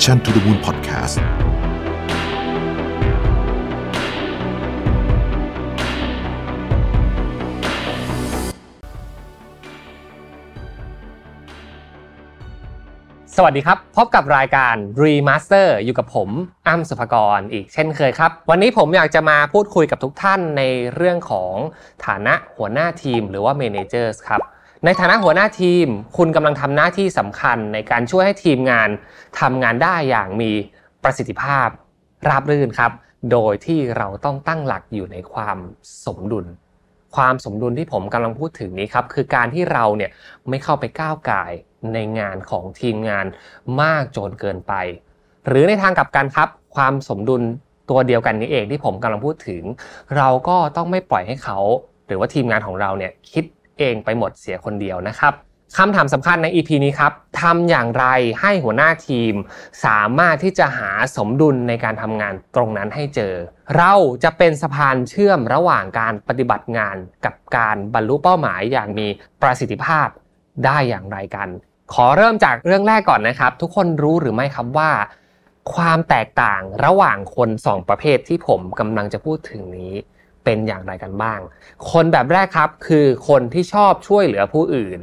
Mission to the Moon Podcast สวัสดีครับ พบกับรายการ Remaster อยู่กับผมอ้ำสุภกรอีกเช่นเคยครับ วันนี้ผมอยากจะมาพูดคุยกับทุกท่านในเรื่องของฐานะหัวหน้าทีมหรือว่า Managers ครับ ในฐานะหัวหน้าทีม คุณกำลังทำหน้าที่สำคัญในการช่วยให้ทีมงานทำงานได้อย่างมีประสิทธิภาพ ราบรื่นครับ โดยที่เราต้องตั้งหลักอยู่ในความสมดุล ความสมดุลที่ผมกำลังพูดถึงนี้ครับ คือการที่เราเนี่ยไม่เข้าไปก้าวไก่ายในงานของทีมงานมากจนเกินไป หรือในทางกลับกันครับ ความสมดุลตัวเดียวกันนี้เองที่ผมกำลังพูดถึง เราก็ต้องไม่ปล่อยให้เขา หรือว่าทีมงานของเราเนี่ยคิด เองไปหมดเสียคนเดียวนะครับคำถามสำคัญใน EP นี้ครับทำอย่างไรให้หัวหน้าทีม สามารถที่จะหาสมดุลในการทำงานตรงนั้นให้เจอ เราจะเป็นสะพานเชื่อมระหว่างการปฏิบัติงานกับการบรรลุเป้าหมายอย่างมีประสิทธิภาพได้อย่างไรกัน ขอเริ่มจากเรื่องแรกก่อนนะครับ ทุกคนรู้หรือไม่ครับว่า ความแตกต่างระหว่างคนสองประเภทที่ผมกำลังจะพูดถึงนี้ เป็นอย่างไรกันบ้าง คนแบบแรกครับคือคนที่ชอบช่วยเหลือผู้อื่น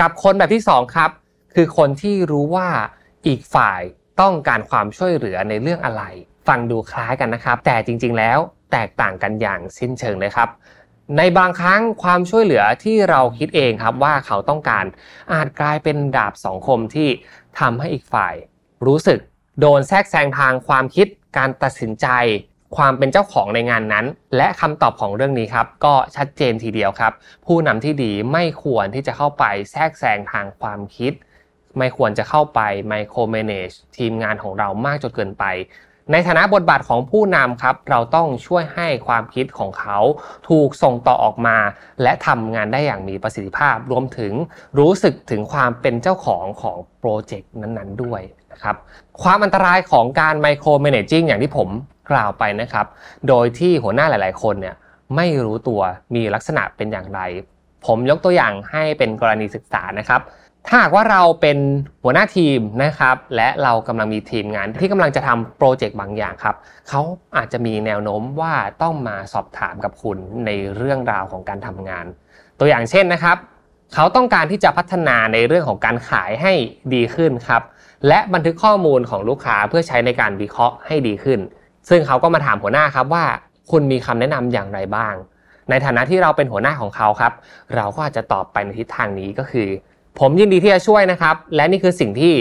กับคนแบบที่สองครับ คือคนที่รู้ว่าอีกฝ่ายต้องการความช่วยเหลือในเรื่องอะไร ฟังดูคล้ายกันนะครับ แต่จริง ๆ แล้วแตกต่างกันอย่างสิ้นเชิงเลยครับ ในบางครั้งความช่วยเหลือที่เราคิดเองครับว่าเขาต้องการอาจกลายเป็นดาบสองคมที่ทำให้อีกฝ่าย รู้สึกโดนแทรกแซงทางความคิดการตัดสินใจ ความเป็นเจ้าของในงานนั้น และคำตอบของเรื่องนี้ครับ ก็ชัดเจนทีเดียวครับ ผู้นำที่ดีไม่ควรที่จะเข้าไปแทรกแซงทางความคิด ไม่ควรจะเข้าไปไมโคร manage ทีมงานของเรามากจนเกินไป ในฐานะบทบาทของผู้นำครับ เราต้องช่วยให้ความคิดของเขาถูกส่งต่อออกมา และทำงานได้อย่างมีประสิทธิภาพ รวมถึงรู้สึกถึงความเป็นเจ้าของของโปรเจกต์นั้นๆ ด้วยนะครับความอันตรายของการไมโคร managing อย่างที่ผม กล่าวไปนะครับ โดยที่หัวหน้าหลาย ๆ คนเนี่ยไม่รู้ตัวมีลักษณะเป็นอย่างไร ผมยกตัวอย่างให้เป็นกรณีศึกษานะครับ ถ้าหากว่าเราเป็นหัวหน้าทีมนะครับ และเรากำลังมีทีมงานที่กำลังจะทำโปรเจกต์บางอย่างครับเขาอาจจะมีแนวโน้มว่าต้องมาสอบถามกับคุณในเรื่องราวของการทำงาน ตัวอย่างเช่นนะครับเขาต้องการที่จะพัฒนาในเรื่องของการขายให้ดีขึ้นครับ และบันทึกข้อมูลของลูกค้าเพื่อใช้ในการวิเคราะห์ให้ดีขึ้น ซึ่งเขาก็มาถามหัวหน้าครับว่าคุณมีคำแนะนำอย่างไรบ้าง ในฐานะที่เราเป็นหัวหน้าของเขาครับ เราก็อาจจะตอบไปในทิศทางนี้ก็คือ ผมยินดีที่จะช่วยนะครับ และนี่คือสิ่งที่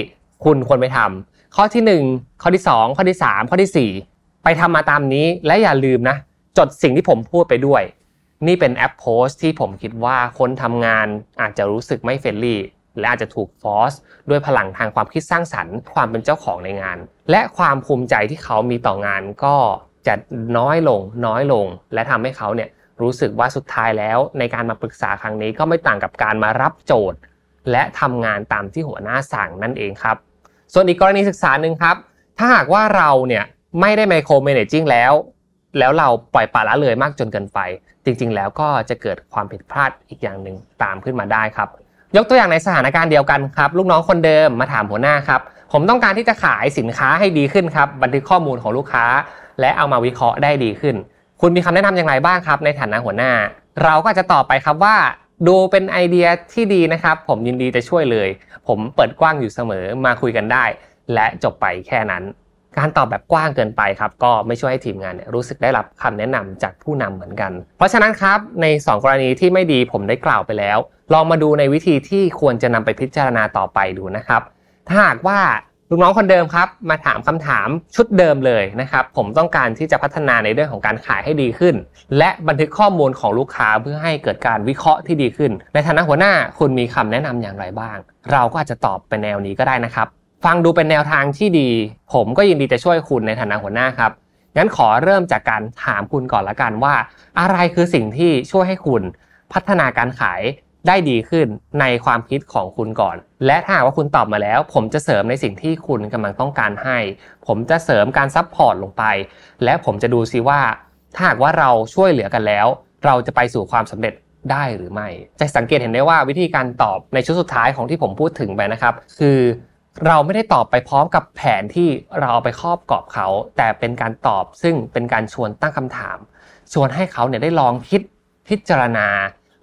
คุณควรไปทำข้อที่ 1 ข้อที่ 2 ข้อที่ 3 ข้อที่ 4 ไปทำมาตามนี้และอย่าลืมนะ จดสิ่งที่ผมพูดไปด้วย นี่เป็นแอปโพสที่ผมคิดว่าคนทำงานอาจจะรู้สึกไม่เฟรนลี่และอาจจะถูกฟอสด้วยพลังทางความคิดสร้างสรรค์ ความเป็นเจ้าของในงาน และความภูมิใจที่เขามีต่องานก็จะน้อยลงน้อยลง และทำให้เขาเนี่ยรู้สึกว่าสุดท้ายแล้วในการมาปรึกษาครั้งนี้ก็ไม่ต่างกับการมารับโจทย์ และทำงานตามที่หัวหน้าสั่งนั่นเองครับ ส่วนอีกกรณีศึกษาหนึ่งครับ ถ้าหากว่าเราเนี่ยไม่ได้ไมโคร managing แล้ว แล้วเราปล่อยปละละเลยมากจนเกินไป จริงๆ แล้วก็จะเกิดความผิดพลาดอีกอย่างหนึ่งตามขึ้นมาได้ครับ ยกตัวอย่างในสถานการณ์เดียวกันครับ ลูกน้องคนเดิมมาถามหัวหน้าครับ ผมต้องการที่จะขายสินค้าให้ดีขึ้นครับบันทึกข้อมูลของลูกค้า และเอามาวิเคราะห์ได้ดีขึ้น คุณมีคำแนะนำอย่างไรบ้างครับ ในฐานะหัวหน้า เราก็จะตอบไปครับว่าดูเป็นไอเดียที่ดีนะครับ ผมยินดีจะช่วยเลย ผมเปิดกว้างอยู่เสมอมาคุยกันได้ และจบไปแค่นั้น การตอบแบบกว้างเกินไปครับ ก็ไม่ช่วยให้ทีมงานรู้สึกได้รับคำแนะนำจากผู้นำเหมือนกัน เพราะฉะนั้นครับใน 2 กรณีที่ไม่ดีผมได้กล่าวไปแล้ว ลองมาดูในวิธีที่ควรจะนำไปพิจารณาต่อไปดูนะครับ ถ้าหากว่าลูกน้องคนเดิมครับ มาถามคำถามชุดเดิมเลยนะครับ ผมต้องการที่จะพัฒนาในเรื่องของการขายให้ดีขึ้น และบันทึกข้อมูลของลูกค้าเพื่อให้เกิดการวิเคราะห์ที่ดีขึ้น ในฐานะหัวหน้าคุณมีคำแนะนำอย่างไรบ้าง เราก็อาจจะตอบเป็นแนวนี้ก็ได้นะครับ ฟังดูเป็นแนวทางที่ดี ผมก็ยินดีจะช่วยคุณในฐานะหัวหน้าครับงั้นขอเริ่มจากการถามคุณก่อนละกันว่า อะไรคือสิ่งที่ช่วยให้คุณพัฒนาการขาย ได้ดีขึ้นในความคิดของคุณก่อน และถ้าหากว่าคุณตอบมาแล้ว ผมจะเสริมในสิ่งที่คุณกำลังต้องการให้ ผมจะเสริมการ support ลงไป และผมจะดูซิว่า ถ้าหากว่าเราช่วยเหลือกันแล้ว เราจะไปสู่ความสำเร็จได้หรือไม่ จะสังเกตเห็นได้ว่าวิธีการตอบในชุดสุดท้ายของที่ผมพูดถึงไปนะครับ คือเราไม่ได้ตอบไปพร้อมกับแผนที่เราเอาไปครอบกรอบเขา แต่เป็นการตอบซึ่งเป็นการชวนตั้งคำถาม ชวนให้เขาเนี่ยได้ลองคิดพิจารณา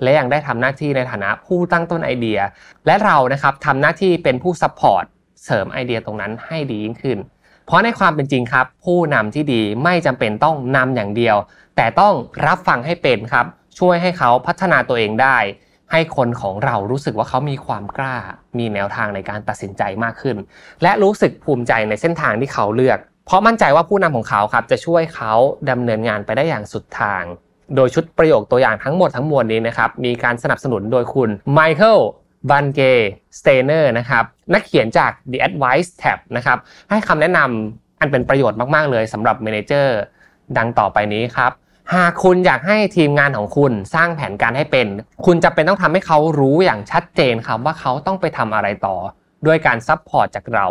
และยังได้ทำหน้าที่ในฐานะผู้ตั้งต้นไอเดีย และเรานะครับทำหน้าที่เป็นผู้ support เสริมไอเดียตรงนั้นให้ดียิ่งขึ้น เพราะในความเป็นจริงครับ ผู้นำที่ดีไม่จำเป็นต้องนำอย่างเดียว แต่ต้องรับฟังให้เป็นครับ ช่วยให้เขาพัฒนาตัวเองได้ ให้คนของเรารู้สึกว่าเขามีความกล้า มีแนวทางในการตัดสินใจมากขึ้น และรู้สึกภูมิใจในเส้นทางที่เขาเลือก เพราะมั่นใจว่าผู้นำของเขาครับจะช่วยเขาดำเนินงานไปได้อย่างสุดทาง โดยชุดประโยคตัวอย่างทั้งหมดทั้งมวลนี้นะครับ มีการสนับสนุนโดยคุณ Michael Bungay Stanier นะครับ นักเขียนจาก The Advice Trap นะครับ ให้คำแนะนำอันเป็นประโยชน์มาก ๆ เลยสำหรับ manager ดังต่อไปนี้ครับ หากคุณอยากให้ทีมงานของคุณสร้างแผนการให้เป็น คุณจำเป็นต้องทำให้เขารู้อย่างชัดเจนครับว่าเขาต้องไปทำอะไรต่อ ด้วยการ support จากเรา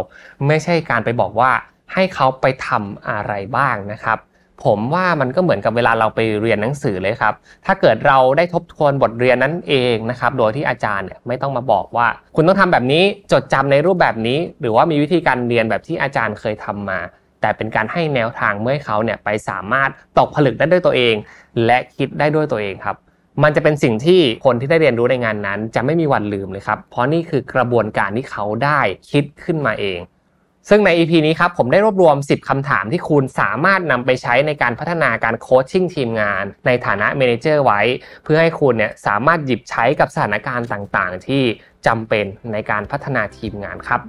ไม่ใช่การไปบอกว่าให้เขาไปทำอะไรบ้างนะครับ ผมว่ามันก็เหมือนกับเวลาเราไปเรียนหนังสือเลยครับ ถ้าเกิดเราได้ทบทวนบทเรียนนั้นเองนะครับ โดยที่อาจารย์เนี่ยไม่ต้องมาบอกว่า คุณต้องทำแบบนี้จดจำในรูปแบบนี้ หรือว่ามีวิธีการเรียนแบบที่อาจารย์เคยทำมา แต่เป็นการให้แนวทางเมื่อให้เขาเนี่ยไปสามารถตกผลึกได้ด้วยตัวเอง และคิดได้ด้วยตัวเองครับ มันจะเป็นสิ่งที่คนที่ได้เรียนรู้ในงานนั้น จะไม่มีวันลืมเลยครับ เพราะนี่คือกระบวนการที่เขาได้คิดขึ้นมาเอง ซึ่งใน EP นี้ครับผมได้รวบรวม 10 คำถามที่คุณสามารถนำไปใช้ในการพัฒนาการโคชชิ่งทีมงาน ในฐานะเมนเจอร์ไว้ เพื่อให้คุณเนี่ยสามารถหยิบใช้กับสถานการณ์ต่างๆ ที่จำเป็นในการพัฒนาทีมงานครับ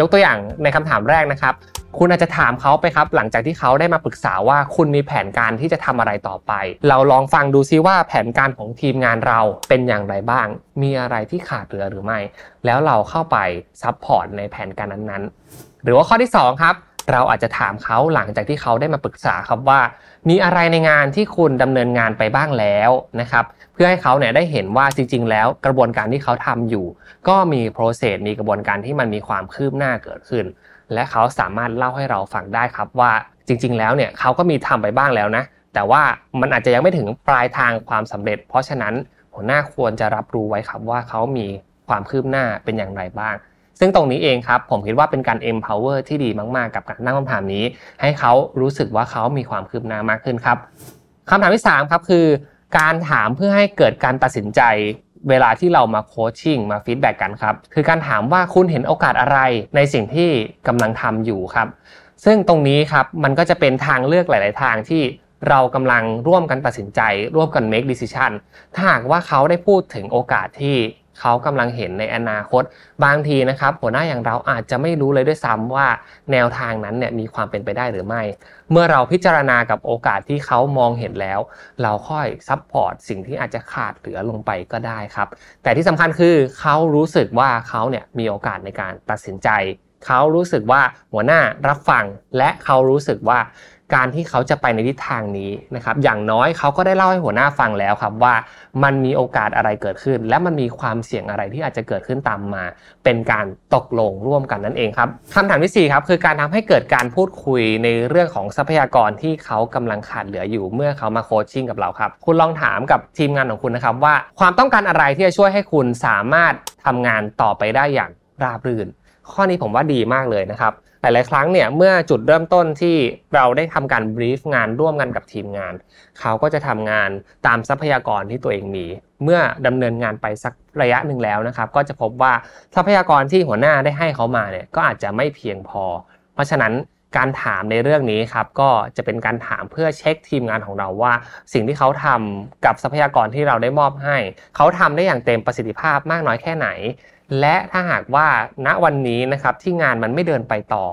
ยกตัวอย่างในคำถามแรกนะครับ คุณอาจจะถามเขาไปครับ หลังจากที่เขาได้มาปรึกษาว่าคุณมีแผนการที่จะทำอะไรต่อไป เราลองฟังดูซิว่าแผนการของทีมงานเราเป็นอย่างไรบ้าง มีอะไรที่ขาดเหลือหรือไม่ แล้วเราเข้าไป support ในแผนการนั้นๆ หรือว่าข้อที่ 2 ครับเราอาจจะถามเขาหลังจากที่เขาได้มาปรึกษาครับว่า มีอะไรในงานที่คุณดำเนินงานไปบ้างแล้วนะครับ เพื่อให้เขาเนี่ยได้เห็นว่าจริง ๆ แล้วกระบวนการที่เขาทำอยู่ ก็มี process มีกระบวนการที่มันมีความคืบหน้าเกิดขึ้น และเขาสามารถเล่าให้เราฟังได้ครับว่าจริง ๆ แล้วเนี่ยเขาก็มีทำไปบ้างแล้วนะ แต่ว่ามันอาจจะยังไม่ถึงปลายทางความสำเร็จ เพราะฉะนั้นหัวหน้าควรจะรับรู้ไว้ครับว่าเขามีความคืบหน้าเป็นอย่างไรบ้าง ซึ่งตรงนี้เองครับ ผมคิดว่าเป็นการ empower ที่ดีมากๆ กับการตั้งคำถามนี้ ให้เขารู้สึกว่าเขามีความคืบหน้ามากขึ้นครับคำถามที่3ครับคือ การถามเพื่อให้เกิดการตัดสินใจ เวลาที่เรามา coaching มา feedback กันครับ คือการถามว่าคุณเห็นโอกาสอะไรในสิ่งที่กำลังทำอยู่ครับ ซึ่งตรงนี้ครับมันก็จะเป็นทางเลือกหลาย ๆ ทางที่เรากำลังร่วมกันตัดสินใจ ร่วมกัน make decision ถ้าหากว่าเขาได้พูดถึงโอกาสที่ เขากำลังเห็นในอนาคต บางทีนะครับ หัวหน้าอย่างเราอาจจะไม่รู้เลยด้วยซ้ำว่าแนวทางนั้นเนี่ยมีความเป็นไปได้หรือไม่ เมื่อเราพิจารณากับโอกาสที่เขามองเห็นแล้ว เราค่อย support สิ่งที่อาจจะขาดเหลือลงไปก็ได้ครับ แต่ที่สำคัญคือเขารู้สึกว่าเขาเนี่ยมีโอกาสในการตัดสินใจ เขารู้สึกว่าหัวหน้ารับฟังและเขารู้สึกว่า การที่เขาจะไปในทิศทางนี้นะครับ อย่างน้อยเขาก็ได้เล่าให้หัวหน้าฟังแล้วครับว่ามันมีโอกาสอะไรเกิดขึ้น และมันมีความเสี่ยงอะไรที่อาจจะเกิดขึ้นตามมา เป็นการตกลงร่วมกันนั่นเองครับคำถามที่4ครับคือการทำให้เกิดการพูดคุยในเรื่องของทรัพยากรที่เขากำลังขาดเหลืออยู่เมื่อเขามาโคชชิ่งกับเราครับ คุณลองถามกับทีมงานของคุณนะครับว่าความต้องการอะไรที่จะช่วยให้คุณสามารถทำงานต่อไปได้อย่างราบรื่น ข้อนี้ผมว่าดีมากเลยนะครับ ลายๆ ครั้งเนี่ยเมื่อจุดเริ่มต้นที่เราได้ทำการบรีฟงานร่วมกันกับทีมงาน เขาก็จะทำงานตามทรัพยากรที่ตัวเองมี เมื่อดำเนินงานไปสักระยะหนึ่งแล้วนะครับ ก็จะพบว่าทรัพยากรที่หัวหน้าได้ให้เขามาเนี่ยก็อาจจะไม่เพียงพอ เพราะฉะนั้นการถามในเรื่องนี้ครับก็จะเป็นการถามเพื่อเช็คทีมงานของเราว่า สิ่งที่เขาทำกับทรัพยากรที่เราได้มอบให้ เขาทำได้อย่างเต็มประสิทธิภาพมากน้อยแค่ไหน และถ้าหากว่าณวันนี้นะครับที่งานมันไม่เดินไปต่อ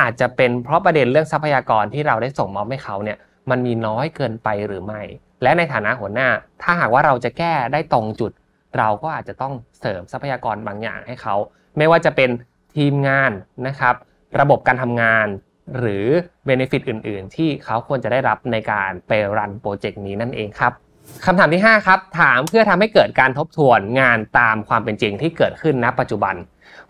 อาจจะเป็นเพราะประเด็นเรื่องทรัพยากรที่เราได้ส่งมอบให้เขาเนี่ยมันมีน้อยเกินไปหรือไม่ และในฐานะหัวหน้า ถ้าหากว่าเราจะแก้ได้ตรงจุด เราก็อาจจะต้องเสริมทรัพยากรบางอย่างให้เขา ไม่ว่าจะเป็นทีมงานนะครับ ระบบการทำงาน หรือbenefit อื่น ๆ ที่เขาควรจะได้รับในการไป run โปรเจกต์นี้นั่นเองครับ คำถามที่ 5 ครับ ถามเพื่อทำให้เกิดการทบทวนงานตามความเป็นจริงที่เกิดขึ้นณปัจจุบัน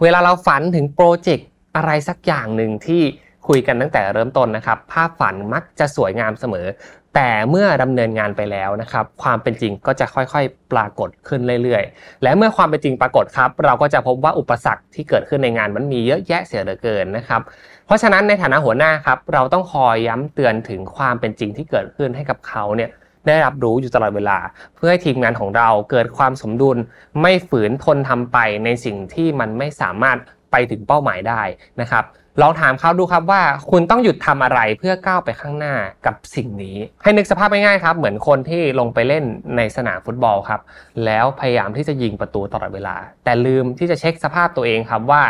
เวลาเราฝันถึงโปรเจกต์อะไรสักอย่างหนึ่งที่คุยกันตั้งแต่เริ่มต้นนะครับ ภาพฝันมักจะสวยงามเสมอ แต่เมื่อดำเนินงานไปแล้วนะครับ ความเป็นจริงก็จะค่อยๆ ปรากฏขึ้นเรื่อยๆ และเมื่อความเป็นจริงปรากฏครับ เราก็จะพบว่าอุปสรรคที่เกิดขึ้นในงานมันมีเยอะแยะเสียเหลือเกินนะครับ เพราะฉะนั้นในฐานะหัวหน้าครับ เราต้องคอยย้ำเตือนถึงความเป็นจริงที่เกิดขึ้นให้กับเขาเนี่ย ได้รับรู้อยู่ตลอดเวลา เพื่อให้ทีมงานของเราเกิดความสมดุล ไม่ฝืนทนทำไปในสิ่งที่มันไม่สามารถไปถึงเป้าหมายได้นะครับลองถามเขาดูครับว่าคุณต้องหยุดทำอะไรเพื่อก้าวไปข้างหน้ากับสิ่งนี้ ให้นึกสภาพง่ายๆครับ เหมือนคนที่ลงไปเล่นในสนามฟุตบอลครับ แล้วพยายามที่จะยิงประตูตลอดเวลา แต่ลืมที่จะเช็คสภาพตัวเองครับว่า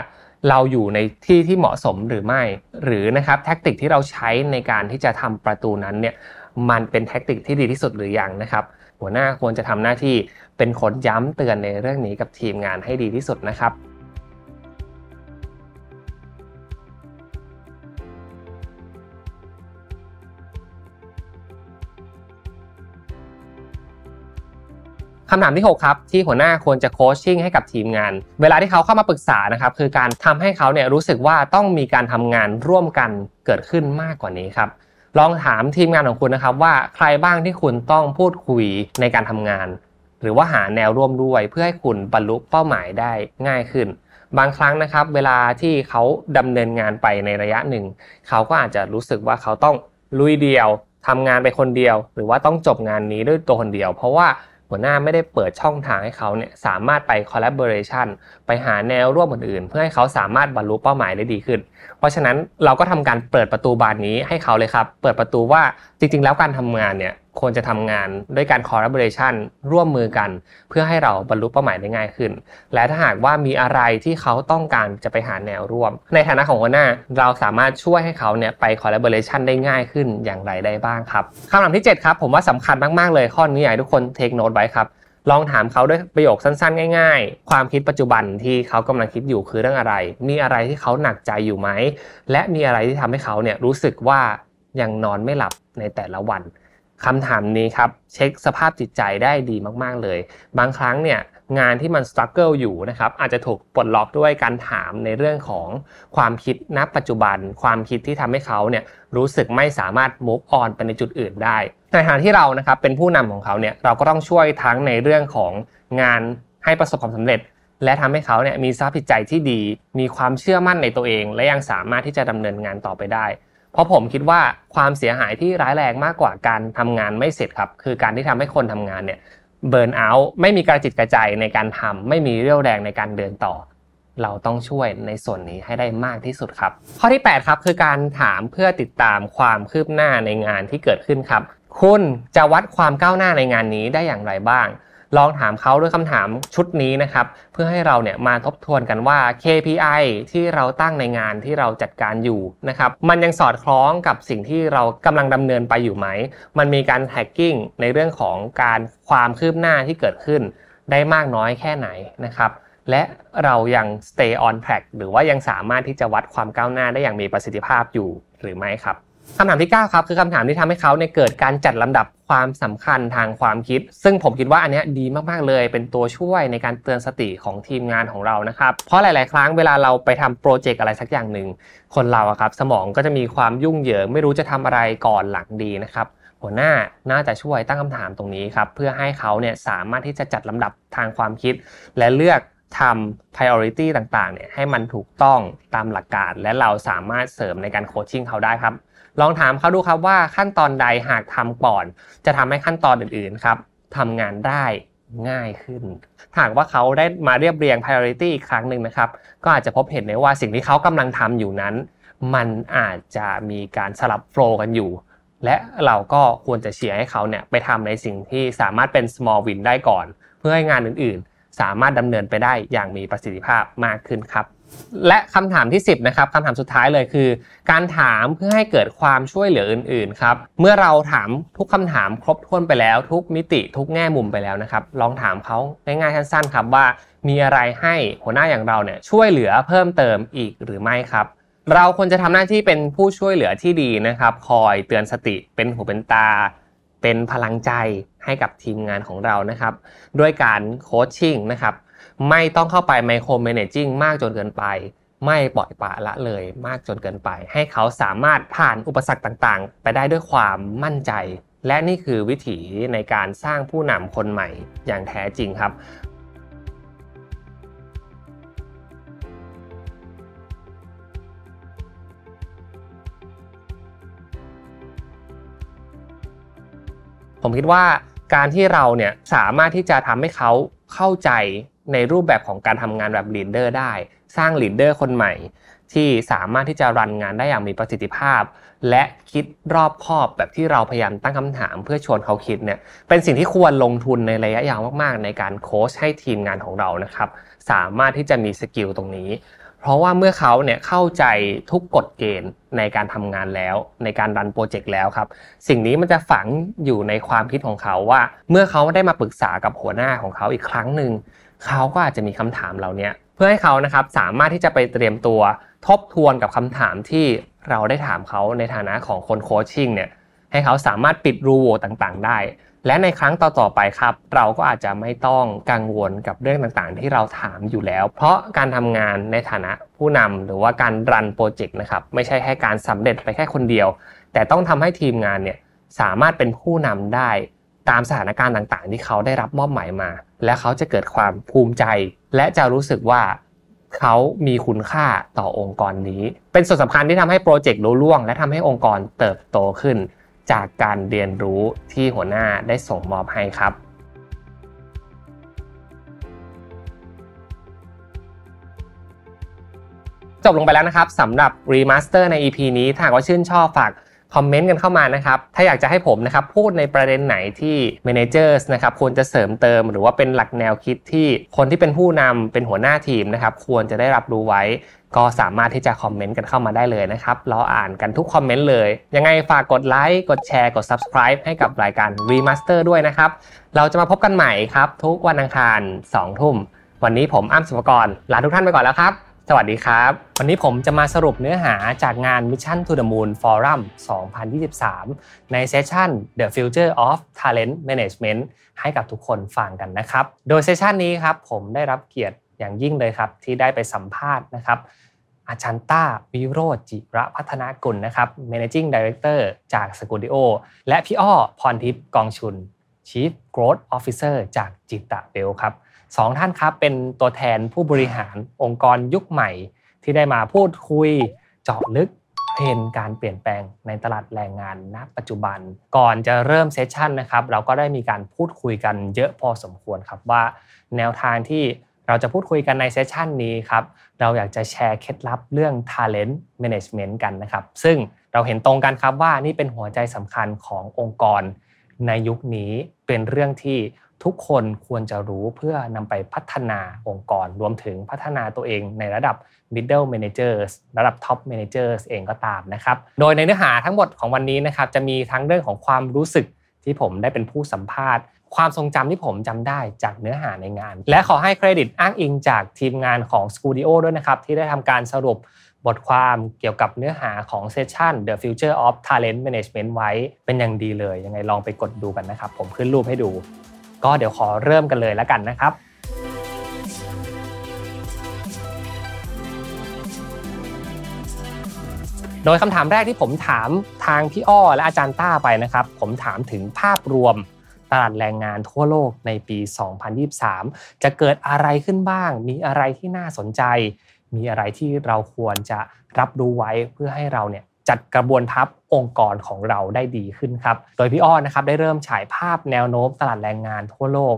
เราอยู่ในที่ที่เหมาะสมหรือไม่ หรือนะครับแท็กติกที่เราใช้ในการที่จะทำประตูนั้นเนี่ย มันเป็นแท็กติกที่ดีที่สุดหรือยังนะครับ หัวหน้าควรจะทำหน้าที่เป็นคนย้ำเตือนในเรื่องนี้กับทีมงานให้ดีที่สุดนะครับคำถามที่ 6 ครับ ที่หัวหน้าควรจะโคชชิ่งให้กับทีมงาน เวลาที่เขาเข้ามาปรึกษานะครับคือการทำให้เขาเนี่ยรู้สึกว่าต้องมีการทำงานร่วมกันเกิดขึ้นมากกว่านี้ครับ ลองถามทีมงานของคุณนะครับว่าใครบ้างที่คุณต้องพูดคุยในการทำงาน หรือว่าหาแนวร่วมด้วยเพื่อให้คุณบรรลุเป้าหมายได้ง่ายขึ้น บางครั้งนะครับ เวลาที่เขาดำเนินงานไปในระยะหนึ่ง เขาก็อาจจะรู้สึกว่าเขาต้องลุยเดียวทำงานไปคนเดียว หรือว่าต้องจบงานนี้ด้วยตัวคนเดียว เพราะว่าหัวหน้าไม่ได้เปิดช่องทางให้เขาเนี่ยสามารถไป collaboration ไปหาแนวร่วมอื่นๆ เพื่อให้เขาสามารถบรรลุเป้าหมายได้ดีขึ้น เพราะฉะนั้นเราก็ทำการเปิดประตูบานนี้ให้เขาเลยครับ เปิดประตูว่าจริง ๆ แล้วการทำงานเนี่ยควรจะทำงานด้วยการ collaboration ร่วมมือกัน เพื่อให้เราบรรลุเป้าหมายได้ง่ายขึ้น และถ้าหากว่ามีอะไรที่เขาต้องการจะไปหาแนวร่วม ในฐานะของหัวหน้าเราสามารถช่วยให้เขาเนี่ยไป collaboration ได้ง่ายขึ้นอย่างไรได้บ้างครับคำถามที่ 7 ครับ ผมว่าสำคัญมาก ๆ เลยข้อนี้อยากให้ทุกคน take note ไว้ครับ ลองถามเขาด้วยประโยคสั้นๆ ง่าย ๆ ความคิดปัจจุบันที่เขากำลังคิดอยู่คือเรื่องอะไร มีอะไรที่เขาหนักใจอยู่ไหม และมีอะไรที่ทำให้เขาเนี่ยรู้สึกว่ายังนอนไม่หลับในแต่ละวันคำถามนี้ครับเช็คสภาพจิตใจได้ดีมากๆเลย บางครั้งเนี่ยงานที่มัน struggle อยู่นะครับอาจจะถูกปลดล็อกด้วยการถามในเรื่องของความคิดณปัจจุบัน ความคิดที่ทำให้เขาเนี่ยรู้สึกไม่สามารถ move on ไปในจุดอื่นได้ ในฐานที่เรานะครับเป็นผู้นำของเขาเนี่ยเราก็ต้องช่วยทั้งในเรื่องของงานให้ประสบความสำเร็จ และทำให้เขาเนี่ยมีสภาพจิตใจที่ดี มีความเชื่อมั่นในตัวเอง และยังสามารถที่จะดำเนินงานต่อไปได้ เพราะผมคิดว่าความเสียหายที่ร้ายแรงมากกว่าการทำงานไม่เสร็จครับคือการที่ทำให้คนทำงานเนี่ยเบิร์นเอาท์ไม่มีกระจิตกระใจในการทำไม่มีเรี่ยวแรงในการเดินต่อ เราต้องช่วยในส่วนนี้ให้ได้มากที่สุดครับ ข้อที่ 8 ครับคือการถามเพื่อติดตามความคืบหน้าในงานที่เกิดขึ้นครับ คุณจะวัดความก้าวหน้าในงานนี้ได้อย่างไรบ้าง ลองถามเขาด้วยคำถามชุดนี้นะครับ เพื่อให้เราเนี่ยมาทบทวนกันว่า KPI ที่เราตั้งในงานที่เราจัดการอยู่นะครับ มันยังสอดคล้องกับสิ่งที่เรากำลังดำเนินไปอยู่ไหม มันมีการแท็กกิ้งในเรื่องของการความคืบหน้าที่เกิดขึ้น ได้มากน้อยแค่ไหนนะครับและเรายัง stay on track หรือว่ายังสามารถที่จะวัดความก้าวหน้าได้อย่างมีประสิทธิภาพอยู่หรือไม่ครับ คำถามที่ 9 ครับคือคำถามที่ทำให้เขาเนี่ยเกิดการจัดลำดับความสำคัญทางความคิด ซึ่งผมคิดว่าอันนี้ดีมากๆเลย เป็นตัวช่วยในการเตือนสติของทีมงานของเรานะครับเพราะหลาย ๆ ครั้งเวลาเราไปทำโปรเจกต์อะไรสักอย่างหนึ่งคนเราครับสมองก็จะมีความยุ่งเหยิง ไม่รู้จะทำอะไรก่อนหลังดีนะครับหัวหน้าน่าจะช่วยตั้งคำถามตรงนี้ครับเพื่อให้เขาเนี่ยสามารถที่จะจัดลำดับทางความคิด และเลือกทำ priority ต่างๆเนี่ยให้มันถูกต้องตามหลักการ และเราสามารถเสริมในการโคชชิ่งเขาได้ครับ ลองถามเขาดูครับว่าขั้นตอนใดหากทำก่อน จะทำให้ขั้นตอนอื่นๆครับทำงานได้ง่ายขึ้น หากว่าเขาได้มาเรียบเรียง priority อีกครั้งหนึ่งนะครับ ก็อาจจะพบเห็นได้ว่าสิ่งที่เขากำลังทำอยู่นั้น มันอาจจะมีการสลับโฟล์กันอยู่ และเราก็ควรจะเชียร์ให้เขาเนี่ยไปทำในสิ่งที่สามารถเป็น small win ได้ก่อน เพื่อให้งานอื่นๆ สามารถดำเนินไปได้อย่างมีประสิทธิภาพมากขึ้นครับ และคำถามที่ 10นะครับคำถามสุดท้ายเลยคือ การถามเพื่อให้เกิดความช่วยเหลืออื่นๆครับเมื่อเราถามทุกคำถามครบถ้วนไปแล้ว ทุกมิติทุกแง่มุมไปแล้วนะครับ ลองถามเขาง่ายๆสั้นๆครับว่า มีอะไรให้หัวหน้าอย่างเราเนี่ยช่วยเหลือเพิ่มเติมอีกหรือไม่ครับ เราควรจะทำหน้าที่เป็นผู้ช่วยเหลือที่ดีนะครับ คอยเตือนสติเป็นหูเป็นตา เป็นพลังใจให้กับทีมงานของเรานะครับ ด้วยการโคชชิ่งนะครับ ไม่ต้องเข้าไปไมโครเมเนจิ้งมากจนเกินไป ไม่ปล่อยปละละเลยมากจนเกินไป ให้เขาสามารถผ่านอุปสรรคต่างๆ ไปได้ด้วยความมั่นใจ และนี่คือวิถีในการสร้างผู้นำคนใหม่อย่างแท้จริงครับผมคิดว่าการที่เราเนี่ยสามารถที่จะทำให้เขาเข้าใจ ในรูปแบบของการทำงานแบบ leader ได้ สร้าง leader คนใหม่ ที่สามารถที่จะ run งานได้อย่างมีประสิทธิภาพ และคิดรอบคอบแบบที่เราพยายามตั้งคำถาม เพื่อชวนเขาคิดเนี่ยเป็นสิ่งที่ควรลงทุนในระยะยาวมากๆ ในการโค้ชให้ทีมงานของเรานะครับ สามารถที่จะมี skill ตรงนี้ เพราะว่าเมื่อเขาเนี่ยเข้าใจทุกกฎเกณฑ์ในการทำงานแล้ว ในการ run โปรเจกต์แล้วครับ สิ่งนี้มันจะฝังอยู่ในความคิดของเขาว่า เมื่อเขาได้มาปรึกษากับหัวหน้าของเขาอีกครั้งหนึ่ง เขาก็อาจจะมีคำถามเหล่านี้เพื่อให้เขานะครับสามารถที่จะไปเตรียมตัวทบทวนกับคำถามที่เราได้ถามเขาในฐานะของคน coaching เนี่ยให้เขาสามารถปิดรูโหว่ต่างๆ ได้ และในครั้งต่อๆไปครับ เราก็อาจจะไม่ต้องกังวลกับเรื่องต่างๆ ที่เราถามอยู่แล้ว เพราะการทำงานในฐานะผู้นำหรือว่าการรันโปรเจกต์นะครับไม่ใช่แค่การสำเร็จไปแค่คนเดียว แต่ต้องทำให้ทีมงานเนี่ยสามารถเป็นผู้นำได้ ตามสถานการณ์ต่างๆ ที่เขาได้รับมอบหมายมา และเขาจะเกิดความภูมิใจ และจะรู้สึกว่าเขามีคุณค่าต่อองค์กรนี้ เป็นส่วนสำคัญที่ทำให้โปรเจกต์ลุล่วง และทำให้องค์กรเติบโตขึ้น จากการเรียนรู้ที่หัวหน้าได้ส่งมอบให้ครับจบลงไปแล้วนะครับสำหรับ remaster ใน EP นี้ถ้าว่าชื่นชอบฝาก คอมเมนต์กันเข้ามานะครับ ถ้าอยากจะให้ผมนะครับพูดในประเด็นไหนที่ managers นะครับควรจะเสริมเติมหรือว่าเป็นหลักแนวคิดที่คนที่เป็นผู้นำเป็นหัวหน้าทีมนะครับควรจะได้รับรู้ไว้ ก็สามารถที่จะคอมเมนต์กันเข้ามาได้เลยนะครับเราอ่านกันทุกคอมเมนต์เลย ยังไงฝากกดไลค์กดแชร์กด subscribe ให้กับรายการ Remaster ด้วยนะครับ เราจะมาพบกันใหม่ครับ ทุกวันอังคาร2ทุ่มวันนี้ผมอ้ำสุภกรลาทุกท่านไปก่อนแล้วครับ วัสดีครับ วันนี้ผมจะมาสรุปเนื้อหาจากงาน Mission to the Moon Forum 2023 ในเซสชัน The Future of Talent Management ให้กับทุกคนฟังกันนะครับ โดยเซสชันนี้ครับผมได้รับเกียรติอย่างยิ่งเลยครับ ที่ได้ไปสัมภาษณ์นะครับ อาจารย์ต้าวิโรจจิระพัฒนากุลนะครับ Managing Director จากสกูดิโอและพี่อ้อพรทิพย์กองชุน Chief Growth Officer จากจิตตะเบลครับ สองท่านครับเป็นตัวแทนผู้บริหารองค์กรยุคใหม่ ที่ได้มาพูดคุยเจาะลึกเทรนการเปลี่ยนแปลงในตลาดแรงงานณ ปัจจุบัน ก่อนจะเริ่มเซสชันนะครับเราก็ได้มีการพูดคุยกันเยอะพอสมควรครับว่า แนวทางที่เราจะพูดคุยกันในเซสชันนี้ครับเราอยากจะแชร์เคล็ดลับเรื่อง Talent Management กันนะครับซึ่งเราเห็นตรงกันครับว่านี่เป็นหัวใจสำคัญขององค์กรในยุคนี้เป็นเรื่องที่ ทุกคนควรจะรู้เพื่อนำไปพัฒนาองค์กรรวมถึงพัฒนาตัวเองในระดับ middle managers ระดับ top managers เองก็ตามนะครับ โดยในเนื้อหาทั้งหมดของวันนี้นะครับจะมีทั้งเรื่องของความรู้สึกที่ผมได้เป็นผู้สัมภาษณ์ ความทรงจำที่ผมจำได้จากเนื้อหาในงาน และขอให้เครดิตอ้างอิงจากทีมงานของ Studio ด้วยนะครับที่ได้ทำการสรุปบทความเกี่ยวกับเนื้อหาของเซสชัน The Future of Talent Management ไว้เป็นอย่างดีเลยยังไงลองไปกดดูกันนะครับ ผมขึ้นรูปให้ดู ก็เดี๋ยวขอเริ่มกันเลยแล้วกันนะครับโดยคำถามแรกที่ผมถามทางพี่อ้อและอาจารย์ต้าไปนะครับ ผมถามถึงภาพรวมตลาดแรงงานทั่วโลกในปี 2023 จะเกิดอะไรขึ้นบ้าง มีอะไรที่น่าสนใจ มีอะไรที่เราควรจะรับรู้ไว้เพื่อให้เราเนี่ย จัดกระบวนทัพองค์กรของเราได้ดีขึ้นครับ โดยพี่อ้อนนะครับได้เริ่มฉายภาพแนวโน้มตลาดแรงงานทั่วโลก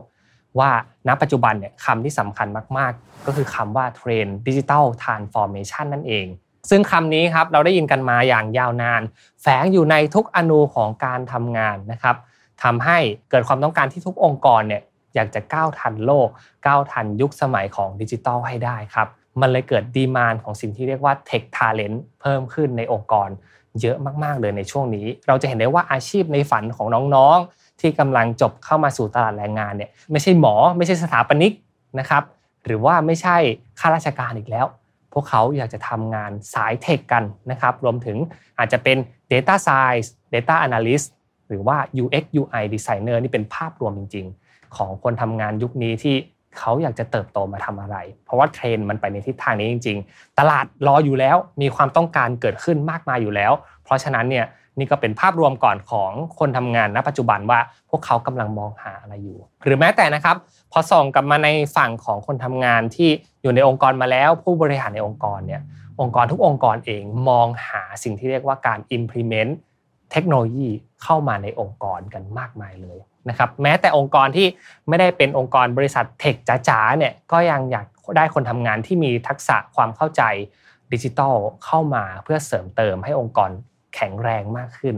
ว่าณปัจจุบันเนี่ยคำที่สำคัญมาก ๆ ก็คือคำว่า trend digital transformation นั่นเอง ซึ่งคำนี้ครับเราได้ยินกันมาอย่างยาวนาน แฝงอยู่ในทุกอณูของการทำงานนะครับทำให้เกิดความต้องการที่ทุกองค์กรเนี่ยอยากจะก้าวทันโลก ก้าวทันยุคสมัยของดิจิทัลให้ได้ครับ มันเลยเกิด demand ของสิ่งที่เรียกว่า tech talent เพิ่มขึ้นในองค์กร เยอะมากๆเลยในช่วงนี้ เราจะเห็นได้ว่าอาชีพในฝันของน้องๆ ที่กำลังจบเข้ามาสู่ตลาดแรงงานเนี่ยไม่ใช่หมอไม่ใช่สถาปนิกนะครับหรือว่าไม่ใช่ข้าราชการอีกแล้ว พวกเขาอยากจะทำงานสายเทคกันนะครับรวมถึงอาจจะเป็น Data Science Data Analyst หรือว่า UX UI Designer นี่เป็นภาพรวมจริง ๆ ของคนทำงานยุคนี้ที่ เขาอยากจะเติบโตมาทำอะไร เพราะว่าเทรนด์มันไปในทิศทางนี้จริง ๆ ตลาดรออยู่แล้วมีความต้องการเกิดขึ้นมากมายอยู่แล้ว เพราะฉะนั้นเนี่ยนี่ก็เป็นภาพรวมก่อนของคนทำงานณปัจจุบันว่าพวกเขากำลังมองหาอะไรอยู่ หรือแม้แต่นะครับพอส่องกลับมาในฝั่งของคนทำงานที่อยู่ในองค์กรมาแล้ว ผู้บริหารในองค์กรเนี่ยองค์กรทุกองค์กรเองมองหาสิ่งที่เรียกว่าการ implement เทคโนโลยีเข้ามาในองค์กรกันมากมายเลย นะครับแม้แต่องค์กรที่ไม่ได้เป็นองค์กรบริษัทเทคจ๋าๆเนี่ยก็ยังอยากได้คนทำงานที่มีทักษะความเข้าใจดิจิทัลเข้ามาเพื่อเสริมเติมให้องค์กรแข็งแรงมากขึ้น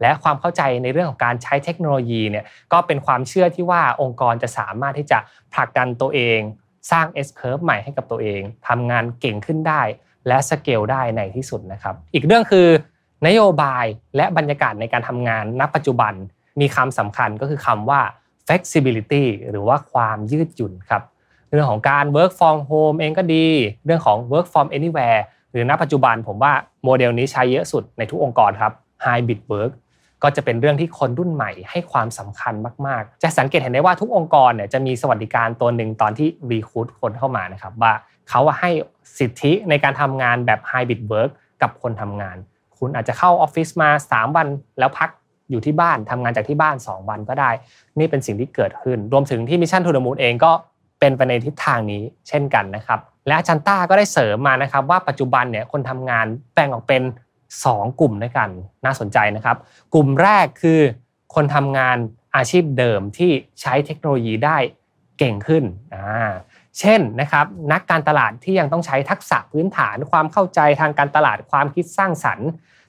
และความเข้าใจในเรื่องของการใช้เทคโนโลยีเนี่ยก็เป็นความเชื่อที่ว่าองค์กรจะสามารถที่จะผลักดันตัวเอง สร้าง S curve ใหม่ให้กับตัวเองทำงานเก่งขึ้นได้ และสเกลได้ในที่สุดนะครับ อีกเรื่องคือนโยบายและบรรยากาศในการทำงานณปัจจุบัน มีคำสำคัญก็คือคำว่า flexibility หรือว่าความยืดหยุ่นครับเรื่องของการ work from home เองก็ดี เรื่องของ work from anywhere หรือณปัจจุบันผมว่าโมเดลนี้ใช้เยอะสุดในทุกองค์กรครับ hybrid work ก็จะเป็นเรื่องที่คนรุ่นใหม่ให้ความสำคัญมาก ๆ จะสังเกตเห็นได้ว่าทุกองค์กรเนี่ยจะมีสวัสดิการตัวหนึ่งตอนที่ recruit คนเข้ามานะครับว่าเขาให้สิทธิในการทำงานแบบ hybrid work กับคนทำงาน คุณอาจจะเข้าออฟฟิศมา 3 วันแล้วพัก อยู่ที่บ้านทำงานจากที่บ้าน 2 วันก็ได้ นี่เป็นสิ่งที่เกิดขึ้น รวมถึงที่ Mission to the Moon เองก็เป็นไปในทิศทางนี้เช่นกันนะครับและอาจารย์ต้าก็ได้เสริมมานะครับว่าปัจจุบันเนี่ยคนทำงานแบ่งออกเป็น 2 กลุ่มด้วยกันน่าสนใจนะครับ กลุ่มแรกคือคนทำงานอาชีพเดิมที่ใช้เทคโนโลยีได้เก่งขึ้นอ่าเช่นนะครับนักการตลาดที่ยังต้องใช้ทักษะพื้นฐานความเข้าใจทางการตลาดความคิดสร้างสรรค์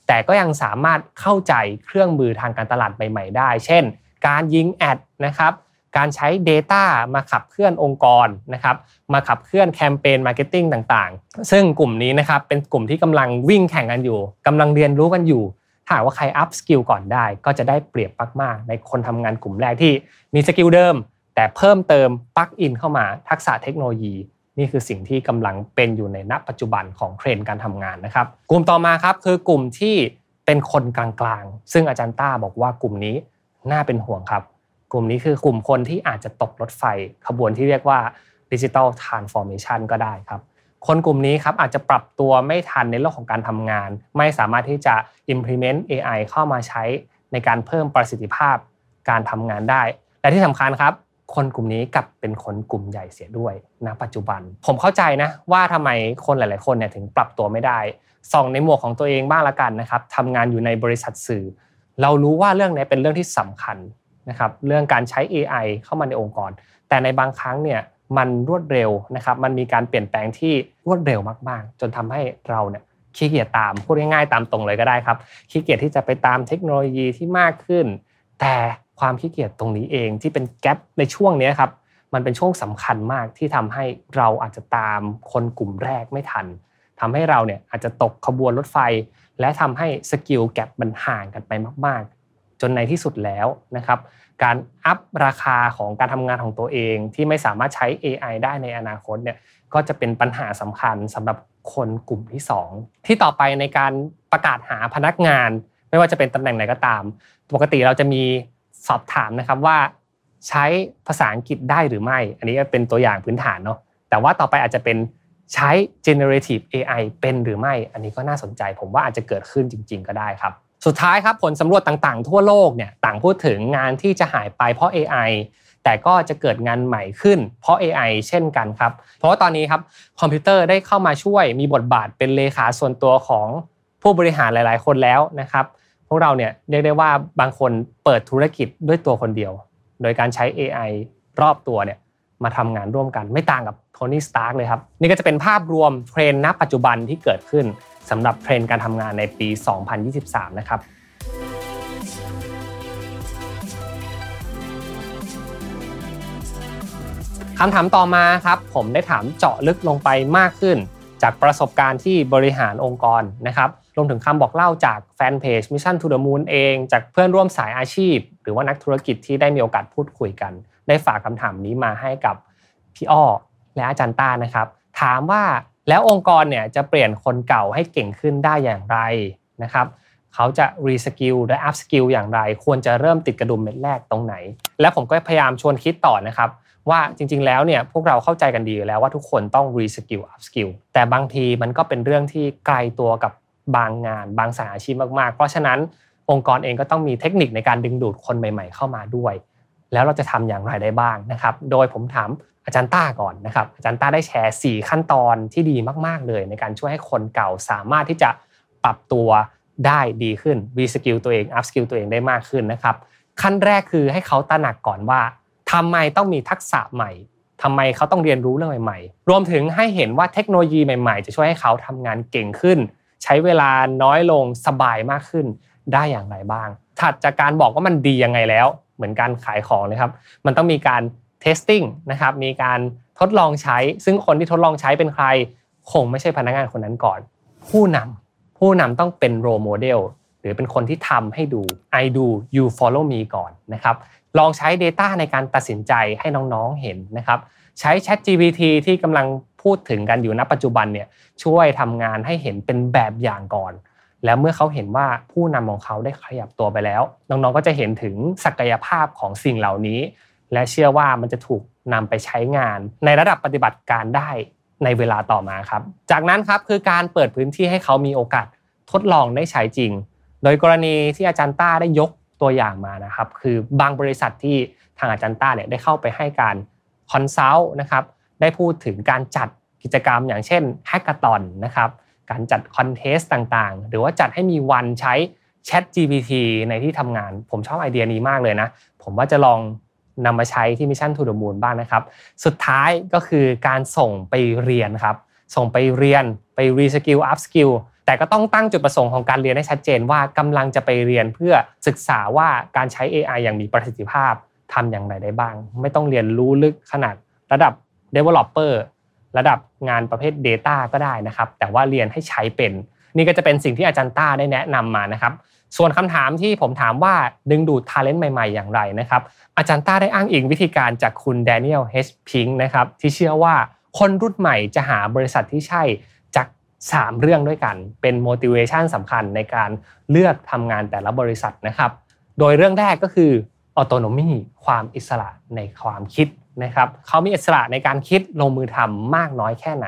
แต่ก็ยังสามารถเข้าใจเครื่องมือทางการตลาดใหม่ ๆ ได้ เช่น การยิง ad นะครับการใช้ Data มาขับเคลื่อนองค์กรนะครับมาขับเคลื่อนแคมเปญ marketing ต่างๆ ซึ่งกลุ่มนี้นะครับเป็นกลุ่มที่กำลังวิ่งแข่งกันอยู่กำลังเรียนรู้กันอยู่ถ้าว่าใคร upskill ก่อนได้ ก็จะได้เปรียบมากๆ ในคนทำงานกลุ่มแรกที่มี skill เดิม แต่เพิ่มเติม plug-in เข้ามาทักษะเทคโนโลยี นี่คือสิ่งที่กำลังเป็นอยู่ในณปัจจุบันของเทรนด์การทำงานนะครับ กลุ่มต่อมาครับคือกลุ่มที่เป็นคนกลางๆ ซึ่งอาจารย์ต้าบอกว่ากลุ่มนี้น่าเป็นห่วงครับ กลุ่มนี้คือกลุ่มคนที่อาจจะตกรถไฟ ขบวนที่เรียกว่า digital transformation ก็ได้ครับคนกลุ่มนี้ครับอาจจะปรับตัวไม่ทันในเรื่องของการทำงาน ไม่สามารถที่จะ implement AI เข้ามาใช้ในการเพิ่มประสิทธิภาพการทำงานได้ และที่สำคัญครับ คนกลุ่มนี้กลับเป็นคนกลุ่มใหญ่เสียด้วยณปัจจุบัน ผมเข้าใจนะว่าทำไมคนหลาย ๆ คนเนี่ยถึงปรับตัวไม่ได้ส่องในหมวกของตัวเองบ้างละกันนะครับทำงานอยู่ในบริษัทสื่อ เรารู้ว่าเรื่องนี้เป็นเรื่องที่สำคัญนะครับเรื่องการใช้ AI เข้ามาในองค์กร แต่ในบางครั้งเนี่ยมันรวดเร็วนะครับมันมีการเปลี่ยนแปลงที่รวดเร็วมากๆ จนทำให้เราเนี่ยขี้เกียจตามพูดง่ายๆตามตรงเลยก็ได้ครับขี้เกียจที่จะไปตามเทคโนโลยีที่มากขึ้น แต่ ความขี้เกียจตรงนี้เองที่เป็นแกลบในช่วงนี้ครับมันเป็นช่วงสำคัญมากที่ทำให้เราอาจจะตามคนกลุ่มแรกไม่ทันทำให้เราเนี่ยอาจจะตกขบวนรถไฟ และทำให้สกิลแกลบมันห่างกันไปมาก ๆ จนในที่สุดแล้วนะครับ การอัพราคาของการทำงานของตัวเองที่ไม่สามารถใช้ AI ได้ในอนาคตเนี่ยก็จะเป็นปัญหาสำคัญสำหรับคนกลุ่มที่ 2 ที่ต่อไปในการประกาศหาพนักงาน ไม่ว่าจะเป็นตำแหน่งไหนก็ตาม ปกติเราจะมี สอบถามนะครับว่า ใช้ภาษาอังกฤษได้หรือไม่ อันนี้เป็นตัวอย่างพื้นฐานเนาะแต่ว่าต่อไปอาจจะเป็นใช้ generative AI เป็นหรือไม่ อันนี้ก็น่าสนใจ ผมว่าอาจจะเกิดขึ้นจริง ๆ ก็ได้ครับ สุดท้ายครับผลสำรวจต่างๆ ทั่วโลกเนี่ยต่างพูดถึงงานที่จะหายไปเพราะ AI แต่ก็จะเกิดงานใหม่ขึ้น เพราะ AI เช่นกันครับ เพราะว่าตอนนี้ครับคอมพิวเตอร์ได้เข้ามาช่วยมีบทบาทเป็นเลขาส่วนตัวของผู้บริหารหลาย ๆ คนแล้วนะครับ พวกเราเนี่ยเรียกได้ว่าบางคนเปิดธุรกิจด้วยตัวคนเดียว โดยการใช้ AI รอบตัวเนี่ยมาทำงานร่วมกันไม่ต่างกับโทนี่สตาร์กเลยครับนี่ก็จะเป็นภาพรวมเทรนด์ณปัจจุบันที่เกิดขึ้นสำหรับเทรนด์การทำงานในปี 2023 นะครับคำถามต่อมาครับ ผมได้ถามเจาะลึกลงไปมากขึ้น จากประสบการณ์ที่บริหารองค์กรนะครับ รวมถึงคำบอกเล่าจากแฟนเพจ Mission to the Moon เอง จากเพื่อนร่วมสายอาชีพ หรือว่านักธุรกิจที่ได้มีโอกาสพูดคุยกัน ได้ฝากคำถามนี้มาให้กับพี่อ้อและอาจารย์ต้านะครับ ถามว่าแล้วองค์กรเนี่ยจะเปลี่ยนคนเก่าให้เก่งขึ้นได้อย่างไรนะครับเขาจะ reskill และ upskill อย่างไร ควรจะเริ่มติดกระดุมเม็ดแรกตรงไหน แล้วผมก็พยายามชวนคิดต่อนะครับ ว่าจริง ๆ แล้วเนี่ยพวกเราเข้าใจกันดีแล้วว่าทุกคนต้อง reskill upskill แต่บางทีมันก็เป็นเรื่องที่ไกลตัวกับ บางงาน บางสายอาชีพมากๆ เพราะฉะนั้นองค์กรเองก็ต้องมีเทคนิคในการดึงดูดคนใหม่ ๆ เข้ามาด้วย แล้วเราจะทำอย่างไรได้บ้างนะครับ โดยผมถามอาจารย์ต้าก่อนนะครับ อาจารย์ต้าได้แชร์ 4 ขั้นตอนที่ดีมาก ๆ เลย ในการช่วยให้คนเก่าสามารถที่จะปรับตัวได้ดีขึ้น reskill ตัวเอง upskill ตัวเองได้มากขึ้นนะครับ ขั้นแรกคือให้เขาตระหนักก่อนว่าทำไมต้องมีทักษะใหม่ทำไมเขาต้องเรียนรู้เรื่องใหม่ ๆ รวมถึงให้เห็นว่าเทคโนโลยีใหม่ ๆ จะช่วยให้เขาทำงานเก่งขึ้น ใช้เวลาน้อยลงสบายมากขึ้นได้อย่างไรบ้าง ถัดจากการบอกว่ามันดียังไงแล้ว เหมือนการขายของเลยครับ มันต้องมีการ testing นะครับ มีการทดลองใช้ ซึ่งคนที่ทดลองใช้เป็นใคร คงไม่ใช่พนักงานคนนั้นก่อน ผู้นำผู้นำต้องเป็น role modelหรือเป็นคนที่ทำให้ดู I do you follow me ก่อนนะครับ ลองใช้ Data ในการตัดสินใจให้น้องๆเห็นนะครับ ใช้ Chat GPT ที่กำลัง พูดถึงกันอยู่ณปัจจุบันเนี่ยช่วยทำงานให้เห็นเป็นแบบอย่างก่อน แล้วเมื่อเขาเห็นว่าผู้นำของเขาได้ขยับตัวไปแล้ว น้องๆก็จะเห็นถึงศักยภาพของสิ่งเหล่านี้ และเชื่อว่ามันจะถูกนำไปใช้งาน ในระดับปฏิบัติการได้ในเวลาต่อมาครับ จากนั้นครับคือการเปิดพื้นที่ให้เขามีโอกาสทดลองได้ใช้จริง โดยกรณีที่อาจารย์ต้าได้ยกตัวอย่างมานะครับ คือบางบริษัทที่ทางอาจารย์ต้าเนี่ยได้เข้าไปให้การ consult นะครับ ได้พูดถึงการจัดกิจกรรมอย่างเช่น hackathon นะครับการจัด contest ต่างๆ หรือว่าจัดให้มีวันใช้ Chat GPT ในที่ทำงาน ผมชอบไอเดียนี้มากเลยนะ ผมว่าจะลองนำมาใช้ที่ Mission to the Moon บ้างนะครับ สุดท้ายก็คือการส่งไปเรียนครับ ส่งไปเรียนไป reskill upskill แต่ก็ต้องตั้งจุดประสงค์ของการเรียนให้ชัดเจนว่ากำลังจะไปเรียนเพื่อศึกษาว่าการใช้ AI อย่างมีประสิทธิภาพทำอย่างไรได้บ้าง ไม่ต้องเรียนรู้ลึกขนาดระดับ Developer ระดับงานประเภท Data ก็ได้นะครับ แต่ว่าเรียนให้ใช้เป็น นี่ก็จะเป็นสิ่งที่อาจารย์ต้าได้แนะนำมานะครับ ส่วนคำถามที่ผมถามว่าดึงดูดทาเลนต์ใหม่ ๆ อย่างไรนะครับ อาจารย์ต้าได้อ้างอิงวิธีการจากคุณแดเนียลเฮชพิงนะครับที่เชื่อว่าคนรุ่นใหม่จะหาบริษัทที่ใช่จาก 3 เรื่องด้วยกัน เป็น motivation สำคัญในการเลือกทำงานแต่ละบริษัทนะครับ โดยเรื่องแรกก็คือ autonomy ความอิสระในความคิด นะครับเขามีอิสระในการคิดลงมือทำมากน้อยแค่ไหน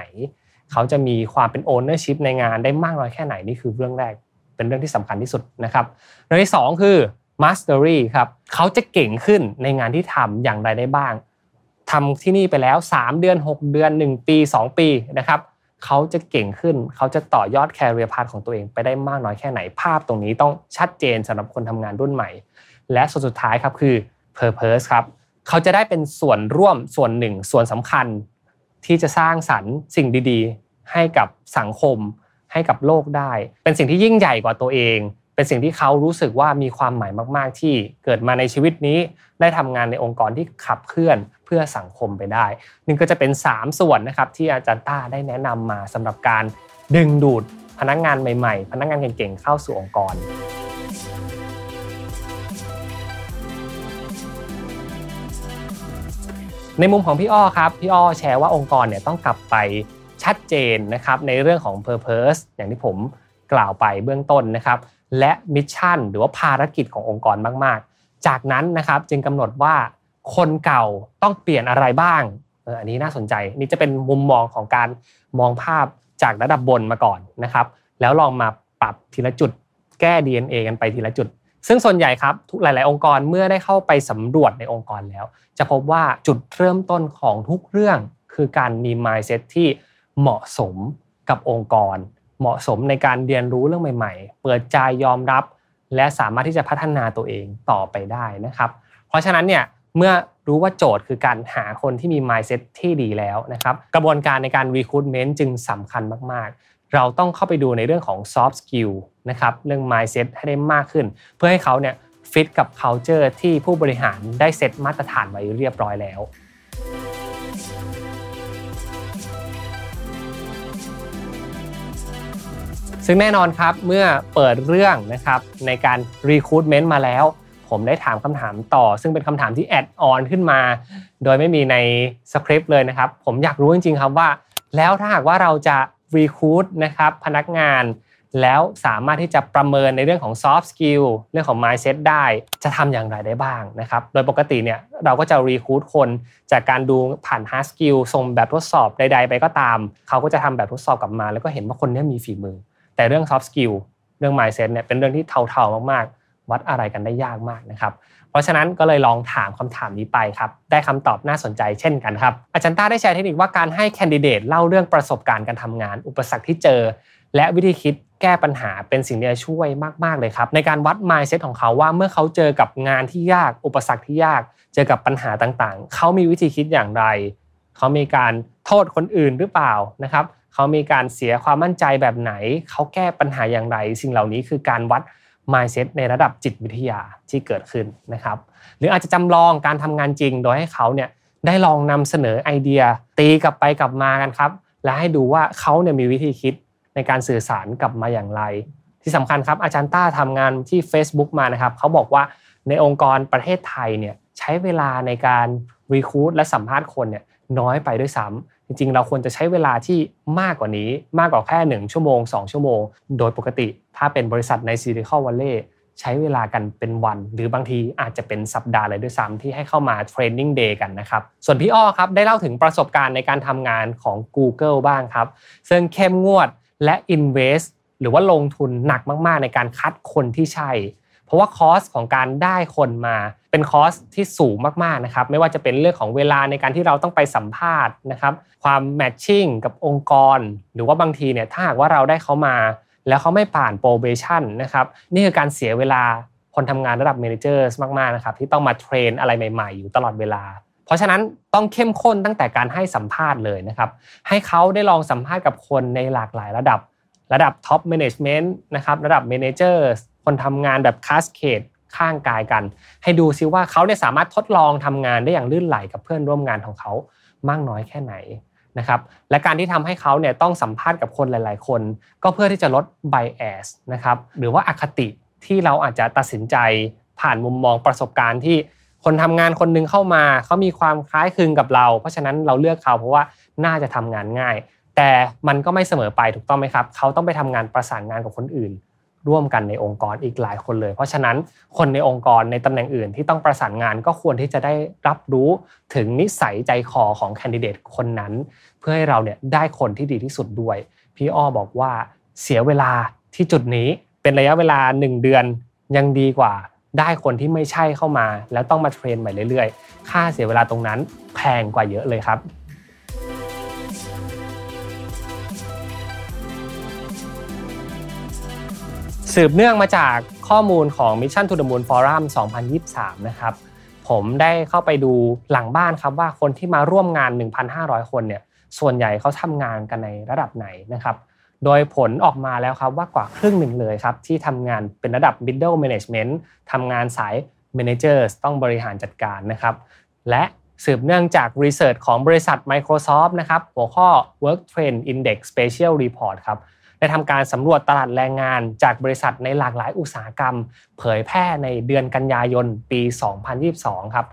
เขาจะมีความเป็น ownership ในงานได้มากน้อยแค่ไหนนี่คือเรื่องแรกเป็นเรื่องที่สำคัญที่สุดนะครับเรื่องที่2คือ mastery ครับเขาจะเก่งขึ้นในงานที่ทำอย่างไรได้บ้างทำที่นี่ไปแล้ว 3 เดือน 6 เดือน 1 ปี 2 ปีนะครับเขาจะเก่งขึ้น เขาจะต่อยอดแคริเอร์พาร์ของตัวเองไปได้มากน้อยแค่ไหน ภาพตรงนี้ต้องชัดเจนสำหรับคนทำงานรุ่นใหม่ และส่วนสุดท้ายครับคือ purpose ครับ เขาจะได้เป็นส่วนร่วมส่วนหนึ่ง ส่วนสำคัญที่จะสร้างสรรค์สิ่งดีๆ ให้กับสังคม ให้กับโลกได้ เป็นสิ่งที่ยิ่งใหญ่กว่าตัวเอง เป็นสิ่งที่เขารู้สึกว่ามีความหมายมาก ๆ ที่เกิดมาในชีวิตนี้ ได้ทำงานในองค์กรที่ขับเคลื่อนเพื่อสังคมไปได้นี่ก็จะเป็น 3 ส่วนนะครับที่อาจารย์ต้าได้แนะนำมาสำหรับการดึงดูดพนักงานใหม่ ๆ พนักงานเก่งๆเข้าสู่องค์กร ในมุมของพี่อ้อครับพี่อ้อแชร์ว่าองค์กรเนี่ยต้องกลับไปชัดเจนนะครับในเรื่องของ Purpose อย่างที่ผมกล่าวไปเบื้องต้นนะครับและมิชชั่นหรือว่าภารกิจขององค์กรมาก ๆ จากนั้นนะครับจึงกำหนดว่าคนเก่าต้องเปลี่ยนอะไรบ้างอออันนี้น่าสนใจนี่จะเป็นมุมมองของการมองภาพจากระดับบนมาก่อนนะครับ แล้วลองมาปรับทีละจุดแก้ DNA กันไปทีละจุด ซึ่งส่วนใหญ่ครับทุกหลาย ๆ องค์กรเมื่อได้เข้าไปสำรวจในองค์กรแล้ว จะพบว่าจุดเริ่มต้นของทุกเรื่อง คือการมี mindset ที่เหมาะสมกับองค์กร เหมาะสมในการเรียนรู้เรื่องใหม่ ๆ เปิดใจยอมรับ และสามารถที่จะพัฒนาตัวเองต่อไปได้นะครับ เพราะฉะนั้นเนี่ยเมื่อรู้ว่าโจทย์คือการหาคนที่มี mindset ที่ดีแล้วนะครับ กระบวนการในการ recruitment จึงสำคัญมากๆ เราต้องเข้าไปดูในเรื่องของ soft skill นะครับเรื่อง mindset ให้ได้มากขึ้น เพื่อให้เขาเนี่ยฟิตกับ culture ที่ผู้บริหารได้เซตมาตรฐานไว้เรียบร้อยแล้วซึ่งแน่นอนครับเมื่อเปิดเรื่องนะครับในการ recruitment มาแล้ว ผมได้ถามคำถามต่อ ซึ่งเป็นคำถามที่แอดออนขึ้นมา โดยไม่มีในสคริปต์เลยนะครับ ผมอยากรู้จริงๆครับว่า แล้วถ้าหากว่าเราจะ recruit นะครับพนักงานแล้วสามารถที่จะประเมินในเรื่องของ soft skill เรื่องของ mindset ได้จะทำอย่างไรได้บ้างนะครับ โดยปกติเนี่ยเราก็จะ recruit คนจากการดูผ่าน hard skill ส่งแบบทดสอบใด ๆ ไปก็ตาม เขาก็จะทำแบบทดสอบกลับมา แล้วก็เห็นว่าคนนี้มีฝีมือ แต่เรื่อง soft skill เรื่อง mindset เนี่ยเป็นเรื่องที่เทาๆมากๆ วัดอะไรกันได้ยากมากนะครับ เพราะฉะนั้นก็เลยลองถามคำถามนี้ไปครับ ได้คำตอบน่าสนใจเช่นกันครับ อาจารย์ต้าได้แชร์เทคนิคว่าการให้แคนดิเดตเล่าเรื่องประสบการณ์การทำงาน อุปสรรคที่เจอ และวิธีคิดแก้ปัญหาเป็นสิ่งที่จะช่วยมาก ๆ เลยครับ ในการวัด mindset ของเขาว่าเมื่อเขาเจอกับงานที่ยาก อุปสรรคที่ยาก เจอกับปัญหาต่างๆ เขามีวิธีคิดอย่างไร เขามีการโทษคนอื่นหรือเปล่านะครับเขามีการเสียความมั่นใจแบบไหน เขาแก้ปัญหาอย่างไร สิ่งเหล่านี้คือการวัด mindset ในระดับจิตวิทยาที่เกิดขึ้นนะครับ หรืออาจจะจำลองการทำงานจริงโดยให้เขาเนี่ยได้ลองนำเสนอไอเดียตีกลับไปกลับมากันครับ และให้ดูว่าเขาเนี่ยมีวิธีคิดในการสื่อสารกลับมาอย่างไร ที่สำคัญครับอาจารย์ต้าทำงานที่ Facebook มานะครับเขาบอกว่าในองค์กรประเทศไทยเนี่ยใช้เวลาในการ recruit และสัมภาษณ์คนเนี่ยน้อยไปด้วยซ้ำ จริงๆ เราควรจะใช้เวลาที่มากกว่านี้มากกว่าแค่ 1 ชั่วโมง 2 ชั่วโมง โดยปกติ ถ้าเป็นบริษัทใน Silicon Valley ใช้เวลากันเป็นวัน หรือบางทีอาจจะเป็นสัปดาห์เลยด้วยซ้ำที่ให้เข้ามา training day กันนะครับ ส่วนพี่อ้อครับ ได้เล่าถึงประสบการณ์ในการทำงานของ Google บ้างครับ ซึ่งเข้มงวดและ invest หรือว่าลงทุนหนักมากๆ ในการคัดคนที่ใช่ เพราะว่า cost ของการได้คนมา เป็น cost ที่สูงมากๆนะครับไม่ว่าจะเป็นเรื่องของเวลาในการที่เราต้องไปสัมภาษณ์นะครับความ matching กับองค์กร หรือว่าบางทีเนี่ยถ้าหากว่าเราได้เขามา แล้วเขาไม่ผ่าน probation นะครับนี่คือการเสียเวลาคนทำงานระดับ manager มากๆนะครับที่ต้องมา train อะไรใหม่ ๆ อยู่ตลอดเวลา เพราะฉะนั้นต้องเข้มข้นตั้งแต่การให้สัมภาษณ์เลยนะครับให้เขาได้ลองสัมภาษณ์กับคนในหลากหลายระดับ ระดับ top management นะครับระดับ manager คนทำงานแบบ cascade ข้ามสายกัน ให้ดูซิว่าเขาเนี่ยสามารถทดลองทำงานได้อย่างลื่นไหลกับเพื่อนร่วมงานของเขามากน้อยแค่ไหนนะครับและการที่ทำให้เขาเนี่ยต้องสัมภาษณ์กับคนหลาย ๆ คน ก็เพื่อที่จะลด bias นะครับหรือว่าอคติที่เราอาจจะตัดสินใจผ่านมุมมองประสบการณ์ที่คนทำงานคนนึงเข้ามาเขามีความคล้ายคลึงกับเรา เพราะฉะนั้นเราเลือกเขาเพราะว่าน่าจะทำงานง่าย แต่มันก็ไม่เสมอไปถูกต้องไหมครับ เขาต้องไปทำงานประสานงานกับคนอื่น ร่วมกันในองค์กรอีกหลายคนเลย เพราะฉะนั้นคนในองค์กรในตำแหน่งอื่นที่ต้องประสานงานก็ควรที่จะได้รับรู้ถึงนิสัยใจคอของแคนดิเดตคนนั้น เพื่อให้เราเนี่ยได้คนที่ดีที่สุดด้วย พี่อ้อบอกว่าเสียเวลาที่จุดนี้เป็นระยะเวลา 1 เดือนยังดีกว่าได้คนที่ไม่ใช่เข้ามา แล้วต้องมาเทรนใหม่เรื่อยๆ ค่าเสียเวลาตรงนั้นแพงกว่าเยอะเลยครับ สืบเนื่องมาจากข้อมูลของ Mission to the Moon Forum 2023 นะครับ ผมได้เข้าไปดูหลังบ้านครับว่าคนที่มาร่วมงาน 1,500 คนเนี่ยส่วนใหญ่เขาทำงานกันในระดับไหนนะครับ โดยผลออกมาแล้วครับว่ากว่าครึ่งหนึ่งเลยครับ ที่ทำงานเป็นระดับ middle management ทำงานสาย managers ต้องบริหารจัดการนะครับ และสืบเนื่องจากรีเสิร์ชของบริษัท Microsoft นะครับหัวข้อ Work Trend Index Special Report ครับ ได้ทำการสำรวจตลาดแรงงานจากบริษัทในหลากหลายอุตสาหกรรม เผยแพร่ในเดือนกันยายนปี 2022 ครับ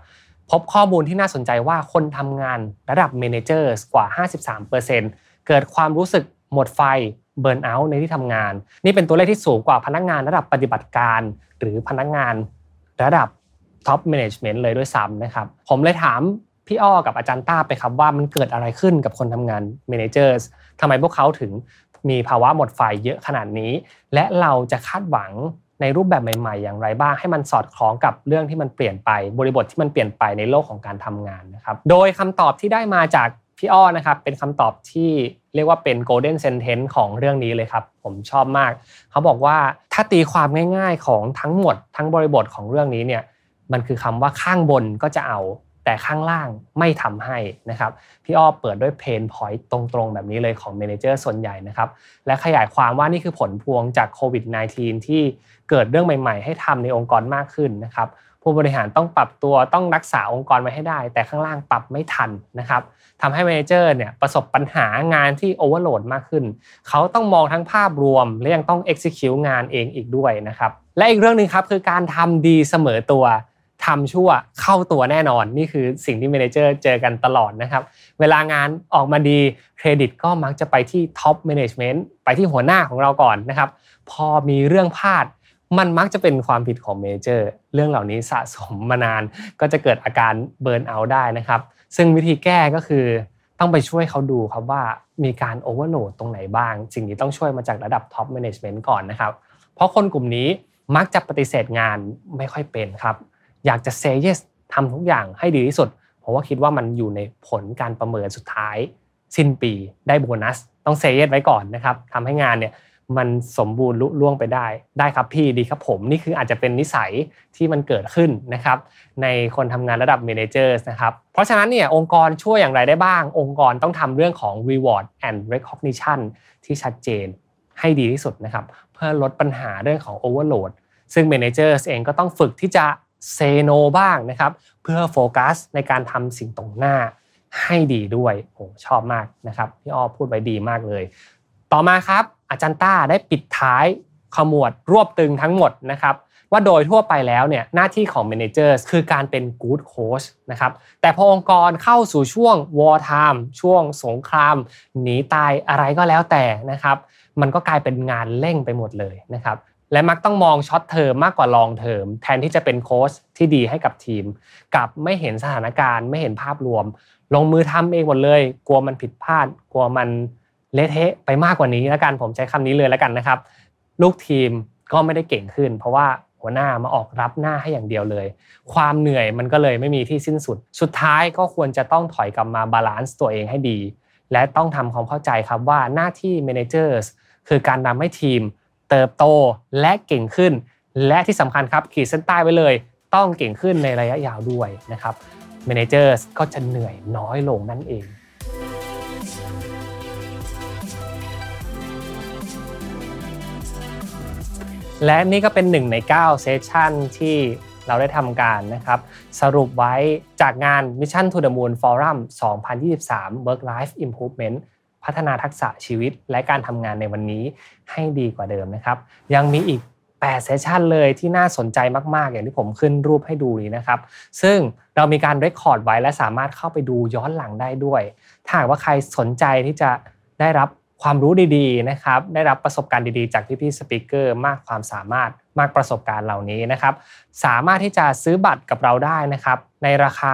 พบข้อมูลที่น่าสนใจว่าคนทำงานระดับ Managers กว่า 53%เกิดความรู้สึกหมดไฟ burnout ในที่ทำงาน นี่เป็นตัวเลขที่สูงกว่าพนักงานระดับปฏิบัติการ หรือพนักงานระดับ top management เลยด้วยซ้ำนะครับ ผมเลยถามพี่อ้อกับอาจารย์ต้าไปครับว่ามันเกิดอะไรขึ้นกับคนทำงาน Managers ทำไมพวกเขาถึง มีภาวะหมดไฟเยอะขนาดนี้ และเราจะคาดหวังในรูปแบบใหม่ ๆ อย่างไรบ้าง ให้มันสอดคล้องกับเรื่องที่มันเปลี่ยนไปบริบทที่มันเปลี่ยนไปในโลกของการทำงานนะครับโดยคำตอบที่ได้มาจากพี่อ้อนะครับเป็นคำตอบที่เรียกว่าเป็น golden sentence ของเรื่องนี้เลยครับ ผมชอบมาก เขาบอกว่าถ้าตีความง่าย ๆของทั้งหมด ทั้งบริบทของเรื่องนี้เนี่ยมันคือคำว่าข้างบนก็จะเอา แต่ข้างล่างไม่ทำให้นะครับพี่อ้อเปิดด้วยเพนพอยต์ตรงๆ แบบนี้เลยของ manager ส่วนใหญ่นะครับและขยายความว่านี่คือผลพวงจากโควิด -19 ที่เกิดเรื่องใหม่ๆ ให้ทำในองค์กรมากขึ้นนะครับผู้บริหารต้องปรับตัวต้องรักษาองค์กรไว้ให้ได้ แต่ข้างล่างปรับไม่ทันนะครับทำให้ manager เนี่ยประสบปัญหางานที่ overload มากขึ้น เขาต้องมองทั้งภาพรวม และยังต้อง execute งานเองอีกด้วยนะครับและอีกเรื่องหนึ่งครับคือการทำดีเสมอตัว ทำชั่วเข้าตัวแน่นอน นี่คือสิ่งที่ manager เจอกันตลอดนะครับ เวลางานออกมาดีเครดิตก็มักจะไปที่ top management ไปที่หัวหน้าของเราก่อนนะครับ พอมีเรื่องพลาดมันมักจะเป็นความผิดของ manager เรื่องเหล่านี้สะสมมานาน ก็จะเกิดอาการ burnout ได้นะครับ ซึ่งวิธีแก้ก็คือต้องไปช่วยเขาดูครับว่ามีการ overload ตรงไหนบ้าง สิ่งนี้ต้องช่วยมาจากระดับ top management ก่อนนะครับ เพราะคนกลุ่มนี้มักจะปฏิเสธงานไม่ค่อยเป็นครับ อยากจะเซเยสทำทุกอย่างให้ดีที่สุด เพราะว่าคิดว่ามันอยู่ในผลการประเมินสุดท้าย สิ้นปีได้โบนัส ต้องเซเยสไว้ก่อนนะครับทำให้งานเนี่ยมันสมบูรณ์ลุล่วงไปได้ ได้ครับพี่ดีครับผม นี่คืออาจจะเป็นนิสัยที่มันเกิดขึ้นนะครับ ในคนทำงานระดับเมนเจอร์นะครับ เพราะฉะนั้นเนี่ยองค์กรช่วยอย่างไรได้บ้าง องค์กรต้องทำเรื่องของ reward and recognition ที่ชัดเจนให้ดีที่สุดนะครับ เพื่อลดปัญหาเรื่องของ overload ซึ่ง managers เองก็ต้องฝึกที่จะ เซโนบ้างนะครับ เพื่อโฟกัสในการทำสิ่งตรงหน้าให้ดีด้วยโอ้ชอบมากนะครับพี่อ้อพูดไว้ดีมากเลย ต่อมาครับอาจารย์ต้าได้ปิดท้ายขมวดรวบตึงทั้งหมดนะครับว่าโดยทั่วไปแล้วเนี่ยหน้าที่ของ managers คือการเป็น good coach นะครับแต่พอองค์กรเข้าสู่ช่วง war time ช่วงสงคราม หนีตายอะไรก็แล้วแต่นะครับมันก็กลายเป็นงานเร่งไปหมดเลยนะครับ และมักต้องมอง short term มากกว่า long term แทนที่จะเป็นโค้ชที่ดีให้กับทีมกับไม่เห็นสถานการณ์ไม่เห็นภาพรวม ลงมือทำเองหมดเลย กลัวมันผิดพลาด กลัวมันเละเทะไปมากกว่านี้แล้วกันผมใช้คำนี้เลยแล้วกันนะครับ ลูกทีมก็ไม่ได้เก่งขึ้น เพราะว่าหัวหน้ามาออกรับหน้าให้อย่างเดียวเลย ความเหนื่อยมันก็เลยไม่มีที่สิ้นสุด สุดท้ายก็ควรจะต้องถอยกลับมา balance ตัวเองให้ดี และต้องทำความเข้าใจครับว่าหน้าที่ managers คือการทำให้ทีม เติบโตและเก่งขึ้น และที่สำคัญครับขีดเส้นใต้ไว้เลย ต้องเก่งขึ้นในระยะยาวด้วยนะครับ managers ก็จะเหนื่อยน้อยลงนั่นเองและนี่ก็เป็น1ใน9เซสชันที่เราได้ทำการนะครับสรุปไว้จากงาน Mission to the Moon Forum 2023 Work Life Improvement พัฒนาทักษะชีวิตและการทำงานในวันนี้ให้ดีกว่าเดิมนะครับ ยังมีอีก8เซสชันเลยที่น่าสนใจมาก ๆ อย่างที่ผมขึ้นรูปให้ดูนี้นะครับ ซึ่งเรามีการเรคคอร์ดไว้และสามารถเข้าไปดูย้อนหลังได้ด้วย ถ้าหากว่าใครสนใจที่จะได้รับความรู้ดี ๆ นะครับ ได้รับประสบการณ์ดี ๆ จากพี่ๆสปิเกอร์มากความสามารถ มากประสบการณ์เหล่านี้นะครับ สามารถที่จะซื้อบัตรกับเราได้นะครับ ในราคา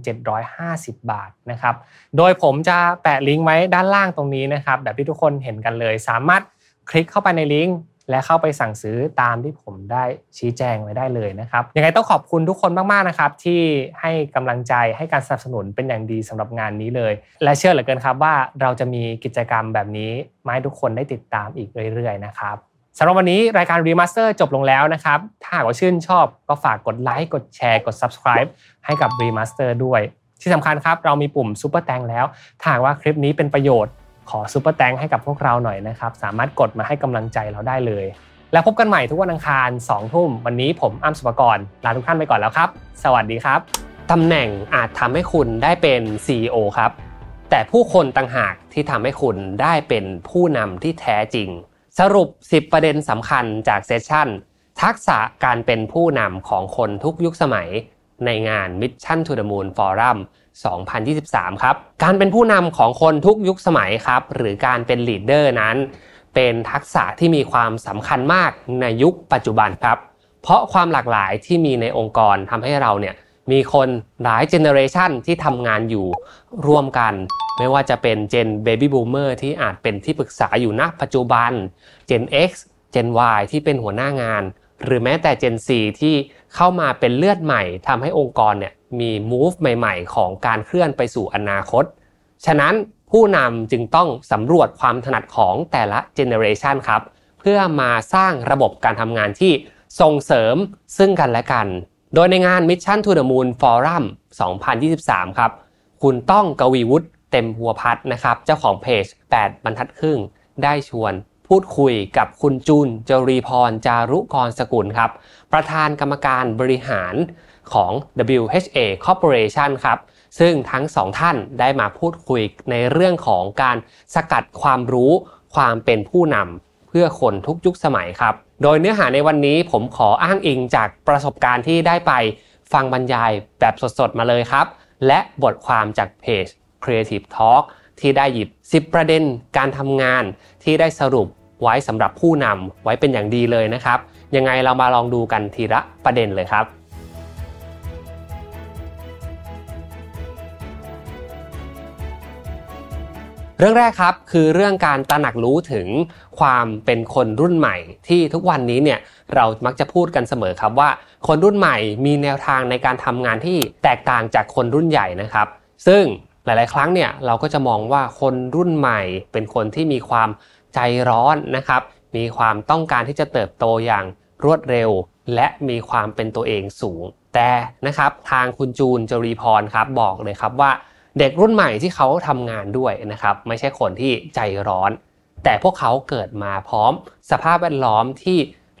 1,750 บาทนะครับ โดยผมจะแปะลิงก์ไว้ด้านล่างตรงนี้นะครับ แบบที่ทุกคนเห็นกันเลย สามารถคลิกเข้าไปในลิงก์และเข้าไปสั่งซื้อตามที่ผมได้ชี้แจงไว้ได้เลยนะครับ ยังไงต้องขอบคุณทุกคนมากๆนะครับ ที่ให้กำลังใจให้การสนับสนุนเป็นอย่างดีสำหรับงานนี้เลย และเชื่อเหลือเกินครับว่าเราจะมีกิจกรรมแบบนี้มาให้ทุกคนได้ติดตามอีกเรื่อยๆนะครับ สำหรับวันนี้รายการ Remaster จบลงแล้วนะครับ ถ้าหากว่าชื่นชอบก็ฝากกดไลค์กดแชร์กด subscribe ให้กับ Remaster ด้วย ที่สำคัญครับเรามีปุ่ม Super Thanks แล้วถ้าหากว่าคลิปนี้เป็นประโยชน์ขอ Super Thanks ให้กับพวกเราหน่อยนะครับ สามารถกดมาให้กำลังใจเราได้เลย แล้วพบกันใหม่ทุกวันอังคาร2ทุ่มวันนี้ผมอ้ำสุภกรลาทุกท่านไปก่อนแล้วครับ สวัสดีครับตำแหน่งอาจทำให้คุณได้เป็น CEO ครับ แต่ผู้คนต่างหากที่ทำให้คุณได้เป็นผู้นำที่แท้จริง สรุป 10 ประเด็นสำคัญจาก session ทักษะการเป็นผู้นำของคนทุกยุคสมัยในงาน Mission to the Moon Forum 2023 ครับ การเป็นผู้นำของคนทุกยุคสมัยครับ หรือการเป็น leader นั้น เป็นทักษะที่มีความสำคัญมากในยุคปัจจุบันครับ เพราะความหลากหลายที่มีในองค์กรทำให้เราเนี่ย มีคนหลายเจเนอเรชันที่ทำงานอยู่ร่วมกัน ไม่ว่าจะเป็น Gen Baby Boomer ที่อาจเป็นที่ปรึกษาอยู่ณปัจจุบัน Gen X Gen Y ที่เป็นหัวหน้างาน หรือแม้แต่ Gen Z ที่เข้ามาเป็นเลือดใหม่ทำให้องค์กรเนี่ยมี move ใหม่ ๆ ของการเคลื่อนไปสู่อนาคต ฉะนั้นผู้นำจึงต้องสำรวจความถนัดของแต่ละเจเนอเรชันครับ เพื่อมาสร้างระบบการทำงานที่ส่งเสริมซึ่งกันและกัน โดยในงาน Mission to the Moon Forum 2023 ครับ คุณต้องกวีวุฒิเต็มหัวพัดนะครับ เจ้าของเพจ 8 บรรทัดครึ่ง ได้ชวนพูดคุยกับคุณจุนจรีพรจารุกรสกุลครับ ประธานกรรมการบริหารของ WHA Corporation ครับ ซึ่งทั้งสองท่านได้มาพูดคุยในเรื่องของการสกัดความรู้ความเป็นผู้นำ พื่อคนทุกยุคสมัยครับ โดยเนื้อหาในวันนี้ผมขออ้างอิงจากประสบการณ์ที่ได้ไปฟังบรรยายแบบสดๆมาเลยครับ และบทความจากเพจ Creative Talk ที่ได้หยิบ 10 ประเด็นการทำงานที่ได้สรุปไว้สำหรับผู้นำไว้เป็นอย่างดีเลยนะครับ ยังไงเรามาลองดูกันทีละประเด็นเลยครับ เรื่องแรกครับคือเรื่องการตระหนักรู้ถึงความเป็นคนรุ่นใหม่ ที่ทุกวันนี้เนี่ยเรามักจะพูดกันเสมอครับว่า คนรุ่นใหม่มีแนวทางในการทำงานที่แตกต่างจากคนรุ่นใหญ่นะครับ ซึ่งหลาย ๆ ครั้งเนี่ยเราก็จะมองว่าคนรุ่นใหม่เป็นคนที่มีความใจร้อนนะครับ มีความต้องการที่จะเติบโตอย่างรวดเร็ว และมีความเป็นตัวเองสูง แต่นะครับทางคุณจูนจรีพรครับบอกเลยครับว่า เด็กรุ่นใหม่ที่เขาทำงานด้วยนะครับ ไม่ใช่คนที่ใจร้อน แต่พวกเขาเกิดมาพร้อม สภาพแวดล้อมที่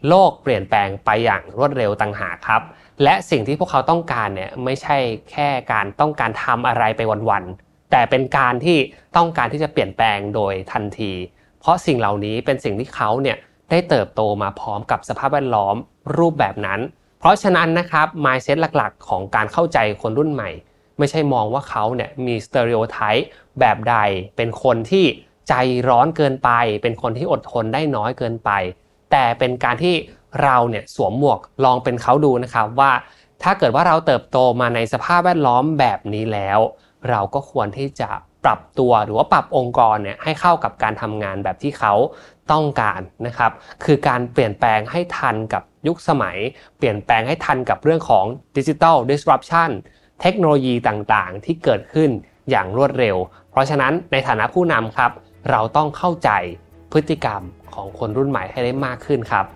โลกเปลี่ยนแปลงไปอย่างรวดเร็วต่างหากครับ และสิ่งที่พวกเขาต้องการเนี่ยไม่ใช่แค่การต้องการทำอะไรไปวันๆแต่เป็นการที่ต้องการที่จะเปลี่ยนแปลงโดยทันที เพราะสิ่งเหล่านี้เป็นสิ่งที่เขาเนี่ยได้เติบโตมาพร้อมกับสภาพแวดล้อมรูปแบบนั้น เพราะฉะนั้นนะครับ mindset หลักๆ ของการเข้าใจคนรุ่นใหม่ ไม่ใช่มองว่าเขาเนี่ยมีสเตอริโอไทป์แบบใด เป็นคนที่ใจร้อนเกินไป เป็นคนที่อดทนได้น้อยเกินไป แต่เป็นการที่เราเนี่ยสวมหมวกลองเป็นเขาดูนะครับว่า ถ้าเกิดว่าเราเติบโตมาในสภาพแวดล้อมแบบนี้แล้ว เราก็ควรที่จะปรับตัวหรือว่าปรับองค์กรเนี่ยให้เข้ากับการทำงานแบบที่เขาต้องการนะครับ คือการเปลี่ยนแปลงให้ทันกับยุคสมัย เปลี่ยนแปลงให้ทันกับเรื่องของดิจิทัล disruption เทคโนโลยีต่างๆ ที่เกิดขึ้นอย่างรวดเร็ว เพราะฉะนั้นในฐานะผู้นำครับ เราต้องเข้าใจพฤติกรรมของคนรุ่นใหม่ให้ได้มากขึ้นครับ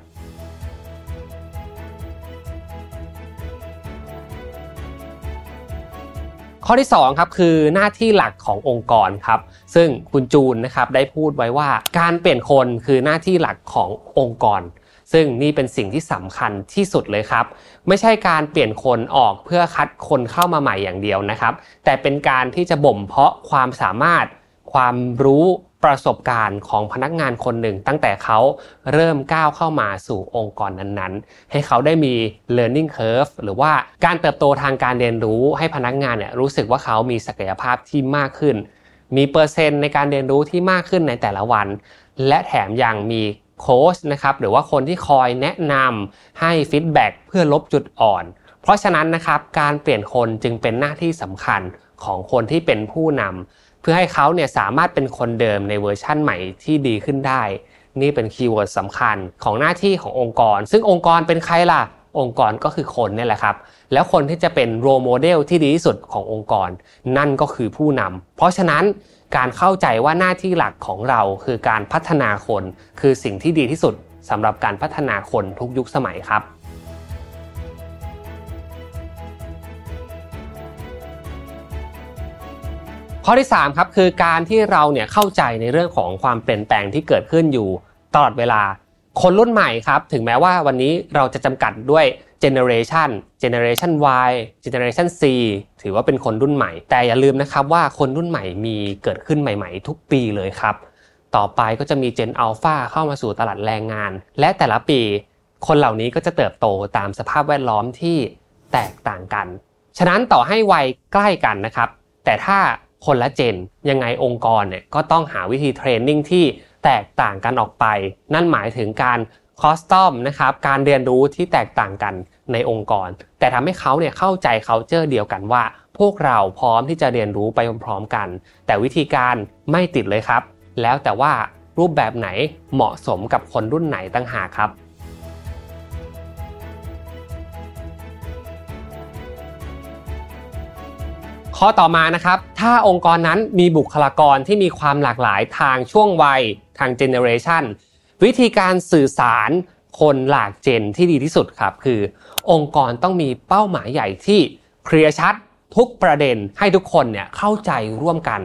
ข้อที่2ครับคือหน้าที่หลักขององค์กรครับ ซึ่งคุณจูนนะครับได้พูดไว้ว่าการเปลี่ยนคนคือหน้าที่หลักขององค์กร ซึ่งนี่เป็นสิ่งที่สำคัญที่สุดเลยครับ ไม่ใช่การเปลี่ยนคนออกเพื่อคัดคนเข้ามาใหม่อย่างเดียวนะครับ แต่เป็นการที่จะบ่มเพาะความสามารถ ความรู้ประสบการณ์ของพนักงานคนหนึ่ง ตั้งแต่เขาเริ่มก้าวเข้ามาสู่องค์กรนั้นๆ ให้เขาได้มี learning curve หรือว่าการเติบโตทางการเรียนรู้ให้พนักงานเนี่ยรู้สึกว่าเขามีศักยภาพที่มากขึ้น มีเปอร์เซ็นต์ในการเรียนรู้ที่มากขึ้นในแต่ละวัน และแถมยังมี โค้ชนะครับหรือว่าคนที่คอยแนะนำให้ฟีดแบ็กเพื่อลบจุดอ่อน เพราะฉะนั้นนะครับการเปลี่ยนคนจึงเป็นหน้าที่สำคัญของคนที่เป็นผู้นำเพื่อให้เขาเนี่ยสามารถเป็นคนเดิมในเวอร์ชั่นใหม่ที่ดีขึ้นได้ นี่เป็น keyword สำคัญของหน้าที่ขององค์กร ซึ่งองค์กรเป็นใครล่ะองค์กรก็คือคนนี่แหละครับ แล้วคนที่จะเป็น role model ที่ดีที่สุดขององค์กร นั่นก็คือผู้นำเพราะฉะนั้น การเข้าใจว่าหน้าที่หลักของเราคือการพัฒนาคน คือสิ่งที่ดีที่สุดสำหรับการพัฒนาคนทุกยุคสมัยครับข้อที่3ครับคือการที่เราเนี่ยเข้าใจในเรื่องของความเปลี่ยนแปลงที่เกิดขึ้นอยู่ตลอดเวลา คนรุ่นใหม่ครับ ถึงแม้ว่าวันนี้เราจะจำกัดด้วย generation generation Y generation C ถือว่าเป็นคนรุ่นใหม่ แต่อย่าลืมนะครับว่าคนรุ่นใหม่มีเกิดขึ้นใหม่ๆ ทุกปีเลยครับ ต่อไปก็จะมี Gen Alpha เข้ามาสู่ตลาดแรงงาน และแต่ละปี คนเหล่านี้ก็จะเติบโตตามสภาพแวดล้อมที่แตกต่างกัน ฉะนั้นต่อให้วัยใกล้กันนะครับ แต่ถ้าคนละเจนยังไงองค์กรเนี่ยก็ต้องหาวิธีเทรนนิ่งที่แตกต่างกันออกไป นั่นหมายถึงการ คอสตอมนะครับการเรียนรู้ที่แตกต่างกันในองค์กร แต่ทำให้เขาเนี่ยเข้าใจ culture เดียวกันว่า พวกเราพร้อมที่จะเรียนรู้ไปพร้อมๆกัน แต่วิธีการไม่ติดเลยครับ แล้วแต่ว่ารูปแบบไหนเหมาะสมกับคนรุ่นไหนตั้งหากครับข้อต่อมานะครับ ถ้าองค์กรนั้นมีบุคลากรที่มีความหลากหลายทางช่วงวัยทางเจเนอเรชัน วิธีการสื่อสารคนหลากเจนที่ดีที่สุดครับ คือองค์กรต้องมีเป้าหมายใหญ่ที่เคลียร์ชัดทุกประเด็นให้ทุกคนเนี่ยเข้าใจร่วมกัน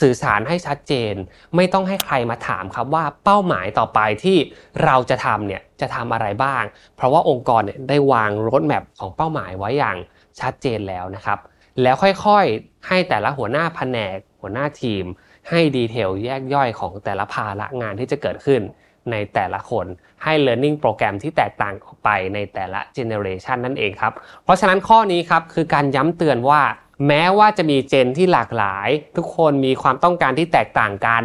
สื่อสารให้ชัดเจน ไม่ต้องให้ใครมาถามครับว่าเป้าหมายต่อไปที่เราจะทำเนี่ยจะทำอะไรบ้าง เพราะว่าองค์กรเนี่ยได้วางรถแมพของเป้าหมายไว้อย่างชัดเจนแล้วนะครับ แล้วค่อยๆ ให้แต่ละหัวหน้าแผนกหัวหน้าทีม ให้ดีเทลแยกย่อยของแต่ละภาระงานที่จะเกิดขึ้น ในแต่ละคนให้ learning โปรแกรมที่แตกต่างออกไปในแต่ละ generation นั่นเองครับ เพราะฉะนั้นข้อนี้ครับคือการย้ำเตือนว่า แม้ว่าจะมีเจนที่หลากหลาย ทุกคนมีความต้องการที่แตกต่างกัน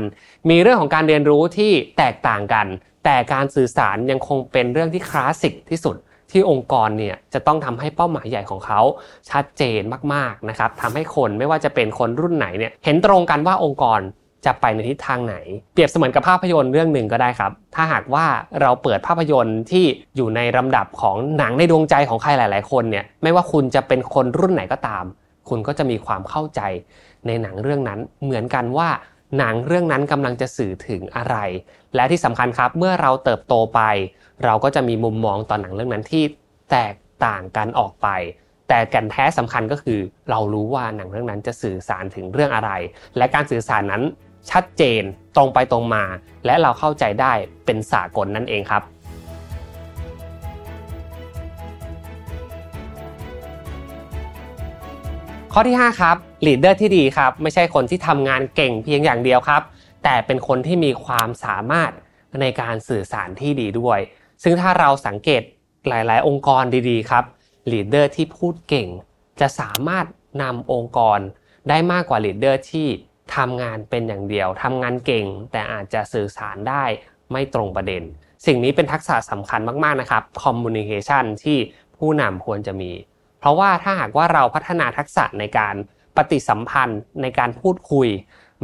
มีเรื่องของการเรียนรู้ที่แตกต่างกัน แต่การสื่อสารยังคงเป็นเรื่องที่คลาสสิกที่สุดที่องค์กรเนี่ยจะต้องทำให้เป้าหมายใหญ่ของเขาชัดเจนมากๆนะครับทำให้คนไม่ว่าจะเป็นคนรุ่นไหนเนี่ยเห็นตรงกันว่าองค์กร จะไปในทิศทางไหน เปรียบเสมือนกับภาพยนตร์เรื่องหนึ่งก็ได้ครับ ถ้าหากว่าเราเปิดภาพยนตร์ที่อยู่ในลำดับของหนังในดวงใจของใครหลาย ๆ คนเนี่ยไม่ว่าคุณจะเป็นคนรุ่นไหนก็ตาม คุณก็จะมีความเข้าใจในหนังเรื่องนั้น เหมือนกันว่าหนังเรื่องนั้นกำลังจะสื่อถึงอะไร และที่สำคัญครับเมื่อเราเติบโตไป เราก็จะมีมุมมองต่อหนังเรื่องนั้นที่แตกต่างกันออกไป แต่แก่นแท้สำคัญก็คือ เรารู้ว่าหนังเรื่องนั้นจะสื่อสารถึงเรื่องอะไร และการสื่อสารนั้น ชัดเจนตรงไปตรงมา และเราเข้าใจได้เป็นสากลนั่นเองครับข้อที่ 5 ครับ leader ที่ดีครับ ไม่ใช่คนที่ทำงานเก่งเพียงอย่างเดียวครับ แต่เป็นคนที่มีความสามารถในการสื่อสารที่ดีด้วย ซึ่งถ้าเราสังเกตหลาย ๆ องค์กรดีๆ ครับ leader ที่พูดเก่ง จะสามารถนำองค์กรได้มากกว่า leader ที่ ทำงานเป็นอย่างเดียวทำงานเก่ง แต่อาจจะสื่อสารได้ไม่ตรงประเด็น สิ่งนี้เป็นทักษะสำคัญมากๆนะครับ communication ที่ผู้นำควรจะมี เพราะว่าถ้าหากว่าเราพัฒนาทักษะในการปฏิสัมพันธ์ในการพูดคุย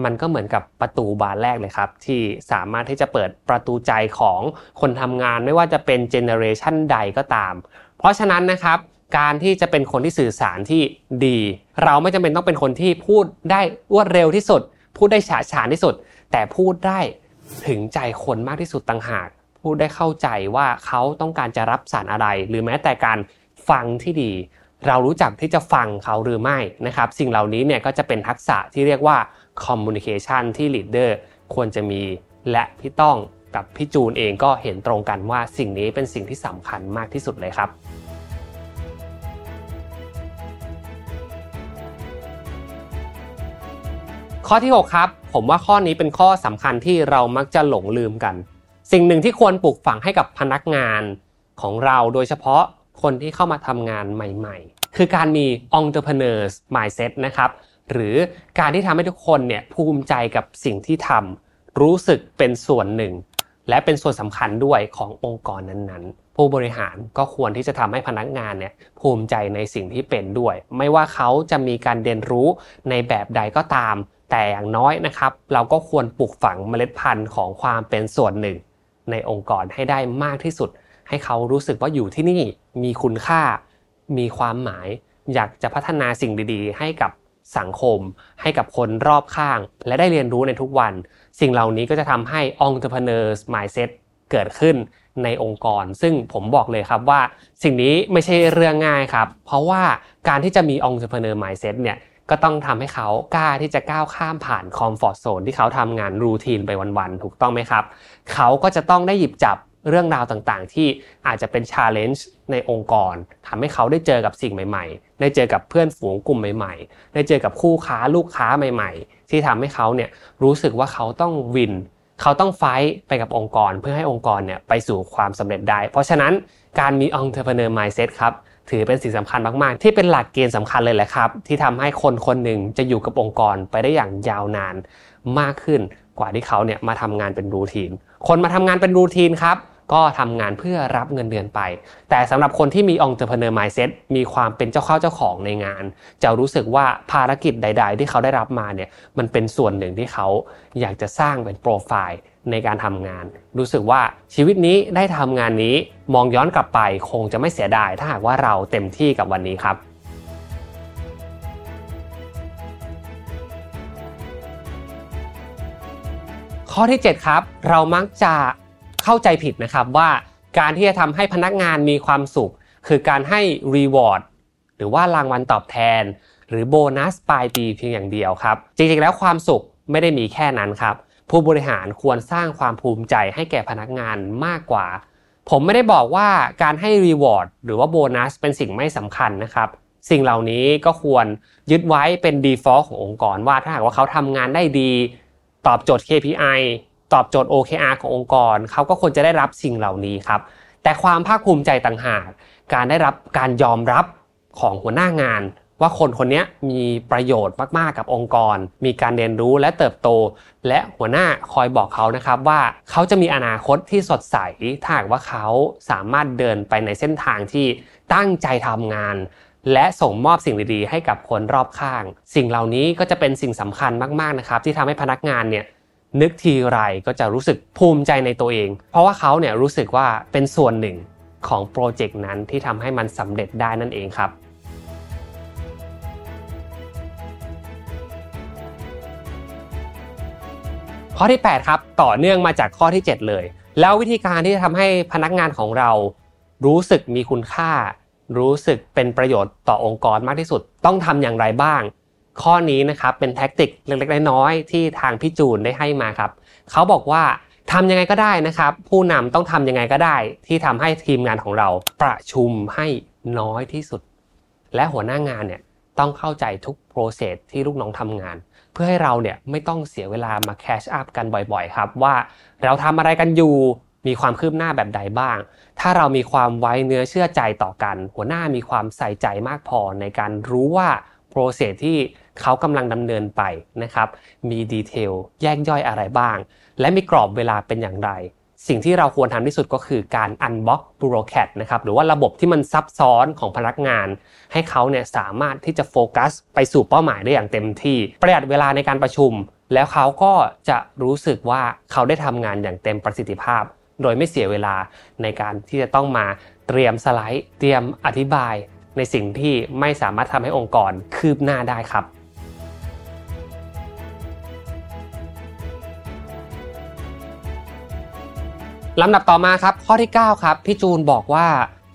มันก็เหมือนกับประตูบานแรกเลยครับ ที่สามารถที่จะเปิดประตูใจของคนทำงานไม่ว่าจะเป็นเจเนอเรชันใดก็ตาม เพราะฉะนั้นนะครับ การที่จะเป็นคนที่สื่อสารที่ดี เราไม่จำเป็นต้องเป็นคนที่พูดได้รวดเร็วที่สุด พูดได้ฉะฉานที่สุด แต่พูดได้ถึงใจคนมากที่สุดต่างหาก พูดได้เข้าใจว่าเขาต้องการจะรับสารอะไร หรือแม้แต่การฟังที่ดี เรารู้จักที่จะฟังเขาหรือไม่นะครับ สิ่งเหล่านี้เนี่ยก็จะเป็นทักษะที่เรียกว่า communication ที่ leader ควรจะมีและพี่ต้องกับพี่จูนเองก็เห็นตรงกันว่าสิ่งนี้เป็นสิ่งที่สำคัญมากที่สุดเลยครับ ข้อที่ 6 ครับ ผมว่าข้อนี้เป็นข้อสำคัญที่เรามักจะหลงลืมกัน สิ่งหนึ่งที่ควรปลูกฝังให้กับพนักงานของเราโดยเฉพาะคนที่เข้ามาทำงานใหม่ๆ คือการมี entrepreneurs mindset นะครับ หรือการที่ทำให้ทุกคนเนี่ยภูมิใจกับสิ่งที่ทำรู้สึกเป็นส่วนหนึ่ง และเป็นส่วนสำคัญด้วยขององค์กรนั้นๆ ผู้บริหารก็ควรที่จะทำให้พนักงานเนี่ยภูมิใจในสิ่งที่เป็นด้วย ไม่ว่าเขาจะมีการเรียนรู้ในแบบใดก็ตาม แต่อย่างน้อยนะครับ เราก็ควรปลูกฝังเมล็ดพันธุ์ของความเป็นส่วนหนึ่ง ในองค์กรให้ได้มากที่สุด ให้เขารู้สึกว่าอยู่ที่นี่มีคุณค่า มีความหมาย อยากจะพัฒนาสิ่งดีๆ ให้กับสังคม ให้กับคนรอบข้าง และได้เรียนรู้ในทุกวัน สิ่งเหล่านี้ก็จะทำให้ entrepreneurs mindset เกิดขึ้นในองค์กร ซึ่งผมบอกเลยครับว่าสิ่งนี้ไม่ใช่เรื่องง่ายครับ เพราะว่าการที่จะมี entrepreneur mindset เนี่ย ก็ต้องทำให้เขากล้าที่จะก้าวข้ามผ่าน comfort zone ที่เขาทำงาน routine ไปวันๆถูกต้องไหมครับ เขาก็จะต้องได้หยิบจับเรื่องราวต่างๆ ที่อาจจะเป็น challenge ในองค์กรทำให้เขาได้เจอกับสิ่งใหม่ ๆ ได้เจอกับเพื่อนฝูงกลุ่มใหม่ ๆ ได้เจอกับคู่ค้าลูกค้าใหม่ ๆ ที่ทำให้เขาเนี่ยรู้สึกว่าเขาต้อง win เขาต้อง fight ไปกับองค์กร เพื่อให้องค์กรเนี่ยไปสู่ความสำเร็จได้ เพราะฉะนั้นการมี entrepreneur mindset ครับ ถือเป็นสิ่งสำคัญมาก ๆ ที่เป็นหลักเกณฑ์สำคัญเลยแหละครับ ที่ทำให้คนคนหนึ่งจะอยู่กับองค์กรไปได้อย่างยาวนานมากขึ้นกว่าที่เขาเนี่ยมาทำงานเป็นรูทีน คนมาทำงานเป็นรูทีนครับก็ทำงานเพื่อรับเงินเดือนไป แต่สำหรับคนที่มีองค์เ p r เนอร์มายเซ็ตมีความเป็นเจ้าเข้าเจ้าของในงาน จะรู้สึกว่าภารกิจใด ๆ ที่เขาได้รับมาเนี่ยมันเป็นส่วนหนึ่งที่เขาอยากจะสร้างเป็นโปรไฟล์ ในการทำงาน รู้สึกว่าชีวิตนี้ได้ทำงานนี้มองย้อนกลับไปคงจะไม่เสียดาย ถ้าหากว่าเราเต็มที่กับวันนี้ครับ ข้อที่ 7 ครับ เรามักจะเข้าใจผิดนะครับว่าการที่จะทำให้พนักงานมีความสุข คือการให้รีวอร์ดหรือว่ารางวัลตอบแทน หรือโบนัสปลายปีเพียงอย่างเดียวครับ จริงๆแล้วความสุขไม่ได้มีแค่นั้นครับ ผู้บริหารควรสร้างความภูมิใจให้แก่พนักงานมากกว่า ผมไม่ได้บอกว่าการให้รีวอร์ดหรือว่าโบนัสเป็นสิ่งไม่สำคัญนะครับสิ่งเหล่านี้ก็ควรยึดไว้เป็น default ขององค์กร ว่าถ้าหากว่าเขาทำงานได้ดี ตอบโจทย์ KPI ตอบโจทย์ OKR ขององค์กร เขาก็ควรจะได้รับสิ่งเหล่านี้ครับ แต่ความภาคภูมิใจต่างหาก การได้รับการยอมรับของหัวหน้างาน ว่าคนคนนี้มีประโยชน์มาก ๆ กับองค์กร มีการเรียนรู้และเติบโต และหัวหน้าคอยบอกเขานะครับว่าเขาจะมีอนาคตที่สดใส ถ้าหากว่าเขาสามารถเดินไปในเส้นทางที่ตั้งใจทำงาน และส่งมอบสิ่งดีๆ ให้กับคนรอบข้าง สิ่งเหล่านี้ก็จะเป็นสิ่งสำคัญมาก ๆ นะครับ ที่ทำให้พนักงานเนี่ยนึกทีไรก็จะรู้สึกภูมิใจในตัวเอง เพราะว่าเขาเนี่ยรู้สึกว่าเป็นส่วนหนึ่งของโปรเจกต์นั้นที่ทำให้มันสำเร็จได้นั่นเองครับ ข้อที่ 8 ครับ ต่อเนื่องมาจากข้อที่ 7 เลย แล้ววิธีการที่จะทำให้พนักงานของเรา รู้สึกมีคุณค่า รู้สึกเป็นประโยชน์ต่อองค์กรมากที่สุด ต้องทำอย่างไรบ้าง ข้อนี้นะครับเป็นแท็กติกเล็กๆน้อยๆที่ทางพี่จูนได้ให้มาครับ เขาบอกว่าทำยังไงก็ได้นะครับ ผู้นำต้องทำยังไงก็ได้ ที่ทำให้ทีมงานของเราประชุมให้น้อยที่สุด และหัวหน้างานเนี่ยต้องเข้าใจทุก process ที่ลูกน้องทำงาน เพื่อให้เราเนี่ยไม่ต้องเสียเวลามา catch up กันบ่อยๆ ครับว่าเราทำอะไรกันอยู่มีความคืบหน้าแบบใดบ้าง ถ้าเรามีความไว้เนื้อเชื่อใจต่อกัน หัวหน้ามีความใส่ใจมากพอในการรู้ว่า process ที่เขากำลังดำเนินไปนะครับ มีดีเทลแยกย่อยอะไรบ้าง และมีกรอบเวลาเป็นอย่างไร สิ่งที่เราควรทำที่สุดก็คือการ unbox bureaucrat นะครับหรือว่าระบบที่มันซับซ้อนของพนักงาน ให้เขาเนี่ยสามารถที่จะโฟกัส ไปสู่เป้าหมายได้อย่างเต็มที่ ประหยัดเวลาในการประชุม แล้วเขาก็จะรู้สึกว่าเขาได้ทำงานอย่างเต็มประสิทธิภาพ โดยไม่เสียเวลาในการที่จะต้องมาเตรียมสไลด์ เตรียมอธิบาย ในสิ่งที่ไม่สามารถทำให้องค์กรคืบหน้าได้ครับ ลำดับต่อมาครับ ข้อที่ 9 ครับพี่จูนบอกว่า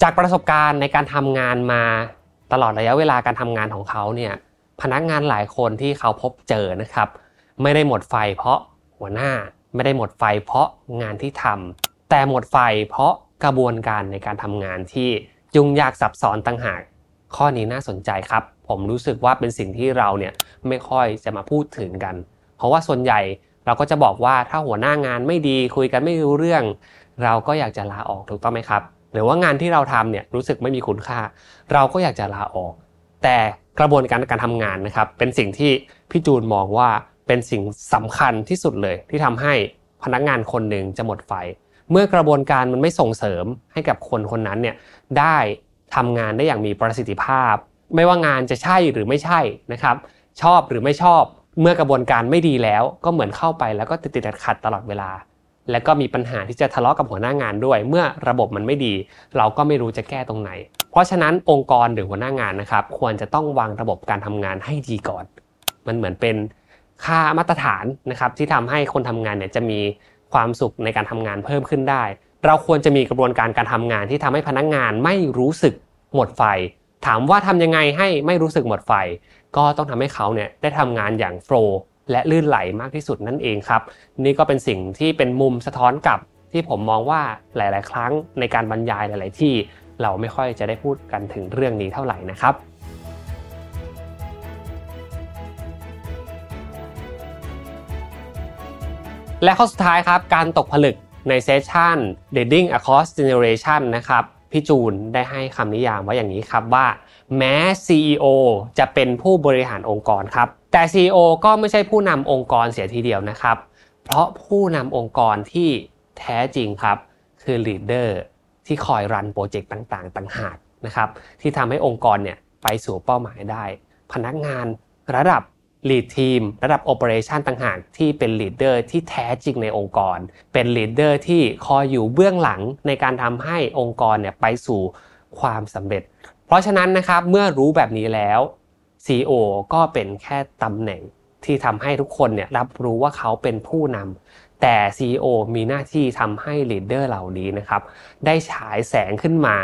จากประสบการณ์ในการทำงานมาตลอดระยะเวลาการทำงานของเขาเนี่ยพนักงานหลายคนที่เขาพบเจอนะครับ ไม่ได้หมดไฟเพราะหัวหน้าไม่ได้หมดไฟเพราะงานที่ทำแต่หมดไฟเพราะกระบวนการในการทำงานที่ยุ่งยากซับซ้อนต่างหาก ข้อนี้น่าสนใจครับ ผมรู้สึกว่าเป็นสิ่งที่เราเนี่ยไม่ค่อยจะมาพูดถึงกัน เพราะว่าส่วนใหญ่ เราก็จะบอกว่าถ้าหัวหน้างานไม่ดีคุยกันไม่รู้เรื่อง เราก็อยากจะลาออกถูกต้องไหมครับ หรือว่างานที่เราทำเนี่ยรู้สึกไม่มีคุณค่า เราก็อยากจะลาออก แต่กระบวนการการทำงานนะครับ เป็นสิ่งที่พี่จูนมองว่าเป็นสิ่งสำคัญที่สุดเลย ที่ทำให้พนักงานคนหนึ่งจะหมดไฟ เมื่อกระบวนการมันไม่ส่งเสริมให้กับคนคนนั้นเนี่ยได้ทำงานได้อย่างมีประสิทธิภาพ ไม่ว่างานจะใช่หรือไม่ใช่นะครับ ชอบหรือไม่ชอบ เมื่อกระบวนการไม่ดีแล้วก็เหมือนเข้าไปแล้วก็ติดติดขัดตลอดเวลา แล้วก็มีปัญหาที่จะทะเลาะกับหัวหน้างานด้วย เมื่อระบบมันไม่ดี เราก็ไม่รู้จะแก้ตรงไหน เพราะฉะนั้นองค์กรหรือหัวหน้างานนะครับควรจะต้องวางระบบการทำงานให้ดีก่อน มันเหมือนเป็นค่ามาตรฐานนะครับที่ทำให้คนทำงานเนี่ยจะมีความสุขในการทำงานเพิ่มขึ้นได้ เราควรจะมีกระบวนการการทำงานที่ทำให้พนักงานไม่รู้สึกหมดไฟ ถามว่าทำยังไงให้ไม่รู้สึกหมดไฟ ก็ต้องทำให้เขาเนี่ยได้ทำงานอย่างโฟล์และลื่นไหลมากที่สุดนั่นเองครับ นี่ก็เป็นสิ่งที่เป็นมุมสะท้อนกับที่ผมมองว่าหลาย ๆ ครั้งในการบรรยายหลาย ๆ ที่เราไม่ค่อยจะได้พูดกันถึงเรื่องนี้เท่าไหร่นะครับและข้อสุดท้ายครับ การตกผลึกในเซสชัน Leading Across Generation นะครับ พี่จูนได้ให้คำนิยามไว้อย่างนี้ครับว่า แม้ CEO จะเป็นผู้บริหารองค์กรครับ แต่ CEO ก็ไม่ใช่ผู้นำองค์กรเสียทีเดียวนะครับ เพราะผู้นำองค์กรที่แท้จริงครับ คือ leader ที่คอยรันโปรเจกต์ต่างๆ ต่างหากนะครับ ที่ทำให้องค์กรเนี่ยไปสู่เป้าหมายได้ พนักงานระดับ lead team ระดับ operation ต่างหากที่เป็น leader ที่แท้จริงในองค์กร เป็น leader ที่คอยอยู่เบื้องหลังในการทำให้องค์กรเนี่ยไปสู่ความสำเร็จ เพราะฉะนั้นนะครับเมื่อรู้แบบนี้แล้ว CEO ก็เป็นแค่ตำแหน่งที่ทำให้ทุกคนเนี่ยรับรู้ว่าเขาเป็นผู้นำแต่ CEO มีหน้าที่ทำให้ leader เหล่านี้นะครับได้ฉายแสงขึ้นมา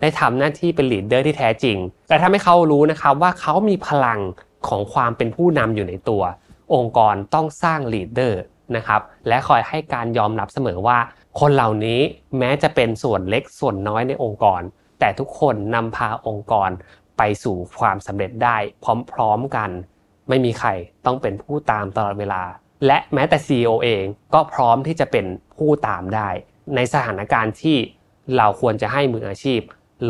ได้ทำหน้าที่เป็น leader ที่แท้จริง แต่ถ้าให้เขารู้นะครับว่าเขามีพลัง ของความเป็นผู้นำอยู่ในตัว องค์กรต้องสร้างลีดเดอร์นะครับและคอยให้การยอมรับเสมอว่า คนเหล่านี้แม้จะเป็นส่วนเล็กส่วนน้อยในองค์กร แต่ทุกคนนำพาองค์กรไปสู่ความสำเร็จได้พร้อมๆกัน ไม่มีใครต้องเป็นผู้ตามตลอดเวลา และแม้แต่ CEO เองก็พร้อมที่จะเป็นผู้ตามได้ ในสถานการณ์ที่เราควรจะให้มืออาชีพ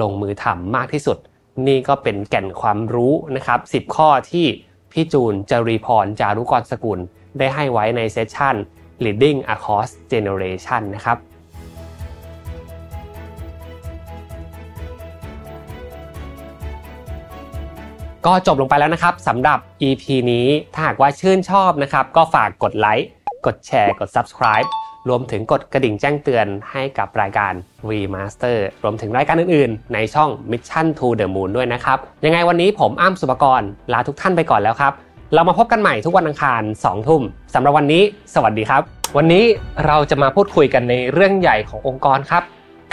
ลงมือทำมากที่สุด นี่ก็เป็นแก่นความรู้นะครับ 10 ข้อที่พี่จูนจรีพรจารุกรสกุล ได้ให้ไว้ในเซสชัน leading across generation นะครับก็จบลงไปแล้วนะครับสำหรับ EP นี้ถ้าหากว่าชื่นชอบนะครับ ก็ฝากกดไลค์ กดแชร์ กด Subscribe รวมถึงกดกระดิ่งแจ้งเตือนให้กับรายการ Remaster รวมถึงรายการอื่นๆ ในช่อง Mission to the Moon ด้วยนะครับ ยังไงวันนี้ผมอ้ำสุปกรณ์ลาทุกท่านไปก่อนแล้วครับ เรามาพบกันใหม่ทุกวันอังคาร 2 ทุ่มสำหรับวันนี้สวัสดีครับ วันนี้เราจะมาพูดคุยกันในเรื่องใหญ่ขององค์กรครับ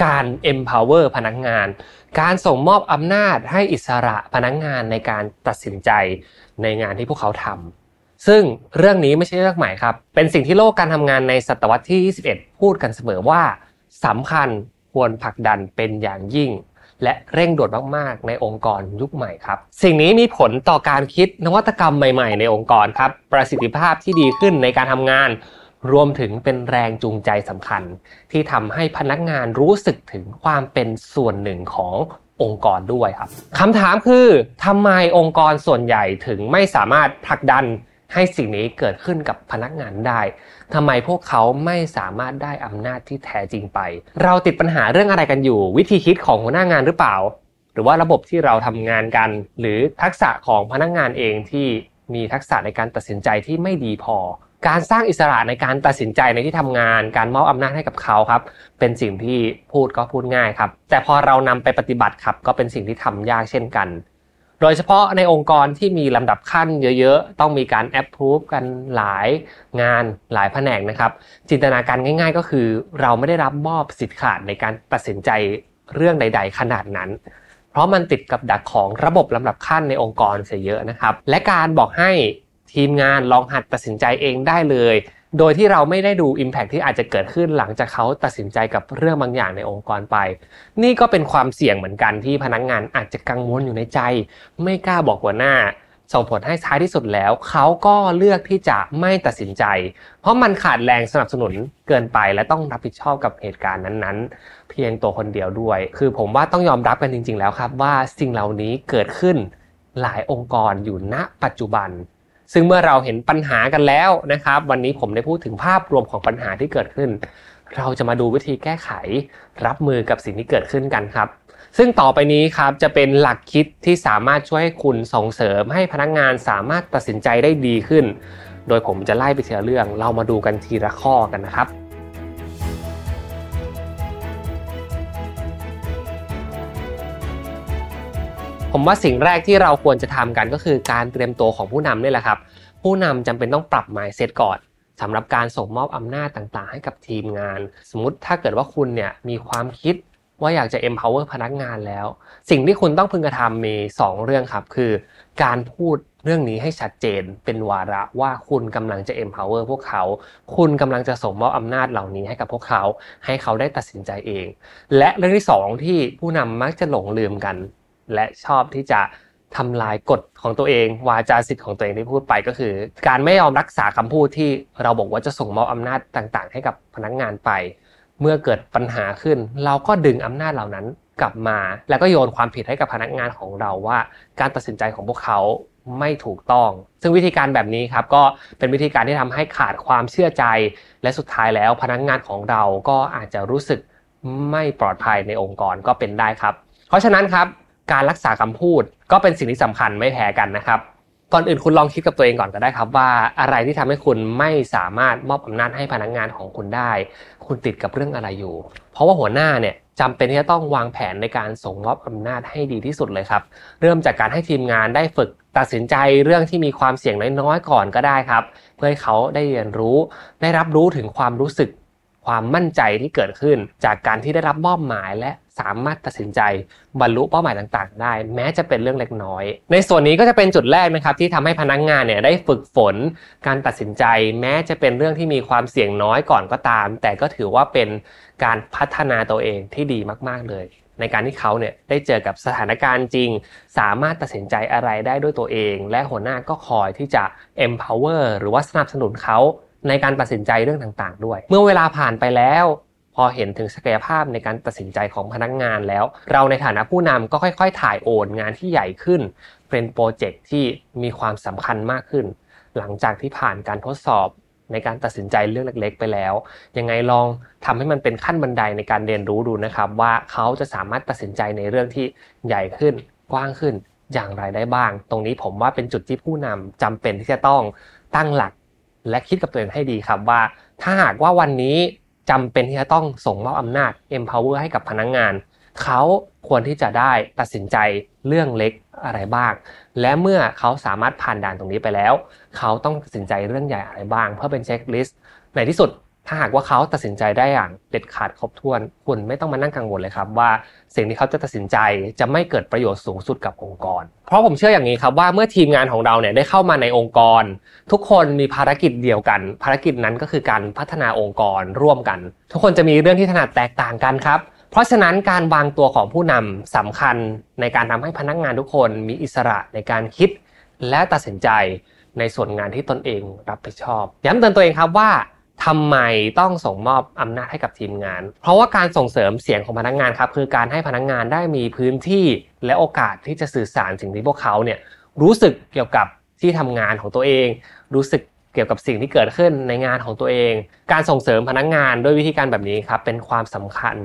การ empower พนักงาน การส่งมอบอำนาจให้อิสระพนักงานในการตัดสินใจในงานที่พวกเขาทำ ซึ่งเรื่องนี้ไม่ใช่เรื่องใหม่ครับ เป็นสิ่งที่โลกการทำงานในศตวรรษที่ 21 พูดกันเสมอว่าสำคัญควรผลักดันเป็นอย่างยิ่ง และเร่งด่วนมากๆ ในองค์กรยุคใหม่ครับ สิ่งนี้มีผลต่อการคิดนวัตกรรมใหม่ๆ ในองค์กรครับ ประสิทธิภาพที่ดีขึ้นในการทำงาน รวมถึงเป็นแรงจูงใจสำคัญ ที่ทำให้พนักงานรู้สึกถึงความเป็นส่วนหนึ่งขององค์กรด้วยครับคำถามคือทำไมองค์กรส่วนใหญ่ถึงไม่สามารถผลักดัน ให้สิ่งนี้เกิดขึ้นกับพนักงานได้ทำไมพวกเขาไม่สามารถได้อำนาจที่แท้จริงไป เราติดปัญหาเรื่องอะไรกันอยู่ วิธีคิดของหัวหน้างานหรือเปล่า หรือว่าระบบที่เราทำงานกัน หรือทักษะของพนักงานเองที่มีทักษะในการตัดสินใจที่ไม่ดีพอ การสร้างอิสระในการตัดสินใจในที่ทำงาน การมอบอำนาจให้กับเขาครับ เป็นสิ่งที่พูดก็พูดง่ายครับ แต่พอเรานำไปปฏิบัติครับ ก็เป็นสิ่งที่ทำยากเช่นกัน โดยเฉพาะในองค์กรที่มีลำดับขั้นเยอะๆ ต้องมีการแอปพรูฟกันหลายงานหลายแผนกนะครับ จินตนาการง่าย ๆ ก็คือ เราไม่ได้รับมอบสิทธิ์ขาดในการตัดสินใจเรื่องใด ๆ ขนาดนั้น เพราะมันติดกับดักของระบบลำดับขั้นในองค์กรเสียเยอะนะครับ และการบอกให้ทีมงานลองหัดตัดสินใจเองได้เลย โดยที่เราไม่ได้ดู Impact ที่อาจจะเกิดขึ้นหลังจากเขาตัดสินใจกับเรื่องบางอย่างในองค์กรไป นี่ก็เป็นความเสี่ยงเหมือนกันที่พนักงานอาจจะกังวลอยู่ในใจ ไม่กล้าบอกหัวหน้าส่งผลให้ท้ายที่สุดแล้ว เขาก็เลือกที่จะไม่ตัดสินใจ เพราะมันขาดแรงสนับสนุนเกินไปและต้องรับผิดชอบกับเหตุการณ์นั้นๆ เพียงตัวคนเดียวด้วย คือผมว่าต้องยอมรับกันจริง ๆ แล้วครับว่าสิ่งเหล่านี้เกิดขึ้นหลายองค์กรอยู่ณปัจจุบัน ซึ่งเมื่อเราเห็นปัญหากันแล้วนะครับ วันนี้ผมได้พูดถึงภาพรวมของปัญหาที่เกิดขึ้น เราจะมาดูวิธีแก้ไข รับมือกับสิ่งที่เกิดขึ้นกันครับ ซึ่งต่อไปนี้ครับจะเป็นหลักคิดที่สามารถช่วยให้คุณส่งเสริมให้พนักงานสามารถตัดสินใจได้ดีขึ้น โดยผมจะไล่ไปทีละเรื่อง เรามาดูกันทีละข้อกันนะครับ ผมว่าสิ่งแรกที่เราควรจะทำกันก็คือการเตรียมตัวของผู้นำนี่แหละครับ ผู้นำจำเป็นต้องปรับ mindset ก่อนสำหรับการส่งมอบอำนาจต่างๆ ให้กับทีมงาน สมมติถ้าเกิดว่าคุณเนี่ยมีความคิดว่าอยากจะ empower พนักงานแล้ว สิ่งที่คุณต้องพึงกระทำมี 2 เรื่องครับ คือการพูดเรื่องนี้ให้ชัดเจนเป็นวาระว่าคุณกำลังจะ empower พวกเขา คุณกำลังจะส่งมอบอำนาจเหล่านี้ให้กับพวกเขา ให้เขาได้ตัดสินใจเอง และเรื่องที่ 2 ที่ผู้นำมักจะหลงลืมกัน และชอบที่จะทำลายกฎของตัวเอง วาจาสิทธิ์ของตัวเองที่พูดไปก็คือ การไม่ยอมรักษาคำพูดที่เราบอกว่าจะส่งมอบอำนาจต่างๆ ให้กับพนักงานไป เมื่อเกิดปัญหาขึ้น เราก็ดึงอำนาจเหล่านั้นกลับมา แล้วก็โยนความผิดให้กับพนักงานของเราว่า การตัดสินใจของพวกเขาไม่ถูกต้อง ซึ่งวิธีการแบบนี้ครับก็เป็นวิธีการที่ทำให้ขาดความเชื่อใจ และสุดท้ายแล้วพนักงานของเราก็อาจจะรู้สึกไม่ปลอดภัยในองค์กรก็เป็นได้ครับ เพราะฉะนั้นครับ การรักษาคำพูดก็เป็นสิ่งที่สำคัญไม่แพ้กันนะครับก่อนอื่นคุณลองคิดกับตัวเองก่อนก็ได้ครับ ว่าอะไรที่ทำให้คุณไม่สามารถมอบอำนาจให้พนักงานของคุณได้ คุณติดกับเรื่องอะไรอยู่ เพราะว่าหัวหน้าเนี่ยจำเป็นที่จะต้องวางแผนในการส่งมอบอำนาจให้ดีที่สุดเลยครับ เริ่มจากการให้ทีมงานได้ฝึกตัดสินใจเรื่องที่มีความเสี่ยงน้อยๆก่อนก็ได้ครับ เพื่อให้เขาได้เรียนรู้ ได้รับรู้ถึงความรู้สึก ความมั่นใจที่เกิดขึ้น จากการที่ได้รับมอบหมายและสามารถตัดสินใจบรรลุเป้าหมายต่างๆ ได้ แม้จะเป็นเรื่องเล็กน้อย ในส่วนนี้ก็จะเป็นจุดแรกนะครับที่ทำให้พนักงงานเนี่ยได้ฝึกฝน การตัดสินใจ แม้จะเป็นเรื่องที่มีความเสี่ยงน้อยก่อนก็ตาม แต่ก็ถือว่าเป็นการพัฒนาตัวเองที่ดีมากๆเลย ในการที่เขาเนี่ยได้เจอกับสถานการณ์จริง สามารถตัดสินใจอะไรได้ด้วยตัวเอง และหัวหน้าก็คอยที่จะ empower หรือว่าสนับสนุนเขา ในการตัดสินใจเรื่องต่างๆ ด้วย เมื่อเวลาผ่านไปแล้ว พอเห็นถึงศักยภาพในการตัดสินใจของพนักงานแล้ว เราในฐานะผู้นำก็ค่อย ๆ ถ่ายโอนงานที่ใหญ่ขึ้น เป็นโปรเจกต์ที่มีความสำคัญมากขึ้น หลังจากที่ผ่านการทดสอบในการตัดสินใจเรื่องเล็ก ๆ ไปแล้ว ยังไงลองทำให้มันเป็นขั้นบันไดในการเรียนรู้ดูนะครับ ว่าเขาจะสามารถตัดสินใจในเรื่องที่ใหญ่ขึ้น กว้างขึ้นอย่างไรได้บ้าง ตรงนี้ผมว่าเป็นจุดที่ผู้นำจำเป็นที่จะต้องตั้งหลัก และคิดกับตัวเองให้ดีครับว่า ถ้าหากว่าวันนี้จำเป็นที่จะต้องส่งมอบอำนาจ empower ให้กับพนักงงาน เขาควรที่จะได้ตัดสินใจเรื่องเล็กอะไรบ้าง และเมื่อเขาสามารถผ่านด่านตรงนี้ไปแล้ว เขาต้องตัดสินใจเรื่องใหญ่อะไรบ้าง เพื่อเป็นเช็คลิสต์ในที่สุด ถ้าหากว่าเขาตัดสินใจได้อย่างเด็ดขาดครบถ้วน คุณไม่ต้องมานั่งกังวลเลยครับ ว่าสิ่งที่เขาจะตัดสินใจจะไม่เกิดประโยชน์สูงสุดกับองค์กร เพราะผมเชื่ออย่างนี้ครับว่าเมื่อทีมงานของเราเนี่ยได้เข้ามาในองค์กร ทุกคนมีภารกิจเดียวกัน ภารกิจนั้นก็คือการพัฒนาองค์กรร่วมกัน ทุกคนจะมีเรื่องที่ถนัดแตกต่างกันครับเพราะฉะนั้นการวางตัวของผู้นำสำคัญในการทำให้พนักงานทุกคนมีอิสระในการคิด และตัดสินใจในส่วนงานที่ตนเองรับผิดชอบ ย้ำเตือนตัวเองครับว่า ทำไมต้องส่งมอบอำนาจให้กับทีมงาน เพราะว่าการส่งเสริมเสียงของพนักงานครับคือการให้พนักงานได้มีพื้นที่และโอกาสที่จะสื่อสารสิ่งที่พวกเขาเนี่ยรู้สึกเกี่ยวกับที่ทำงานของตัวเอง รู้สึกเกี่ยวกับสิ่งที่เกิดขึ้นในงานของตัวเอง การส่งเสริมพนักงานด้วยวิธีการแบบนี้ครับเป็นความสำคัญ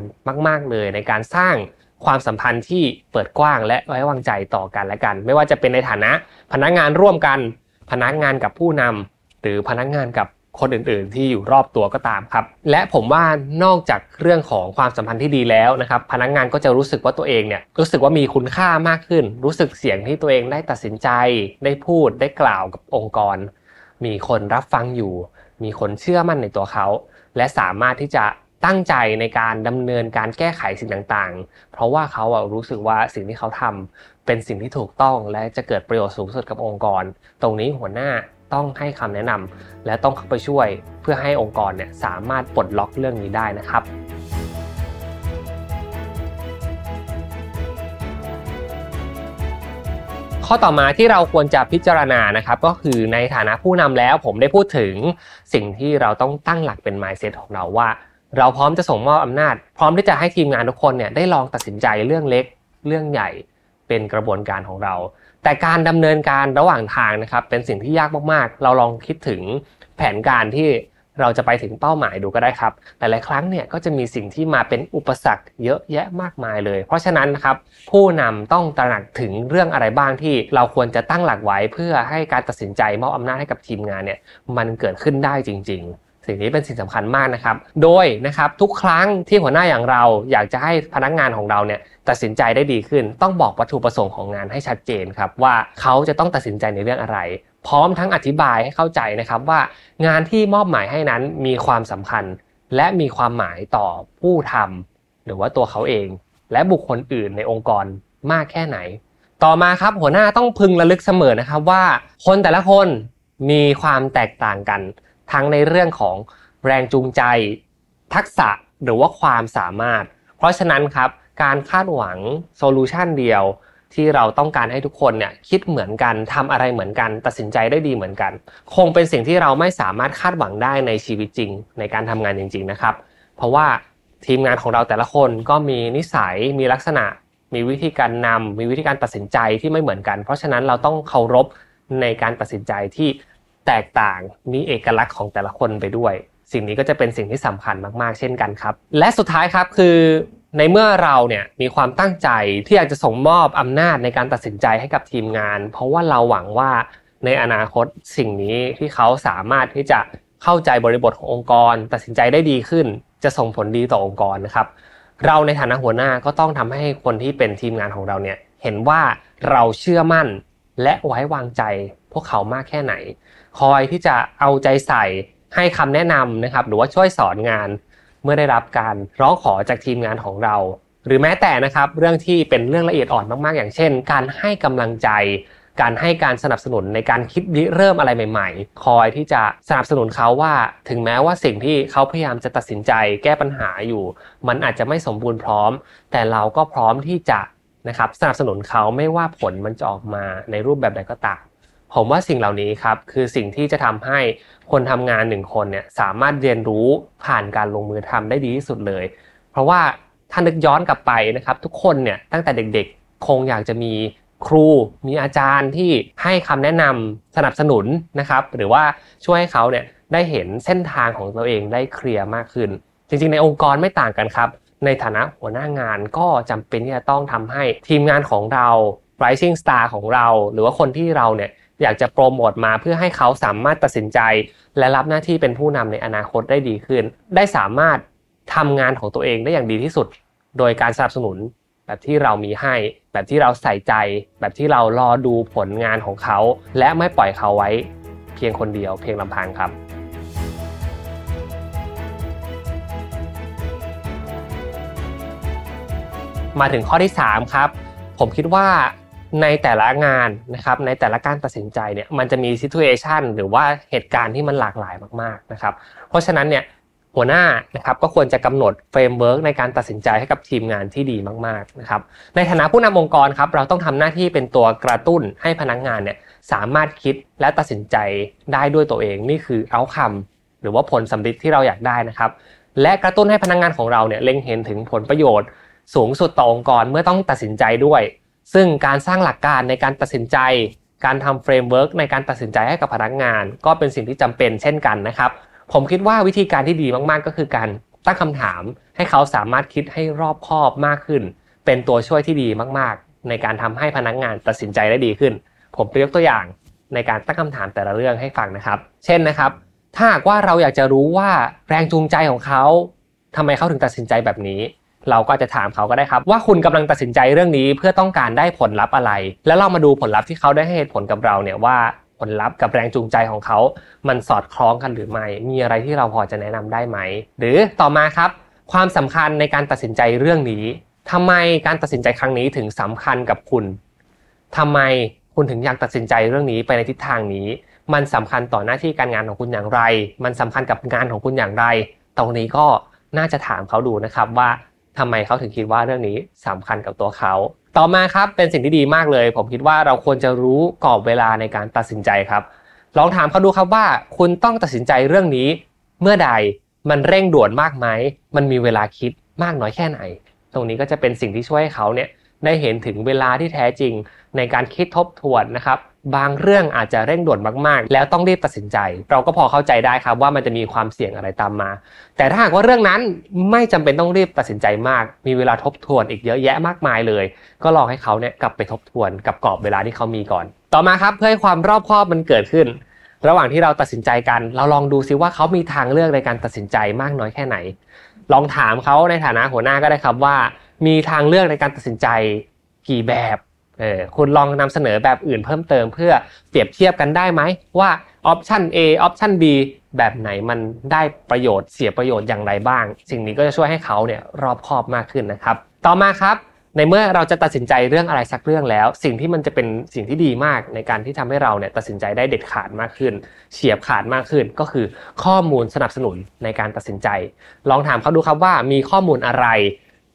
มาก ๆ เลยในการสร้างความสัมพันธ์ที่เปิดกว้างและไว้วางใจต่อกันและกัน ไม่ว่าจะเป็นในฐานะพนักงานร่วมกัน พนักงานกับผู้นำหรือพนักงานกับ คนอื่นๆ ที่อยู่รอบตัวก็ตามครับ และผมว่านอกจากเรื่องของความสัมพันธ์ที่ดีแล้วนะครับ พนักงานก็จะรู้สึกว่าตัวเองเนี่ยรู้สึกว่ามีคุณค่ามากขึ้น รู้สึกเสียงที่ตัวเองได้ตัดสินใจ ได้พูดได้กล่าวกับองค์กร มีคนรับฟังอยู่ มีคนเชื่อมั่นในตัวเขา และสามารถที่จะตั้งใจในการดำเนินการแก้ไขสิ่งต่างๆ เพราะว่าเขารู้สึกว่าสิ่งที่เขาทำเป็นสิ่งที่ถูกต้องและจะเกิดประโยชน์สูงสุดกับองค์กร ตรงนี้หัวหน้า ต้องให้คำแนะนำและต้องเข้าไปช่วยเพื่อให้องค์กรเนี่ยสามารถปลดล็อกเรื่องนี้ได้นะครับข้อต่อมาที่เราควรจะพิจารณานะครับ ก็คือในฐานะผู้นำแล้วผมได้พูดถึงสิ่งที่เราต้องตั้งหลักเป็น mindset ของเราว่า เราพร้อมจะส่งมอบอำนาจ พร้อมที่จะให้ทีมงานทุกคนเนี่ยได้ลองตัดสินใจเรื่องเล็กเรื่องใหญ่เป็นกระบวนการของเรา แต่การดำเนินการระหว่างทางนะครับเป็นสิ่งที่ยากมากๆ เราลองคิดถึงแผนการที่เราจะไปถึงเป้าหมายดูก็ได้ครับ หลายๆ ครั้งเนี่ยก็จะมีสิ่งที่มาเป็นอุปสรรคเยอะแยะมากมายเลย เพราะฉะนั้นนะครับผู้นำต้องตระหนักถึงเรื่องอะไรบ้างที่เราควรจะตั้งหลักไว้เพื่อให้การตัดสินใจมอบอำนาจให้กับทีมงานเนี่ยมันเกิดขึ้นได้จริง ๆ สิ่งนี้เป็นสิ่งสำคัญมากนะครับ โดยนะครับทุกครั้งที่หัวหน้าอย่างเราอยากจะให้พนักงานของเราเนี่ย ตัดสินใจได้ดีขึ้น ต้องบอกวัตถุประสงค์ของงานให้ชัดเจนครับว่าเขาจะต้องตัดสินใจในเรื่องอะไร พร้อมทั้งอธิบายให้เข้าใจนะครับว่างานที่มอบหมายให้นั้นมีความสำคัญ และมีความหมายต่อผู้ทำหรือว่าตัวเขาเอง และบุคคลอื่นในองค์กรมากแค่ไหน ต่อมาครับหัวหน้าต้องพึงระลึกเสมอนะครับว่าคนแต่ละคนมีความแตกต่างกัน ทั้งในเรื่องของแรงจูงใจ ทักษะหรือว่าความสามารถ เพราะฉะนั้นครับ การคาดหวัง solution เดียวที่เราต้องการให้ทุกคนเนี่ยคิดเหมือนกันทำอะไรเหมือนกัน ตัดสินใจได้ดีเหมือนกัน คงเป็นสิ่งที่เราไม่สามารถคาดหวังได้ในชีวิตจริง ในการทำงานจริง ๆนะครับ เพราะว่าทีมงานของเราแต่ละคนก็มีนิสัยมีลักษณะ มีวิธีการนำมีวิธีการตัดสินใจที่ไม่เหมือนกัน เพราะฉะนั้นเราต้องเคารพในการตัดสินใจที่แตกต่างมีเอกลักษณ์ของแต่ละคนไปด้วย สิ่งนี้ก็จะเป็นสิ่งที่สำคัญมากๆ เช่นกันครับ และสุดท้ายครับคือ ในเมื่อเราเนี่ยมีความตั้งใจที่อยากจะส่งมอบอำนาจในการตัดสินใจให้กับทีมงาน เพราะว่าเราหวังว่าในอนาคตสิ่งนี้ที่เขาสามารถที่จะเข้าใจบริบทขององค์กร ตัดสินใจได้ดีขึ้น จะส่งผลดีต่อองค์กรนะครับ เราในฐานะหัวหน้าก็ต้องทำให้คนที่เป็นทีมงานของเราเนี่ยเห็นว่าเราเชื่อมั่นและไว้วางใจพวกเขามากแค่ไหน คอยที่จะเอาใจใส่ให้คำแนะนำนะครับหรือว่าช่วยสอนงาน เมื่อได้รับการร้องขอจากทีมงานของเรา หรือแม้แต่นะครับเรื่องที่เป็นเรื่องละเอียดอ่อนมากๆ อย่างเช่น การให้กำลังใจ การให้การสนับสนุนในการคิดเริ่มอะไรใหม่ ๆ คอยที่จะสนับสนุนเขาว่า ถึงแม้ว่าสิ่งที่เขาพยายามจะตัดสินใจแก้ปัญหาอยู่ มันอาจจะไม่สมบูรณ์พร้อม แต่เราก็พร้อมที่จะนะครับสนับสนุนเขาไม่ว่าผลมันจะออกมาในรูปแบบใดก็ตาม ผมว่าสิ่งเหล่านี้ครับคือสิ่งที่จะทำให้คนทำงานหนึ่งคนเนี่ยสามารถเรียนรู้ผ่านการลงมือทำได้ดีที่สุดเลย เพราะว่าถ้านึกย้อนกลับไปนะครับทุกคนเนี่ยตั้งแต่เด็กๆ คงอยากจะมีครูมีอาจารย์ที่ให้คำแนะนำสนับสนุนนะครับ หรือว่าช่วยให้เขาเนี่ยได้เห็นเส้นทางของตัวเองได้เคลียร์มากขึ้น จริงๆ ในองค์กรไม่ต่างกันครับ ในฐานะหัวหน้างานก็จำเป็นที่จะต้องทำให้ทีมงานของเรา rising star ของเรา หรือว่าคนที่เราเนี่ย อยากจะโปรโมทมาเพื่อให้เขาสามารถตัดสินใจ และรับหน้าที่เป็นผู้นำในอนาคตได้ดีขึ้น ได้สามารถทำงานของตัวเองได้อย่างดีที่สุด โดยการสนับสนุนแบบที่เรามีให้ แบบที่เราใส่ใจ แบบที่เรารอดูผลงานของเขา และไม่ปล่อยเขาไว้ เพียงคนเดียวเพียงลำพังครับ มาถึงข้อที่ 3 ครับ ผมคิดว่า ในแต่ละงานนะครับในแต่ละการตัดสินใจเนี่ยมันจะมี situation หรือว่าเหตุการณ์ที่มันหลากหลายมากๆนะครับเพราะฉะนั้นเนี่ยหัวหน้านะครับก็ควรจะกำหนด framework ในการตัดสินใจให้กับทีมงานที่ดีมากๆนะครับในฐานะผู้นำองค์กรครับเราต้องทำหน้าที่เป็นตัวกระตุ้นให้พนักงานเนี่ยสามารถคิดและตัดสินใจได้ด้วยตัวเอง นี่คือ outcome หรือว่าผลสัมฤทธิ์ที่เราอยากได้นะครับ และกระตุ้นให้พนักงานของเราเนี่ยเล็งเห็นถึงผลประโยชน์ สูงสุดต่อองค์กรเมื่อต้องตัดสินใจด้วย ซึ่งการสร้างหลักการในการตัดสินใจ การทำ framework ในการตัดสินใจให้กับพนักงาน ก็เป็นสิ่งที่จำเป็นเช่นกันนะครับ ผมคิดว่าวิธีการที่ดีมากๆ ก็คือการตั้งคำถามให้เขาสามารถคิดให้รอบคอบมากขึ้น เป็นตัวช่วยที่ดีมากๆ ในการทำให้พนักงานตัดสินใจได้ดีขึ้น ผมไปยกตัวอย่างในการตั้งคำถามแต่ละเรื่องให้ฟังนะครับ เช่นนะครับ ถ้าหากว่าเราอยากจะรู้ว่าแรงจูงใจของเขาทำไมเขาถึงตัดสินใจแบบนี้ เราก็จะถามเขาก็ได้ครับ ว่าคุณกำลังตัดสินใจเรื่องนี้เพื่อต้องการได้ผลลัพธ์อะไร แล้วเรามาดูผลลัพธ์ที่เขาได้ให้เหตุผลกับเราเนี่ยว่าผลลัพธ์กับแรงจูงใจของเขา มันสอดคล้องกันหรือไม่ มีอะไรที่เราพอจะแนะนำได้ไหม หรือต่อมาครับ ความสำคัญในการตัดสินใจเรื่องนี้ทำไมการตัดสินใจครั้งนี้ถึงสำคัญกับคุณทำไมคุณถึงอยากตัดสินใจเรื่องนี้ไปในทิศทางนี้ มันสำคัญต่อหน้าที่การงานของคุณอย่างไร มันสำคัญกับงานของคุณอย่างไร ตรงนี้ก็น่าจะถามเขาดูนะครับว่า ทำไมเขาถึงคิดว่าเรื่องนี้สำคัญกับตัวเขา ต่อมาครับเป็นสิ่งที่ดีมากเลย ผมคิดว่าเราควรจะรู้กรอบเวลาในการตัดสินใจครับ ลองถามเขาดูครับว่าคุณต้องตัดสินใจเรื่องนี้ เมื่อใดมันเร่งด่วนมากไหมมันมีเวลาคิดมากน้อยแค่ไหน ตรงนี้ก็จะเป็นสิ่งที่ช่วยให้เขาเนี่ยได้เห็นถึงเวลาที่แท้จริงในการคิดทบทวนนะครับ บางเรื่องอาจจะเร่งด่วนมากๆ แล้วต้องรีบตัดสินใจ เราก็พอเข้าใจได้ครับว่ามันจะมีความเสี่ยงอะไรตามมา แต่ถ้าหากว่าเรื่องนั้นไม่จำเป็นต้องรีบตัดสินใจมาก มีเวลาทบทวนอีกเยอะแยะมากมายเลย ก็ลองให้เขาเนี่ยกลับไปทบทวนกับกรอบเวลาที่เขามีก่อน ต่อมาครับเพื่อให้ความรอบคอบมันเกิดขึ้น ระหว่างที่เราตัดสินใจกัน เราลองดูซิว่าเขามีทางเลือกในการตัดสินใจมากน้อยแค่ไหน ลองถามเขาในฐานะหัวหน้าก็ได้ครับว่า มีทางเลือกในการตัดสินใจกี่แบบ เออคุณลองนำเสนอแบบอื่นเพิ่มเติมเพื่อเปรียบเทียบกันได้ไหมว่าออปชัน A ออปชัน B แบบไหนมันได้ประโยชน์เสียประโยชน์อย่างไรบ้าง สิ่งนี้ก็จะช่วยให้เขาเนี่ยรอบคอบมากขึ้นนะครับ ต่อมาครับในเมื่อเราจะตัดสินใจเรื่องอะไรสักเรื่องแล้ว สิ่งที่มันจะเป็นสิ่งที่ดีมากในการที่ทำให้เราเนี่ยตัดสินใจได้เด็ดขาดมากขึ้น เฉียบขาดมากขึ้น ก็คือข้อมูลสนับสนุนในการตัดสินใจ ลองถามเขาดูครับว่ามีข้อมูลอะไร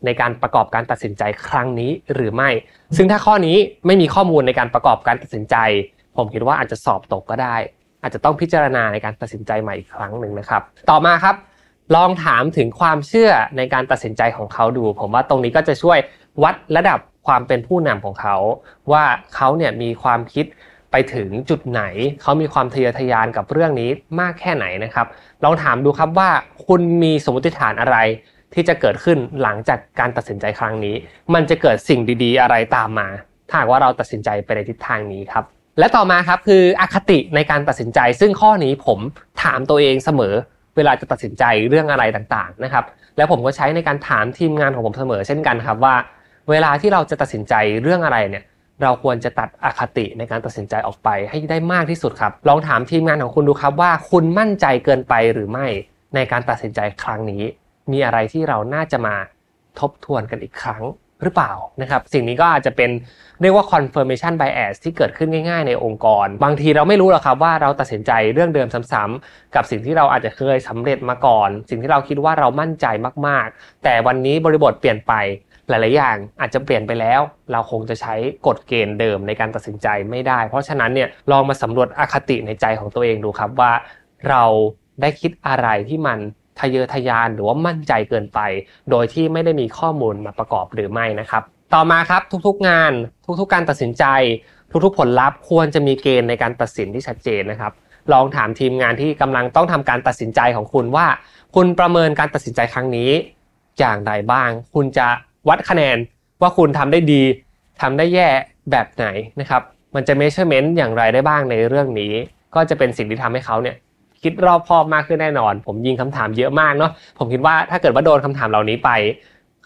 ในการประกอบการตัดสินใจครั้งนี้หรือไม่ ซึ่งถ้าข้อนี้ไม่มีข้อมูลในการประกอบการตัดสินใจ ผมคิดว่าอาจจะสอบตกก็ได้ อาจจะต้องพิจารณาในการตัดสินใจใหม่อีกครั้งหนึ่งนะครับ ต่อมาครับ ลองถามถึงความเชื่อในการตัดสินใจของเขาดู ผมว่าตรงนี้ก็จะช่วยวัดระดับความเป็นผู้นำของเขา ว่าเขาเนี่ยมีความคิดไปถึงจุดไหน เขามีความทะเยอทะยานกับเรื่องนี้มากแค่ไหนนะครับ ลองถามดูครับว่าคุณมีสมมติฐานอะไร ที่จะเกิดขึ้นหลังจากการตัดสินใจครั้งนี้ มันจะเกิดสิ่งดีๆ อะไรตามมา ถ้าหากว่าเราตัดสินใจไปในทิศทางนี้ครับ และต่อมาครับคืออคติในการตัดสินใจ ซึ่งข้อนี้ผมถามตัวเองเสมอ เวลาจะตัดสินใจเรื่องอะไรต่างๆนะครับ แล้วผมก็ใช้ในการถามทีมงานของผมเสมอ เช่นกันครับว่า เวลาที่เราจะตัดสินใจเรื่องอะไรเนี่ยเราควรจะตัดอคติในการตัดสินใจออกไปให้ได้มากที่สุดครับ ลองถามทีมงานของคุณดูครับว่าคุณมั่นใจเกินไปหรือไม่ในการตัดสินใจครั้งนี้ มีอะไรที่เราน่าจะมาทบทวนกันอีกครั้งหรือเปล่านะครับสิ่งนี้ก็อาจจะเป็นเรียกว่า confirmation bias ที่เกิดขึ้นง่าย ๆ ในองค์กร บางทีเราไม่รู้หรอกครับว่าเราตัดสินใจเรื่องเดิมซ้ำๆกับสิ่งที่เราอาจจะเคยสำเร็จมาก่อน สิ่งที่เราคิดว่าเรามั่นใจมากๆ แต่วันนี้บริบทเปลี่ยนไปหลายๆอย่างอาจจะเปลี่ยนไปแล้ว เราคงจะใช้กฎเกณฑ์เดิมในการตัดสินใจไม่ได้ เพราะฉะนั้นเนี่ยลองมาสำรวจอคติในใจของตัวเองดูครับว่า เราได้คิดอะไรที่มัน ทะเยอทะยานหรือว่ามั่นใจเกินไป โดยที่ไม่ได้มีข้อมูลมาประกอบหรือไม่นะครับ ต่อมาครับทุกๆงาน ทุกๆการตัดสินใจ ทุกๆผลลัพธ์ควรจะมีเกณฑ์ในการตัดสินที่ชัดเจนนะครับ ลองถามทีมงานที่กำลังต้องทำการตัดสินใจของคุณว่า คุณประเมินการตัดสินใจครั้งนี้ อย่างไรบ้าง คุณจะวัดคะแนนว่าคุณทำได้ดีทำได้แย่แบบไหนนะครับมันจะ measurement อย่างไรได้บ้างในเรื่องนี้ ก็จะเป็นสิ่งที่ทำให้เขาเนี่ย คิดรอบคอบมากขึ้นแน่นอน ผมยิงคำถามเยอะมากเนาะผมคิดว่าถ้าเกิดว่าโดนคำถามเหล่านี้ไป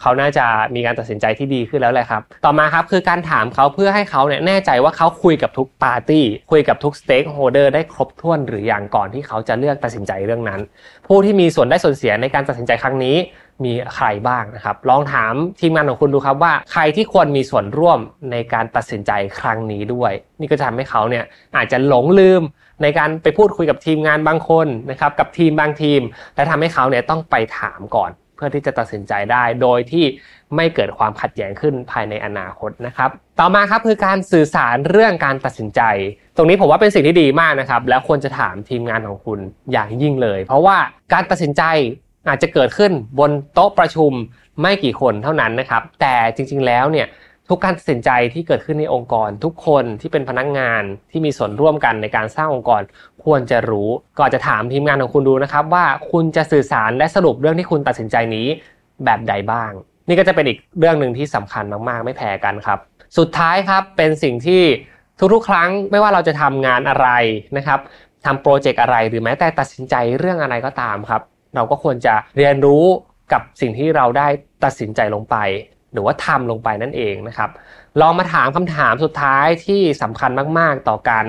เขาน่าจะมีการตัดสินใจที่ดีขึ้นแล้วแหละครับ ต่อมาครับคือการถามเขาเพื่อให้เขาเนี่ยแน่ใจว่าเขาคุยกับทุกปาร์ตี้ คุยกับทุก stakeholder ได้ครบถ้วนหรืออย่างก่อนที่เขาจะเลือกตัดสินใจเรื่องนั้น ผู้ที่มีส่วนได้ส่วนเสียในการตัดสินใจครั้งนี้มีใครบ้างนะครับ ลองถามทีมงานของคุณดูครับว่าใครที่ควรมีส่วนร่วมในการตัดสินใจครั้งนี้ด้วย นี่ก็จะทำให้เขาเนี่ยอาจจะหลงลืม ในการไปพูดคุยกับทีมงานบางคนนะครับกับทีมบางทีม และทำให้เขาเนี่ยต้องไปถามก่อน เพื่อที่จะตัดสินใจได้ โดยที่ไม่เกิดความขัดแย้งขึ้นภายในอนาคตนะครับ ต่อมาครับคือการสื่อสารเรื่องการตัดสินใจ ตรงนี้ผมว่าเป็นสิ่งที่ดีมากนะครับ แล้วควรจะถามทีมงานของคุณอย่างยิ่งเลย เพราะว่าการตัดสินใจอาจจะเกิดขึ้นบนโต๊ะประชุมไม่กี่คนเท่านั้นนะครับ แต่จริง ๆ แล้วเนี่ย ทุกการตัดสินใจที่เกิดขึ้นในองค์กร ทุกคนที่เป็นพนักงานที่มีส่วนร่วมกันในการสร้างองค์กร ควรจะรู้ก่อนจะถามทีมงานของคุณดูนะครับว่าคุณจะสื่อสารและสรุปเรื่องที่คุณตัดสินใจนี้แบบใดบ้าง นี่ก็จะเป็นอีกเรื่องหนึ่งที่สำคัญมากๆ ไม่แพ้กันครับ สุดท้ายครับเป็นสิ่งที่ทุกๆ ครั้งไม่ว่าเราจะทำงานอะไรนะครับทำโปรเจกต์อะไรหรือแม้แต่ตัดสินใจเรื่องอะไรก็ตามครับ เราก็ควรจะเรียนรู้กับสิ่งที่เราได้ตัดสินใจลงไป หรือว่าทำลงไปนั่นเองนะครับ ลองมาถามคำถามสุดท้ายที่สำคัญมากๆ ต่อการ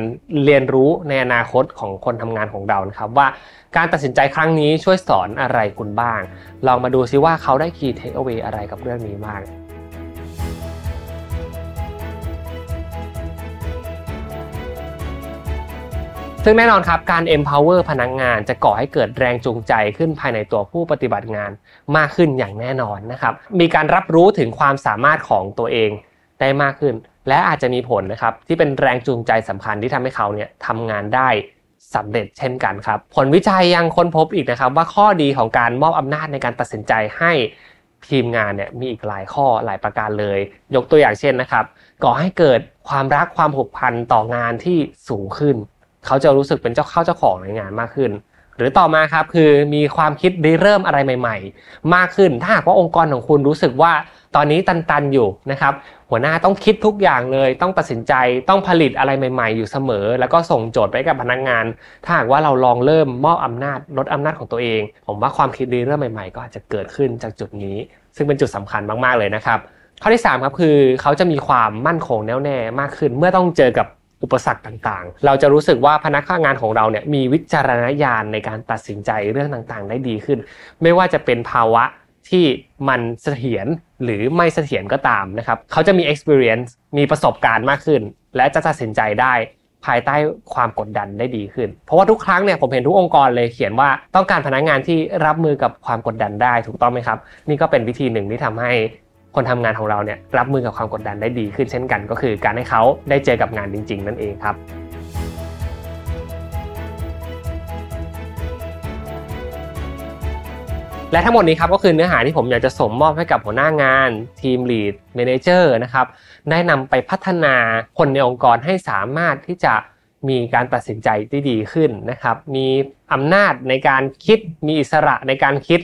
เรียนรู้ในอนาคตของคนทำงานของเรานะครับ ว่าการตัดสินใจครั้งนี้ช่วยสอนอะไรคุณบ้าง ลองมาดูซิว่าเขาได้ key takeaway อะไรกับเรื่องนี้บ้าง ซึ่งแน่นอนครับการ empower พนักงงานจะก่อให้เกิดแรงจูงใจขึ้นภายในตัวผู้ปฏิบัติงานมากขึ้นอย่างแน่นอนนะครับ มีการรับรู้ถึงความสามารถของตัวเองได้มากขึ้น และอาจจะมีผลนะครับที่เป็นแรงจูงใจสำคัญที่ทำให้เขาเนี่ยทำงานได้สำเร็จเช่นกันครับ ผลวิจัยยังค้นพบอีกนะครับ ว่าข้อดีของการมอบอำนาจในการตัดสินใจให้ทีมงานเนี่ยมีอีกหลายข้อหลายประการเลย ยกตัวอย่างเช่นนะครับก่อให้เกิดความรักความผูกพันต่องานที่สูงขึ้น เขาจะรู้สึกเป็นเจ้าเข้าเจ้าของในงานมากขึ้น หรือต่อมาครับคือมีความคิดริเริ่มอะไรใหม่ ๆ มากขึ้น ถ้าหากว่าองค์กรของคุณรู้สึกว่าตอนนี้ตันๆอยู่นะครับ หัวหน้าต้องคิดทุกอย่างเลย ต้องตัดสินใจต้องผลิตอะไรใหม่ๆ อยู่เสมอ แล้วก็ส่งโจทย์ไปกับพนักงาน ถ้าหากว่าเราลองเริ่มมอบอำนาจลดอำนาจของตัวเอง ผมว่าความคิดเริ่มใหม่ๆ ก็อาจจะเกิดขึ้นจากจุดนี้ ซึ่งเป็นจุดสำคัญมากๆเลยนะครับ ข้อที่3ครับคือเขาจะมีความมั่นคงแน่วแน่มากขึ้น เมื่อต้องเจอกับ อุปสรรคต่างๆ เราจะรู้สึกว่าพนักงานของเราเนี่ยมีวิจารณญาณในการตัดสินใจเรื่องต่างๆ ได้ดีขึ้น ไม่ว่าจะเป็นภาวะที่มันเสถียรหรือไม่เสถียรก็ตามนะครับ เขาจะมี experience มีประสบการณ์มากขึ้น และจะตัดสินใจได้ภายใต้ความกดดันได้ดีขึ้น เพราะว่าทุกครั้งเนี่ยผมเห็นทุกองค์กรเลยเขียนว่าต้องการพนักงานที่รับมือกับความกดดันได้ถูกต้องไหมครับ นี่ก็เป็นวิธีหนึ่งที่ทำให้ คนทำงานของเราเนี่ยรับมือกับความกดดันได้ดีขึ้นเช่นกัน ก็คือการให้เขาได้เจอกับงานจริง ๆ นั่นเองครับและทั้งหมดนี้ครับก็คือเนื้อหาที่ผมอยากจะส่งมอบให้กับหัวหน้างาน ทีมลีดเมนเจอร์นะครับได้นำไปพัฒนาคนในองค์กรให้สามารถที่จะมีการตัดสินใจที่ดีขึ้นนะครับมีอำนาจในการคิดมีอิสระในการคิด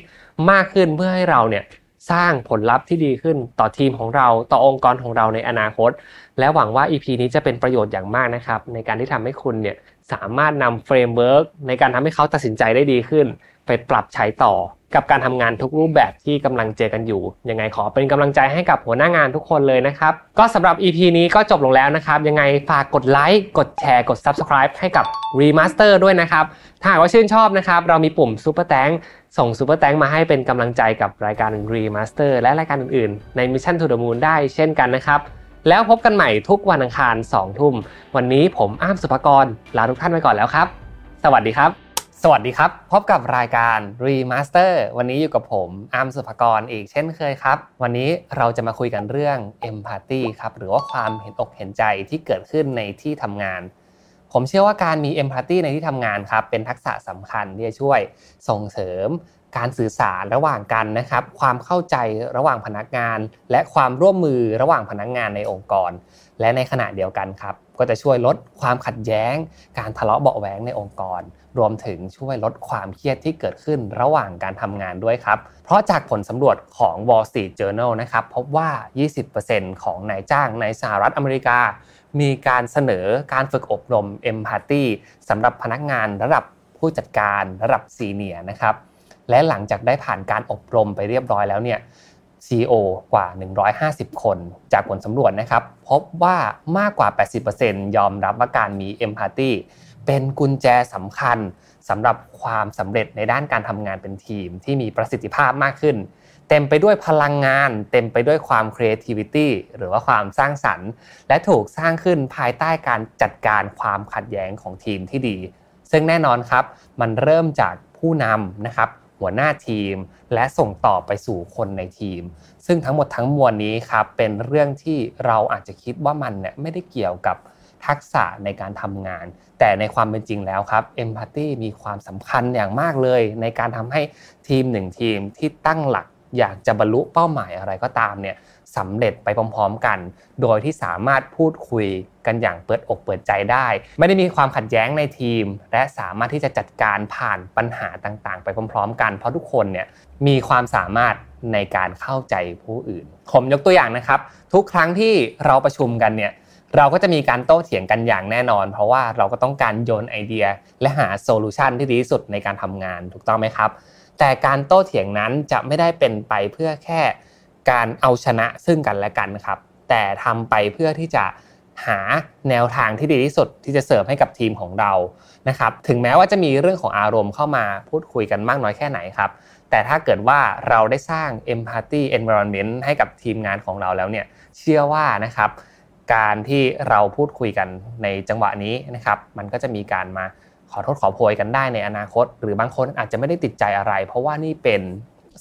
มากขึ้นเพื่อให้เราเนี่ย สร้างผลลัพธ์ที่ดีขึ้นต่อทีมของเราต่อองค์กรของเราในอนาคต และหวังว่า EP นี้จะเป็นประโยชน์อย่างมากนะครับ ในการที่ทำให้คุณเนี่ยสามารถนำ framework ในการทำให้เขาตัดสินใจได้ดีขึ้น ไปปรับใช้ต่อกับการทำงานทุกรูปแบบที่กำลังเจอกันอยู่ ยังไงขอเป็นกำลังใจให้กับหัวหน้างานทุกคนเลยนะครับ ก็สำหรับ EP นี้ก็จบลงแล้วนะครับ ยังไงฝากกดไลค์ กดแชร์ กด Subscribe ให้กับ Remaster ด้วยนะครับ ถ้าหากว่าชื่นชอบนะครับ เรามีปุ่ม Super t a n k ส่ง Super Thank มาให้เป็นกำลังใจกับรายการ Remaster และรายการอื่นๆ ใน Mission to the Moon ได้เช่นกันนะครับ แล้วพบกันใหม่ทุกวันอังคาร 2 ทุ่ม วันนี้ผมอ้ามสุภกรลาทุกท่านไปก่อนแล้วครับ สวัสดีครับ สวัสดีครับ พบกับรายการ Remaster วันนี้อยู่กับผมอามสุภกรอีกเช่นเคยครับ วันนี้เราจะมาคุยกันเรื่อง Empathy ครับหรือว่าความเห็นอกเห็นใจที่เกิดขึ้นในที่ทำงาน ผมเชื่อว่าการมี Empathy ในที่ทำงานครับเป็นทักษะสำคัญที่จะช่วยส่งเสริมการสื่อสารระหว่างกันนะครับ ความเข้าใจระหว่างพนักงาน และความร่วมมือระหว่างพนักงานในองค์กร และในขณะเดียวกันครับ ก็จะช่วยลดความขัดแย้ง การทะเลาะเบาแหวงในองค์กร รวมถึงช่วยลดความเครียดที่เกิดขึ้นระหว่างการทำงานด้วยครับ เพราะจากผลสำรวจของ Wall Street Journal นะครับพบว่า 20%ของนายจ้างในสหรัฐอเมริกา มีการเสนอการฝึกอบรม Empathy สำหรับพนักงานระดับผู้จัดการระดับซีเนียนะครับ และหลังจากได้ผ่านการอบรมไปเรียบร้อยแล้วเนี่ย CEO กว่า 150 คน จากผลสำรวจนะครับ พบว่ามากกว่า 80%ยอมรับว่าการมี Empathy เป็นกุญแจสำคัญสำหรับความสำเร็จในด้านการทำงานเป็นทีมที่มีประสิทธิภาพมากขึ้น เต็มไปด้วยพลังงาน เต็มไปด้วยความ creativity หรือว่าความสร้างสรรค์ และถูกสร้างขึ้นภายใต้การจัดการความขัดแย้งของทีมที่ดี ซึ่งแน่นอนครับ มันเริ่มจากผู้นำนะครับหัวหน้าทีม และส่งต่อไปสู่คนในทีม ซึ่งทั้งหมดทั้งมวลนี้ครับเป็นเรื่องที่เราอาจจะคิดว่ามันเนี่ยไม่ได้เกี่ยวกับทักษะในการทำงาน แต่ในความเป็นจริงแล้วครับเอมพัตตีมีความสำคัญอย่างมากเลย ในการทำให้ทีมหนึ่งทีมที่ตั้งหลัก อยากจะบรรลุเป้าหมายอะไรก็ตามเนี่ยสำเร็จไปพร้อมๆกัน โดยที่สามารถพูดคุยกันอย่างเปิดอกเปิดใจได้ ไม่ได้มีความขัดแย้งในทีม และสามารถที่จะจัดการผ่านปัญหาต่างๆ ไปพร้อม ๆ กัน เพราะทุกคนเนี่ยมีความสามารถในการเข้าใจผู้อื่น ผมยกตัวอย่างนะครับ ทุกครั้งที่เราประชุมกันเนี่ยเราก็จะมีการโต้เถียงกันอย่างแน่นอน เพราะว่าเราก็ต้องการโยนไอเดีย และหาโซลูชันที่ดีที่สุดในการทำงานถูกต้องไหมครับ แต่การโต้เถียงนั้นจะไม่ได้เป็นไปเพื่อแค่การเอาชนะซึ่งกันและกันครับ แต่ทำไปเพื่อที่จะหาแนวทางที่ดีที่สุดที่จะเสิร์ฟให้กับทีมของเรานะครับ ถึงแม้ว่าจะมีเรื่องของอารมณ์เข้ามาพูดคุยกันมากน้อยแค่ไหนครับ แต่ถ้าเกิดว่าเราได้สร้าง empathy environment ให้กับทีมงานของเราแล้วเนี่ย เชื่อว่านะครับ การที่เราพูดคุยกันในจังหวะนี้นะครับ มันก็จะมีการมา ขอโทษขอโพยกันได้ในอนาคต หรือบางคนอาจจะไม่ได้ติดใจอะไร เพราะว่านี่เป็น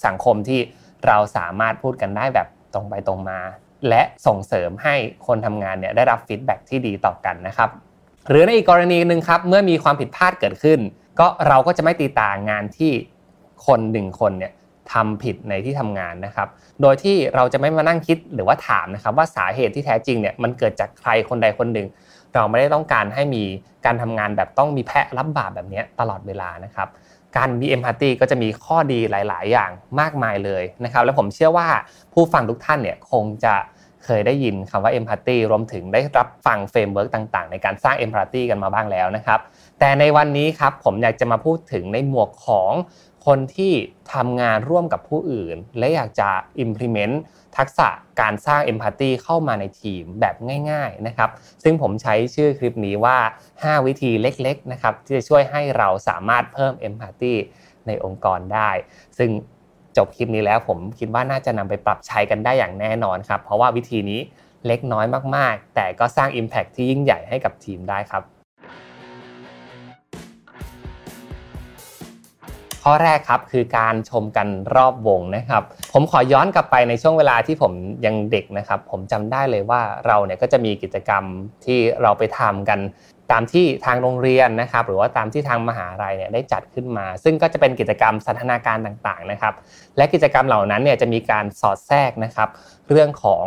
สังคมที่เราสามารถพูดกันได้แบบตรงไปตรงมา และส่งเสริมให้คนทำงานเนี่ยได้รับฟีดแบ็ที่ดีต่อกันนะครับหรือในอีกกรณีหนึ่งครับเมื่อมีความผิดพลาดเกิดขึ้น ก็เราก็จะไม่ตีตางานที่คนหนึ่งคนเนี่ยทำผิดในที่ทำงานนะครับ โดยที่เราจะไม่มานั่งคิดหรือว่าถามนะครับว่าสาเหตุที่แท้จริงเนี่ยมันเกิดจากใครคนใดคนหนึ่ง เราไม่ได้ต้องการให้มีการทำงานแบบต้องมีแพะรับบาปแบบนี้ตลอดเวลานะครับการมี empathy ก็จะมีข้อดีหลาย ๆ อย่างมากมายเลยนะครับและผมเชื่อว่าผู้ฟังทุกท่านเนี่ยคงจะเคยได้ยินคำว่า empathy รวมถึงได้รับฟัง framework ต่าง ๆ ในการสร้าง empathy กันมาบ้างแล้วนะครับ แต่ในวันนี้ครับผมอยากจะมาพูดถึงในหมวกของคนที่ทำงานร่วมกับผู้อื่น และอยากจะ implement ทักษะการสร้าง empathy เข้ามาในทีมแบบง่ายๆนะครับซึ่งผมใช้ชื่อคลิปนี้ว่า 5 วิธีเล็กๆนะครับที่จะช่วยให้เราสามารถเพิ่ม empathy ในองค์กรได้ ซึ่งจบคลิปนี้แล้วผมคิดว่าน่าจะนำไปปรับใช้กันได้อย่างแน่นอนครับเพราะว่าวิธีนี้เล็กน้อยมากๆ แต่ก็สร้าง Impact ที่ยิ่งใหญ่ให้กับทีมได้ครับ ข้อแรกครับคือการชมกันรอบวงนะครับ ผมขอย้อนกลับไปในช่วงเวลาที่ผมยังเด็กนะครับ ผมจำได้เลยว่าเราเนี่ยก็จะมีกิจกรรมที่เราไปทำกันตามที่ทางโรงเรียนนะครับ หรือว่าตามที่ทางมหาลัยเนี่ยได้จัดขึ้นมา ซึ่งก็จะเป็นกิจกรรมสันทนาการต่างๆนะครับ และกิจกรรมเหล่านั้นเนี่ยจะมีการสอดแทรกนะครับ เรื่องของ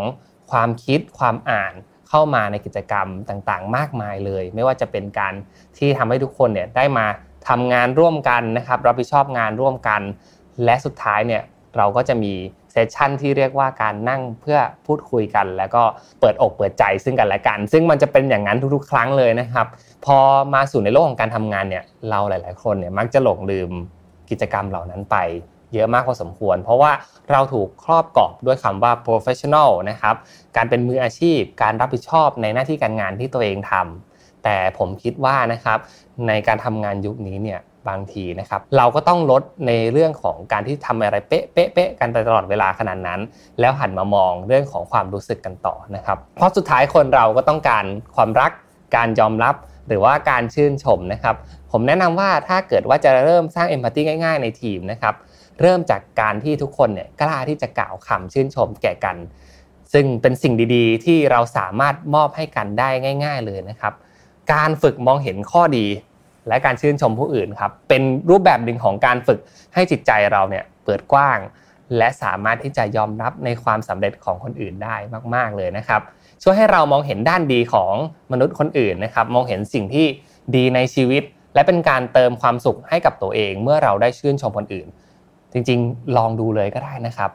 ความคิดความอ่านเข้ามาในกิจกรรมต่างๆ มากมายเลย ไม่ว่าจะเป็นการที่ทำให้ทุกคนเนี่ยได้มา ทำงานร่วมกันนะครับรับผิดชอบงานร่วมกัน และสุดท้ายเนี่ยเราก็จะมีเซสชันที่เรียกว่าการนั่งเพื่อพูดคุยกัน แล้วก็เปิดอกเปิดใจซึ่งกันและกัน ซึ่งมันจะเป็นอย่างนั้นทุกๆ ครั้งเลยนะครับ พอมาสู่ในโลกของการทำงานเนี่ยเราหลาย ๆ คนเนี่ยมักจะหลงลืมกิจกรรมเหล่านั้นไป เยอะมากพอสมควร เพราะว่าเราถูกครอบกรอบด้วยคำว่า professional นะครับการเป็นมืออาชีพ การรับผิดชอบในหน้าที่การงานที่ตัวเองทำ แต่ผมคิดว่านะครับในการทำงานยุคนี้เนี่ยบางทีนะครับเราก็ต้องลดในเรื่องของการที่ทำอะไรเป๊ะเป๊ะเป๊ะกันไปตลอดเวลาขนาดนั้น แล้วหันมามองเรื่องของความรู้สึกกันต่อนะครับ เพราะสุดท้ายคนเราก็ต้องการความรักการยอมรับหรือว่าการชื่นชมนะครับ ผมแนะนำว่าถ้าเกิดว่าจะเริ่มสร้างเอมพัตตีง่ายๆ ในทีมนะครับเริ่มจากการที่ทุกคนเนี่ยกล้าที่จะกล่าวคำชื่นชมแก่กัน ซึ่งเป็นสิ่งดีๆ ที่เราสามารถมอบให้กันได้ง่าย ๆ เลยนะครับ การฝึกมองเห็นข้อดี และการชื่นชมผู้อื่นครับ เป็นรูปแบบหนึ่งของการฝึกให้จิตใจเราเนี่ยเปิดกว้าง และสามารถที่จะยอมรับในความสำเร็จของคนอื่นได้มาก ๆเลยนะครับ ช่วยให้เรามองเห็นด้านดีของมนุษย์คนอื่นนะครับ มองเห็นสิ่งที่ดีในชีวิต และเป็นการเติมความสุขให้กับตัวเอง เมื่อเราได้ชื่นชมคนอื่น จริงๆ ลองดูเลยก็ได้นะครับ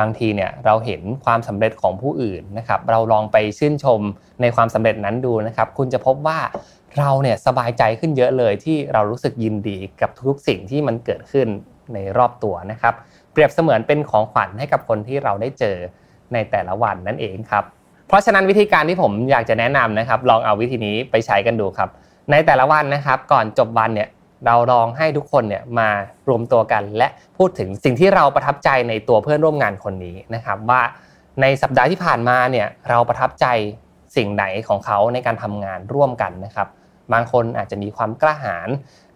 บางทีเนี่ยเราเห็นความสำเร็จของผู้อื่นนะครับ เราลองไปชื่นชมในความสำเร็จนั้นดูนะครับ คุณจะพบว่าเราเนี่ยสบายใจขึ้นเยอะเลยที่เรารู้สึกยินดีกับทุกสิ่งที่มันเกิดขึ้นในรอบตัวนะครับ เปรียบเสมือนเป็นของขวัญให้กับคนที่เราได้เจอในแต่ละวันนั่นเองครับ เพราะฉะนั้นวิธีการที่ผมอยากจะแนะนำนะครับ ลองเอาวิธีนี้ไปใช้กันดูครับ ในแต่ละวันนะครับ ก่อนจบวันเนี่ย เราลองให้ทุกคนเนี่ยมารวมตัวกัน และพูดถึงสิ่งที่เราประทับใจในตัวเพื่อนร่วมงานคนนี้นะครับ ว่าในสัปดาห์ที่ผ่านมาเนี่ยเราประทับใจสิ่งไหนของเขาในการทำงานร่วมกันนะครับ บางคนอาจจะมีความกล้าหาญ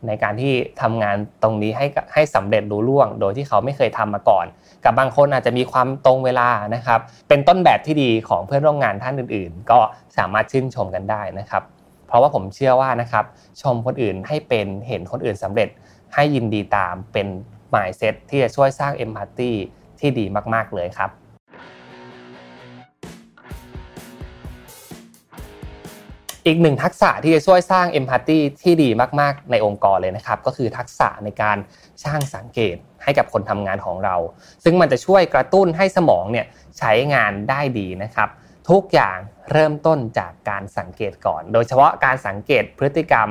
ในการที่ทำงานตรงนี้ให้ให้สำเร็จรู้ล่วง โดยที่เขาไม่เคยทำมาก่อน กับบางคนอาจจะมีความตรงเวลานะครับ เป็นต้นแบบที่ดีของเพื่อนร่วมงานท่านอื่น ๆ ก็สามารถชื่นชมกันได้นะครับ เพราะว่าผมเชื่อว่านะครับชมคนอื่นให้เป็นเห็นคนอื่นสำเร็จ ให้ยินดีตามเป็น mindset ที่จะช่วยสร้าง empathy ที่ดีมากๆเลยครับอีกหนึ่งทักษะที่จะช่วยสร้างเอมพัตตีที่ดีมาก ๆ ในองค์กรเลยนะครับ ก็คือทักษะในการสร้างสังเกตให้กับคนทำงานของเรา ซึ่งมันจะช่วยกระตุ้นให้สมองเนี่ยใช้งานได้ดีนะครับ ทุกอย่างเริ่มต้นจากการสังเกตก่อน โดยเฉพาะการสังเกตพฤติกรรม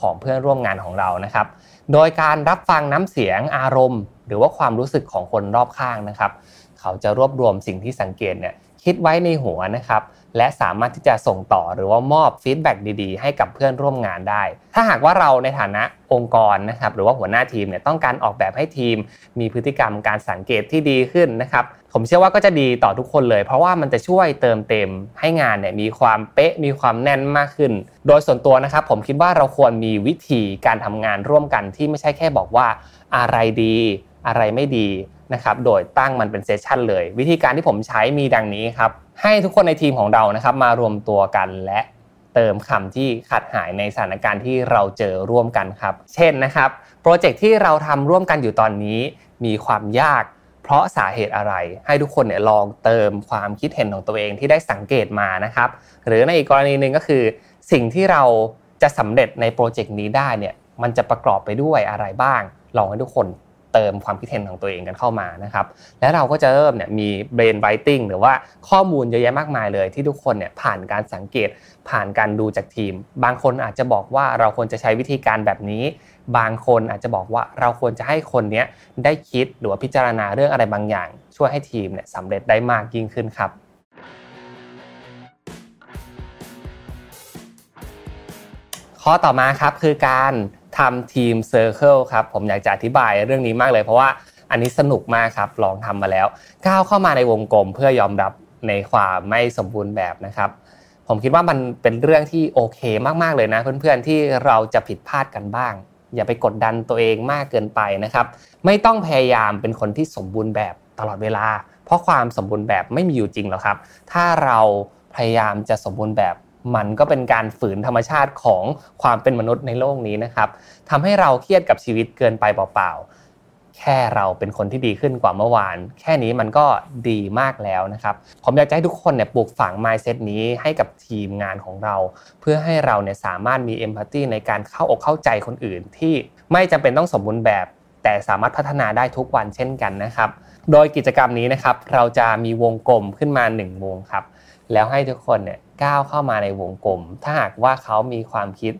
ของเพื่อนร่วมงานของเรานะครับ โดยการรับฟังน้ำเสียงอารมณ์ หรือว่าความรู้สึกของคนรอบข้างนะครับ เขาจะรวบรวมสิ่งที่สังเกตเนี่ยคิดไว้ในหัวนะครับ และสามารถที่จะส่งต่อหรือว่ามอบ feedback ดีๆ ให้กับเพื่อนร่วมงานได้ ถ้าหากว่าเราในฐานะองค์กรนะครับ หรือว่าหัวหน้าทีมเนี่ยต้องการออกแบบให้ทีม มีพฤติกรรมการสังเกตที่ดีขึ้นนะครับ ผมเชื่อว่าก็จะดีต่อทุกคนเลย เพราะว่ามันจะช่วยเติมเต็มให้งานเนี่ยมีความเป๊ะมีความแน่นมากขึ้น โดยส่วนตัวนะครับผมคิดว่าเราควรมีวิธีการทำงานร่วมกันที่ไม่ใช่แค่บอกว่าอะไรดีอะไรไม่ดีนะครับโดยตั้งมันเป็นเซสชันเลย วิธีการที่ผมใช้มีดังนี้ครับให้ทุกคนในทีมของเรานะครับมารวมตัวกันและเติมคำที่ขาดหายในสถานการณ์ที่เราเจอร่วมกันครับ เช่นนะครับโปรเจกต์ที่เราทำร่วมกันอยู่ตอนนี้ มีความยาก เพราะสาเหตุอะไร ให้ทุกคนเนี่ยลองเติมความคิดเห็นของตัวเองที่ได้สังเกตมานะครับ หรือในอีกกรณีหนึ่งก็คือ สิ่งที่เราจะสำเร็จในโปรเจกต์นี้ได้เนี่ยมันจะประกอบไปด้วยอะไรบ้าง ลองให้ทุกคนเติมความคิดเห็นของตัวเองกันเข้ามานะครับ และเราก็จะเริ่มเนี่ยมี brain writing หรือว่าข้อมูลเยอะแยะมากมายเลย ที่ทุกคนเนี่ยผ่านการสังเกตผ่านการดูจากทีม บางคนอาจจะบอกว่าเราควรจะใช้วิธีการแบบนี้ บางคนอาจจะบอกว่าเราควรจะให้คนนี้ได้คิดหรือว่าพิจารณาเรื่องอะไรบางอย่าง ช่วยให้ทีมเนี่ยสำเร็จได้มากยิ่งขึ้นครับข้อต่อมาครับคือการทำ team circle ครับผมอยากจะอธิบายเรื่องนี้มากเลยเพราะว่าอันนี้สนุกมากครับลองทำมาแล้ว ก้าวเข้ามาในวงกลมเพื่อยอมรับในความไม่สมบูรณ์แบบนะครับ ผมคิดว่ามันเป็นเรื่องที่โอเคมากๆเลยนะ เพื่อนๆที่เราจะผิดพลาดกันบ้าง อย่าไปกดดันตัวเองมากเกินไปนะครับ ไม่ต้องพยายามเป็นคนที่สมบูรณ์แบบตลอดเวลา เพราะความสมบูรณ์แบบไม่มีอยู่จริงหรอกครับ ถ้าเราพยายามจะสมบูรณ์แบบมันก็เป็นการฝืนธรรมชาติของความเป็นมนุษย์ในโลกนี้นะครับทำให้เราเครียดกับชีวิตเกินไปเปล่าๆ แค่เราเป็นคนที่ดีขึ้นกว่าเมื่อวาน แค่นี้มันก็ดีมากแล้วนะครับ ผมอยากจะให้ทุกคนเนี่ยปลูกฝัง mindset นี้ให้กับทีมงานของเรา เพื่อให้เราเนี่ยสามารถมี empathy ในการเข้าอกเข้าใจคนอื่น ที่ไม่จำเป็นต้องสมบูรณ์แบบ แต่สามารถพัฒนาได้ทุกวันเช่นกันนะครับ โดยกิจกรรมนี้นะครับเราจะมีวงกลมขึ้นมา1วงครับแล้วให้ทุกคนเนี่ยก้าวเข้ามาในวงกลม ถ้าหากว่าเขามีความคิด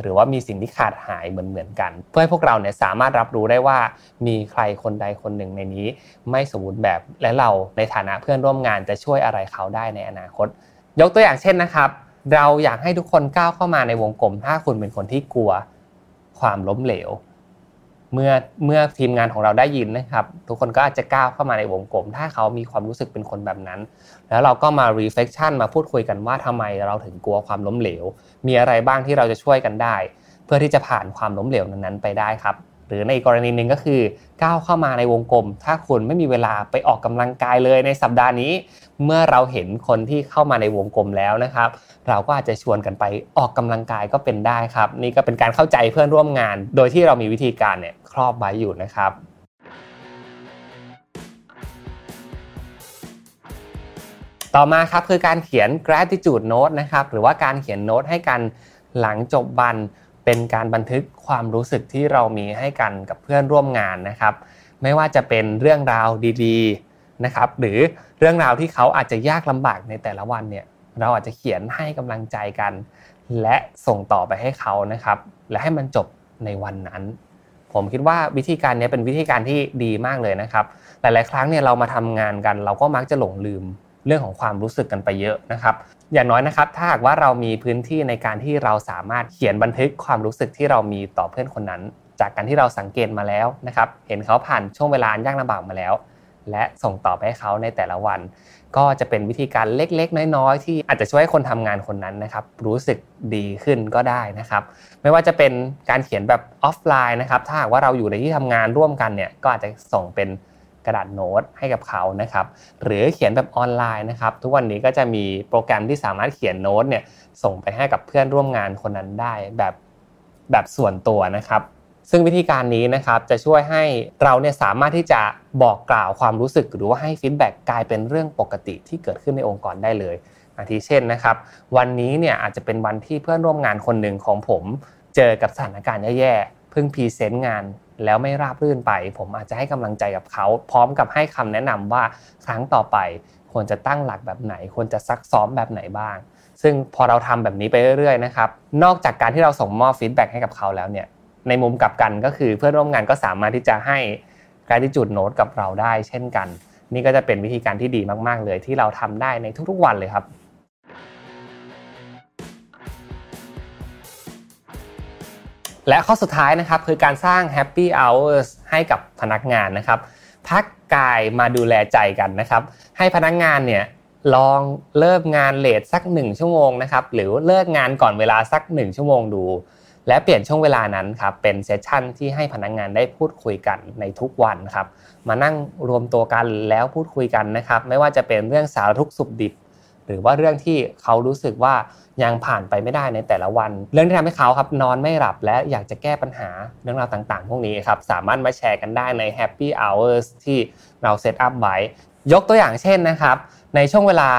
หรือว่ามีสิ่งที่ขาดหายเหมือนเหมือนกัน เพื่อให้พวกเราเนี่ยสามารถรับรู้ได้ว่ามีใครคนใดคนหนึ่งในนี้ ไม่สมบูรณ์แบบและเราในฐานะเพื่อนร่วมงานจะช่วยอะไรเขาได้ในอนาคต ยกตัวอย่างเช่นนะครับ เราอยากให้ทุกคนก้าวเข้ามาในวงกลม ถ้าคุณเป็นคนที่กลัวความล้มเหลว เมื่อเมื่อทีมงานของเราได้ยินนะครับ ทุกคนก็อาจจะก้าวเข้ามาในวงกลม ถ้าเขามีความรู้สึกเป็นคนแบบนั้น แล้วเราก็มา reflection มาพูดคุยกันว่าทำไมเราถึงกลัวความล้มเหลว มีอะไรบ้างที่เราจะช่วยกันได้ เพื่อที่จะผ่านความล้มเหลวนั้นๆไปได้ครับ หรือในกรณีหนึ่งก็คือก้าวเข้ามาในวงกลม ถ้าคุณไม่มีเวลาไปออกกำลังกายเลยในสัปดาห์นี้ เมื่อเราเห็นคนที่เข้ามาในวงกลมแล้วนะครับ เราก็อาจจะชวนกันไปออกกำลังกายก็เป็นได้ครับ นี่ก็เป็นการเข้าใจเพื่อนร่วมงาน โดยที่เรามีวิธีการเนี่ยครอบไว้อยู่นะครับต่อมาครับคือการเขียน gratitude note นะครับหรือว่าการเขียนโน้ตให้กันหลังจบวัน เป็นการบันทึกความรู้สึกที่เรามีให้กันกับเพื่อนร่วมงานนะครับ ไม่ว่าจะเป็นเรื่องราวดีๆนะครับหรือเรื่องราวที่เขาอาจจะยากลำบากในแต่ละวันเนี่ยเราอาจจะเขียนให้กำลังใจกัน และส่งต่อไปให้เขานะครับ และให้มันจบในวันนั้น ผมคิดว่าวิธีการนี้เป็นวิธีการที่ดีมากเลยนะครับ หลายๆครั้งเนี่ยเรามาทำงานกัน เราก็มักจะหลงลืมเรื่องของความรู้สึกกันไปเยอะนะครับ อย่างน้อยนะครับ ถ้าหากว่าเรามีพื้นที่ในการที่เราสามารถเขียนบันทึกความรู้สึกที่เรามีต่อเพื่อนคนนั้น จากการที่เราสังเกตมาแล้วนะครับ เห็นเขาผ่านช่วงเวลายากลำบากมาแล้ว และส่งต่อไปให้เขาในแต่ละวัน ก็จะเป็นวิธีการเล็กๆ น้อยๆ ที่อาจจะช่วยให้คนทำงานคนนั้นนะครับ รู้สึกดีขึ้นก็ได้นะครับ ไม่ว่าจะเป็นการเขียนแบบออฟไลน์นะครับ ถ้าหากว่าเราอยู่ในที่ทำงานร่วมกันเนี่ย ก็อาจจะส่งเป็น กระดาษโน้ตให้กับเขานะครับหรือเขียนแบบออนไลน์นะครับทุกวันนี้ก็จะมีโปรแกรมที่สามารถเขียนโน้ตเนี่ยส่งไปให้กับเพื่อนร่วมงานคนนั้นได้แบบแบบส่วนตัวนะครับ ซึ่งวิธีการนี้นะครับจะช่วยให้เราเนี่ยสามารถที่จะบอกกล่าวความรู้สึกหรือว่าให้ feedback กลายเป็นเรื่องปกติที่เกิดขึ้นในองค์กรได้เลยอาทิเช่นนะครับ วันนี้เนี่ยอาจจะเป็นวันที่เพื่อนร่วมงานคนหนึ่งของผม เจอกับสถานการณ์แย่ๆเพิ่ง present งาน แล้วไม่ราบรื่นไป ผมอาจจะให้กำลังใจกับเขา พร้อมกับให้คำแนะนำว่าครั้งต่อไปควรจะตั้งหลักแบบไหน ควรจะซักซ้อมแบบไหนบ้าง ซึ่งพอเราทำแบบนี้ไปเรื่อยๆนะครับนอกจากการที่เราส่งมอบ feedback ให้กับเขาแล้วเนี่ยในมุมกลับกันก็คือเพื่อนร่วมงานก็สามารถที่จะให้ gratitude note กับเราได้ เช่นกัน นี่ก็จะเป็นวิธีการที่ดีมาก ๆ เลยที่เราทำได้ในทุกๆวันเลยครับ และข้อสุดท้ายนะครับคือการสร้าง Happy Hours ให้กับพนักงานนะครับ พักกายมาดูแลใจกันนะครับ ให้พนักงานเนี่ยลองเลิกงานเลทสัก 1 ชั่วโมงนะครับหรือเลิกงานก่อนเวลาสัก 1 ชั่วโมงดู และเปลี่ยนช่วงเวลานั้นครับเป็นเซสชั่นที่ให้พนักงานได้พูดคุยกันในทุกวันครับมานั่งรวมตัวกันแล้วพูดคุยกันนะครับ ไม่ว่าจะเป็นเรื่องสารทุกสุขดิบ หรือว่าเรื่องที่เขารู้สึกว่ายังผ่านไปไม่ได้ในแต่ละวัน เรื่องที่ทำให้เขาครับนอนไม่หลับและอยากจะแก้ปัญหาเรื่องราวต่างๆ พวกนี้ครับสามารถมาแชร์กันได้ใน Happy Hours ที่เราเซตอัพไว้ ยกตัวอย่างเช่นนะครับในช่วงเวลา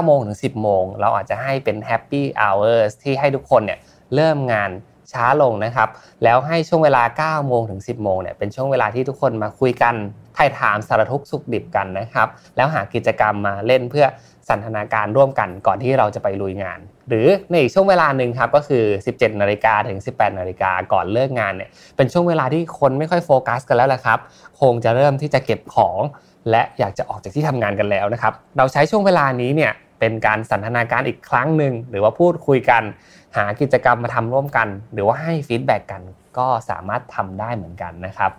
9 โมงถึง 10 โมง เราอาจจะให้เป็น Happy Hours ที่ให้ทุกคนเนี่ยเริ่มงานช้าลงนะครับ แล้วให้ช่วงเวลา 9 โมงถึง 10 โมงเนี่ยเป็นช่วงเวลาที่ทุกคนมาคุยกันไถ่ถามสารทุกข์สุขดิบกันนะครับ แล้วหากิจกรรมมาเล่นเพื่อ สันทนาการร่วมกันก่อนที่เราจะไปลุยงาน หรือในอีกช่วงเวลาหนึ่งครับก็คือ 17นาฬิกาถึง 18นาฬิกาก่อนเลิกงานเนี่ยเป็นช่วงเวลาที่คนไม่ค่อยโฟกัสกันแล้วแหละครับ คงจะเริ่มที่จะเก็บของ และอยากจะออกจากที่ทำงานกันแล้วนะครับเราใช้ช่วงเวลานี้เนี่ยเป็นการสันทนาการอีกครั้งหนึ่งหรือว่าพูดคุยกัน หากิจกรรมมาทำร่วมกัน หรือว่าให้ feedback กันก็สามารถทำได้เหมือนกันนะครับ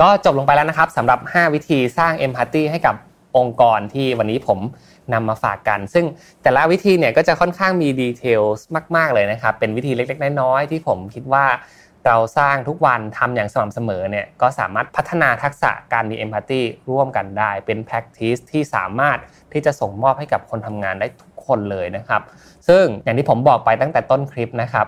ก็จบลงไปแล้วนะครับสำหรับ 5 วิธีสร้าง empathy ให้กับองค์กรที่วันนี้ผมนำมาฝากกัน ซึ่งแต่ละวิธีเนี่ยก็จะค่อนข้างมี detail มาก ๆ เลยนะครับ เป็นวิธีเล็ก ๆ น้อยๆที่ผมคิดว่าเราสร้างทุกวันทำอย่างสม่ำเสมอเนี่ยก็สามารถพัฒนาทักษะการมี empathyร่วมกันได้ เป็น practice ที่สามารถที่จะส่งมอบให้กับคนทำงานได้ทุกคนเลยนะครับ ซึ่งอย่างที่ผมบอกไปตั้งแต่ต้นคลิปนะครับ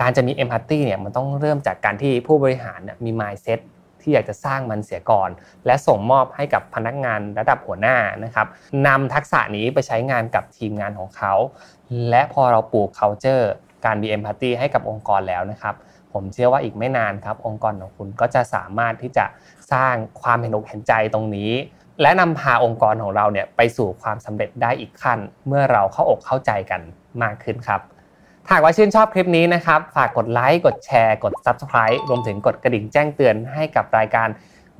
การจะมีเอมพัตตีเนี่ยมันต้องเริ่มจากการที่ผู้บริหารมี mindset ที่อยากจะสร้างมันเสียก่อน และส่งมอบให้กับพนักงานระดับหัวหน้านะครับนำทักษะนี้ไปใช้งานกับทีมงานของเขา และพอเราปลูก culture การมี empathy ให้กับองค์กรแล้วนะครับ ผมเชื่อว่าอีกไม่นานครับ องค์กรของคุณก็จะสามารถที่จะสร้างความเห็นอกเห็นใจตรงนี้ และนำพาองค์กรของเราเนี่ยไปสู่ความสำเร็จได้อีกขั้น เมื่อเราเข้าอกเข้าใจกันมากขึ้นครับ หากว่าชื่นชอบคลิปนี้นะครับ ฝากกดไลค์ กดแชร์ กด Subscribe รวมถึงกดกระดิ่งแจ้งเตือนให้กับรายการ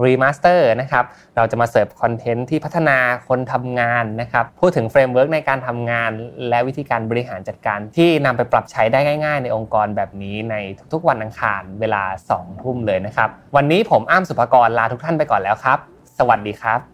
Remaster นะครับ เราจะมาเสิร์ฟคอนเทนต์ที่พัฒนาคนทำงานนะครับ พูดถึง framework ในการทำงาน และวิธีการบริหารจัดการที่นำไปปรับใช้ได้ง่าย ๆ ในองค์กรแบบนี้ในทุกๆวันอังคารเวลา2ทุ่มเลยนะครับ วันนี้ผมอ้ำสุภกรลาทุกท่านไปก่อนแล้วครับ สวัสดีครับ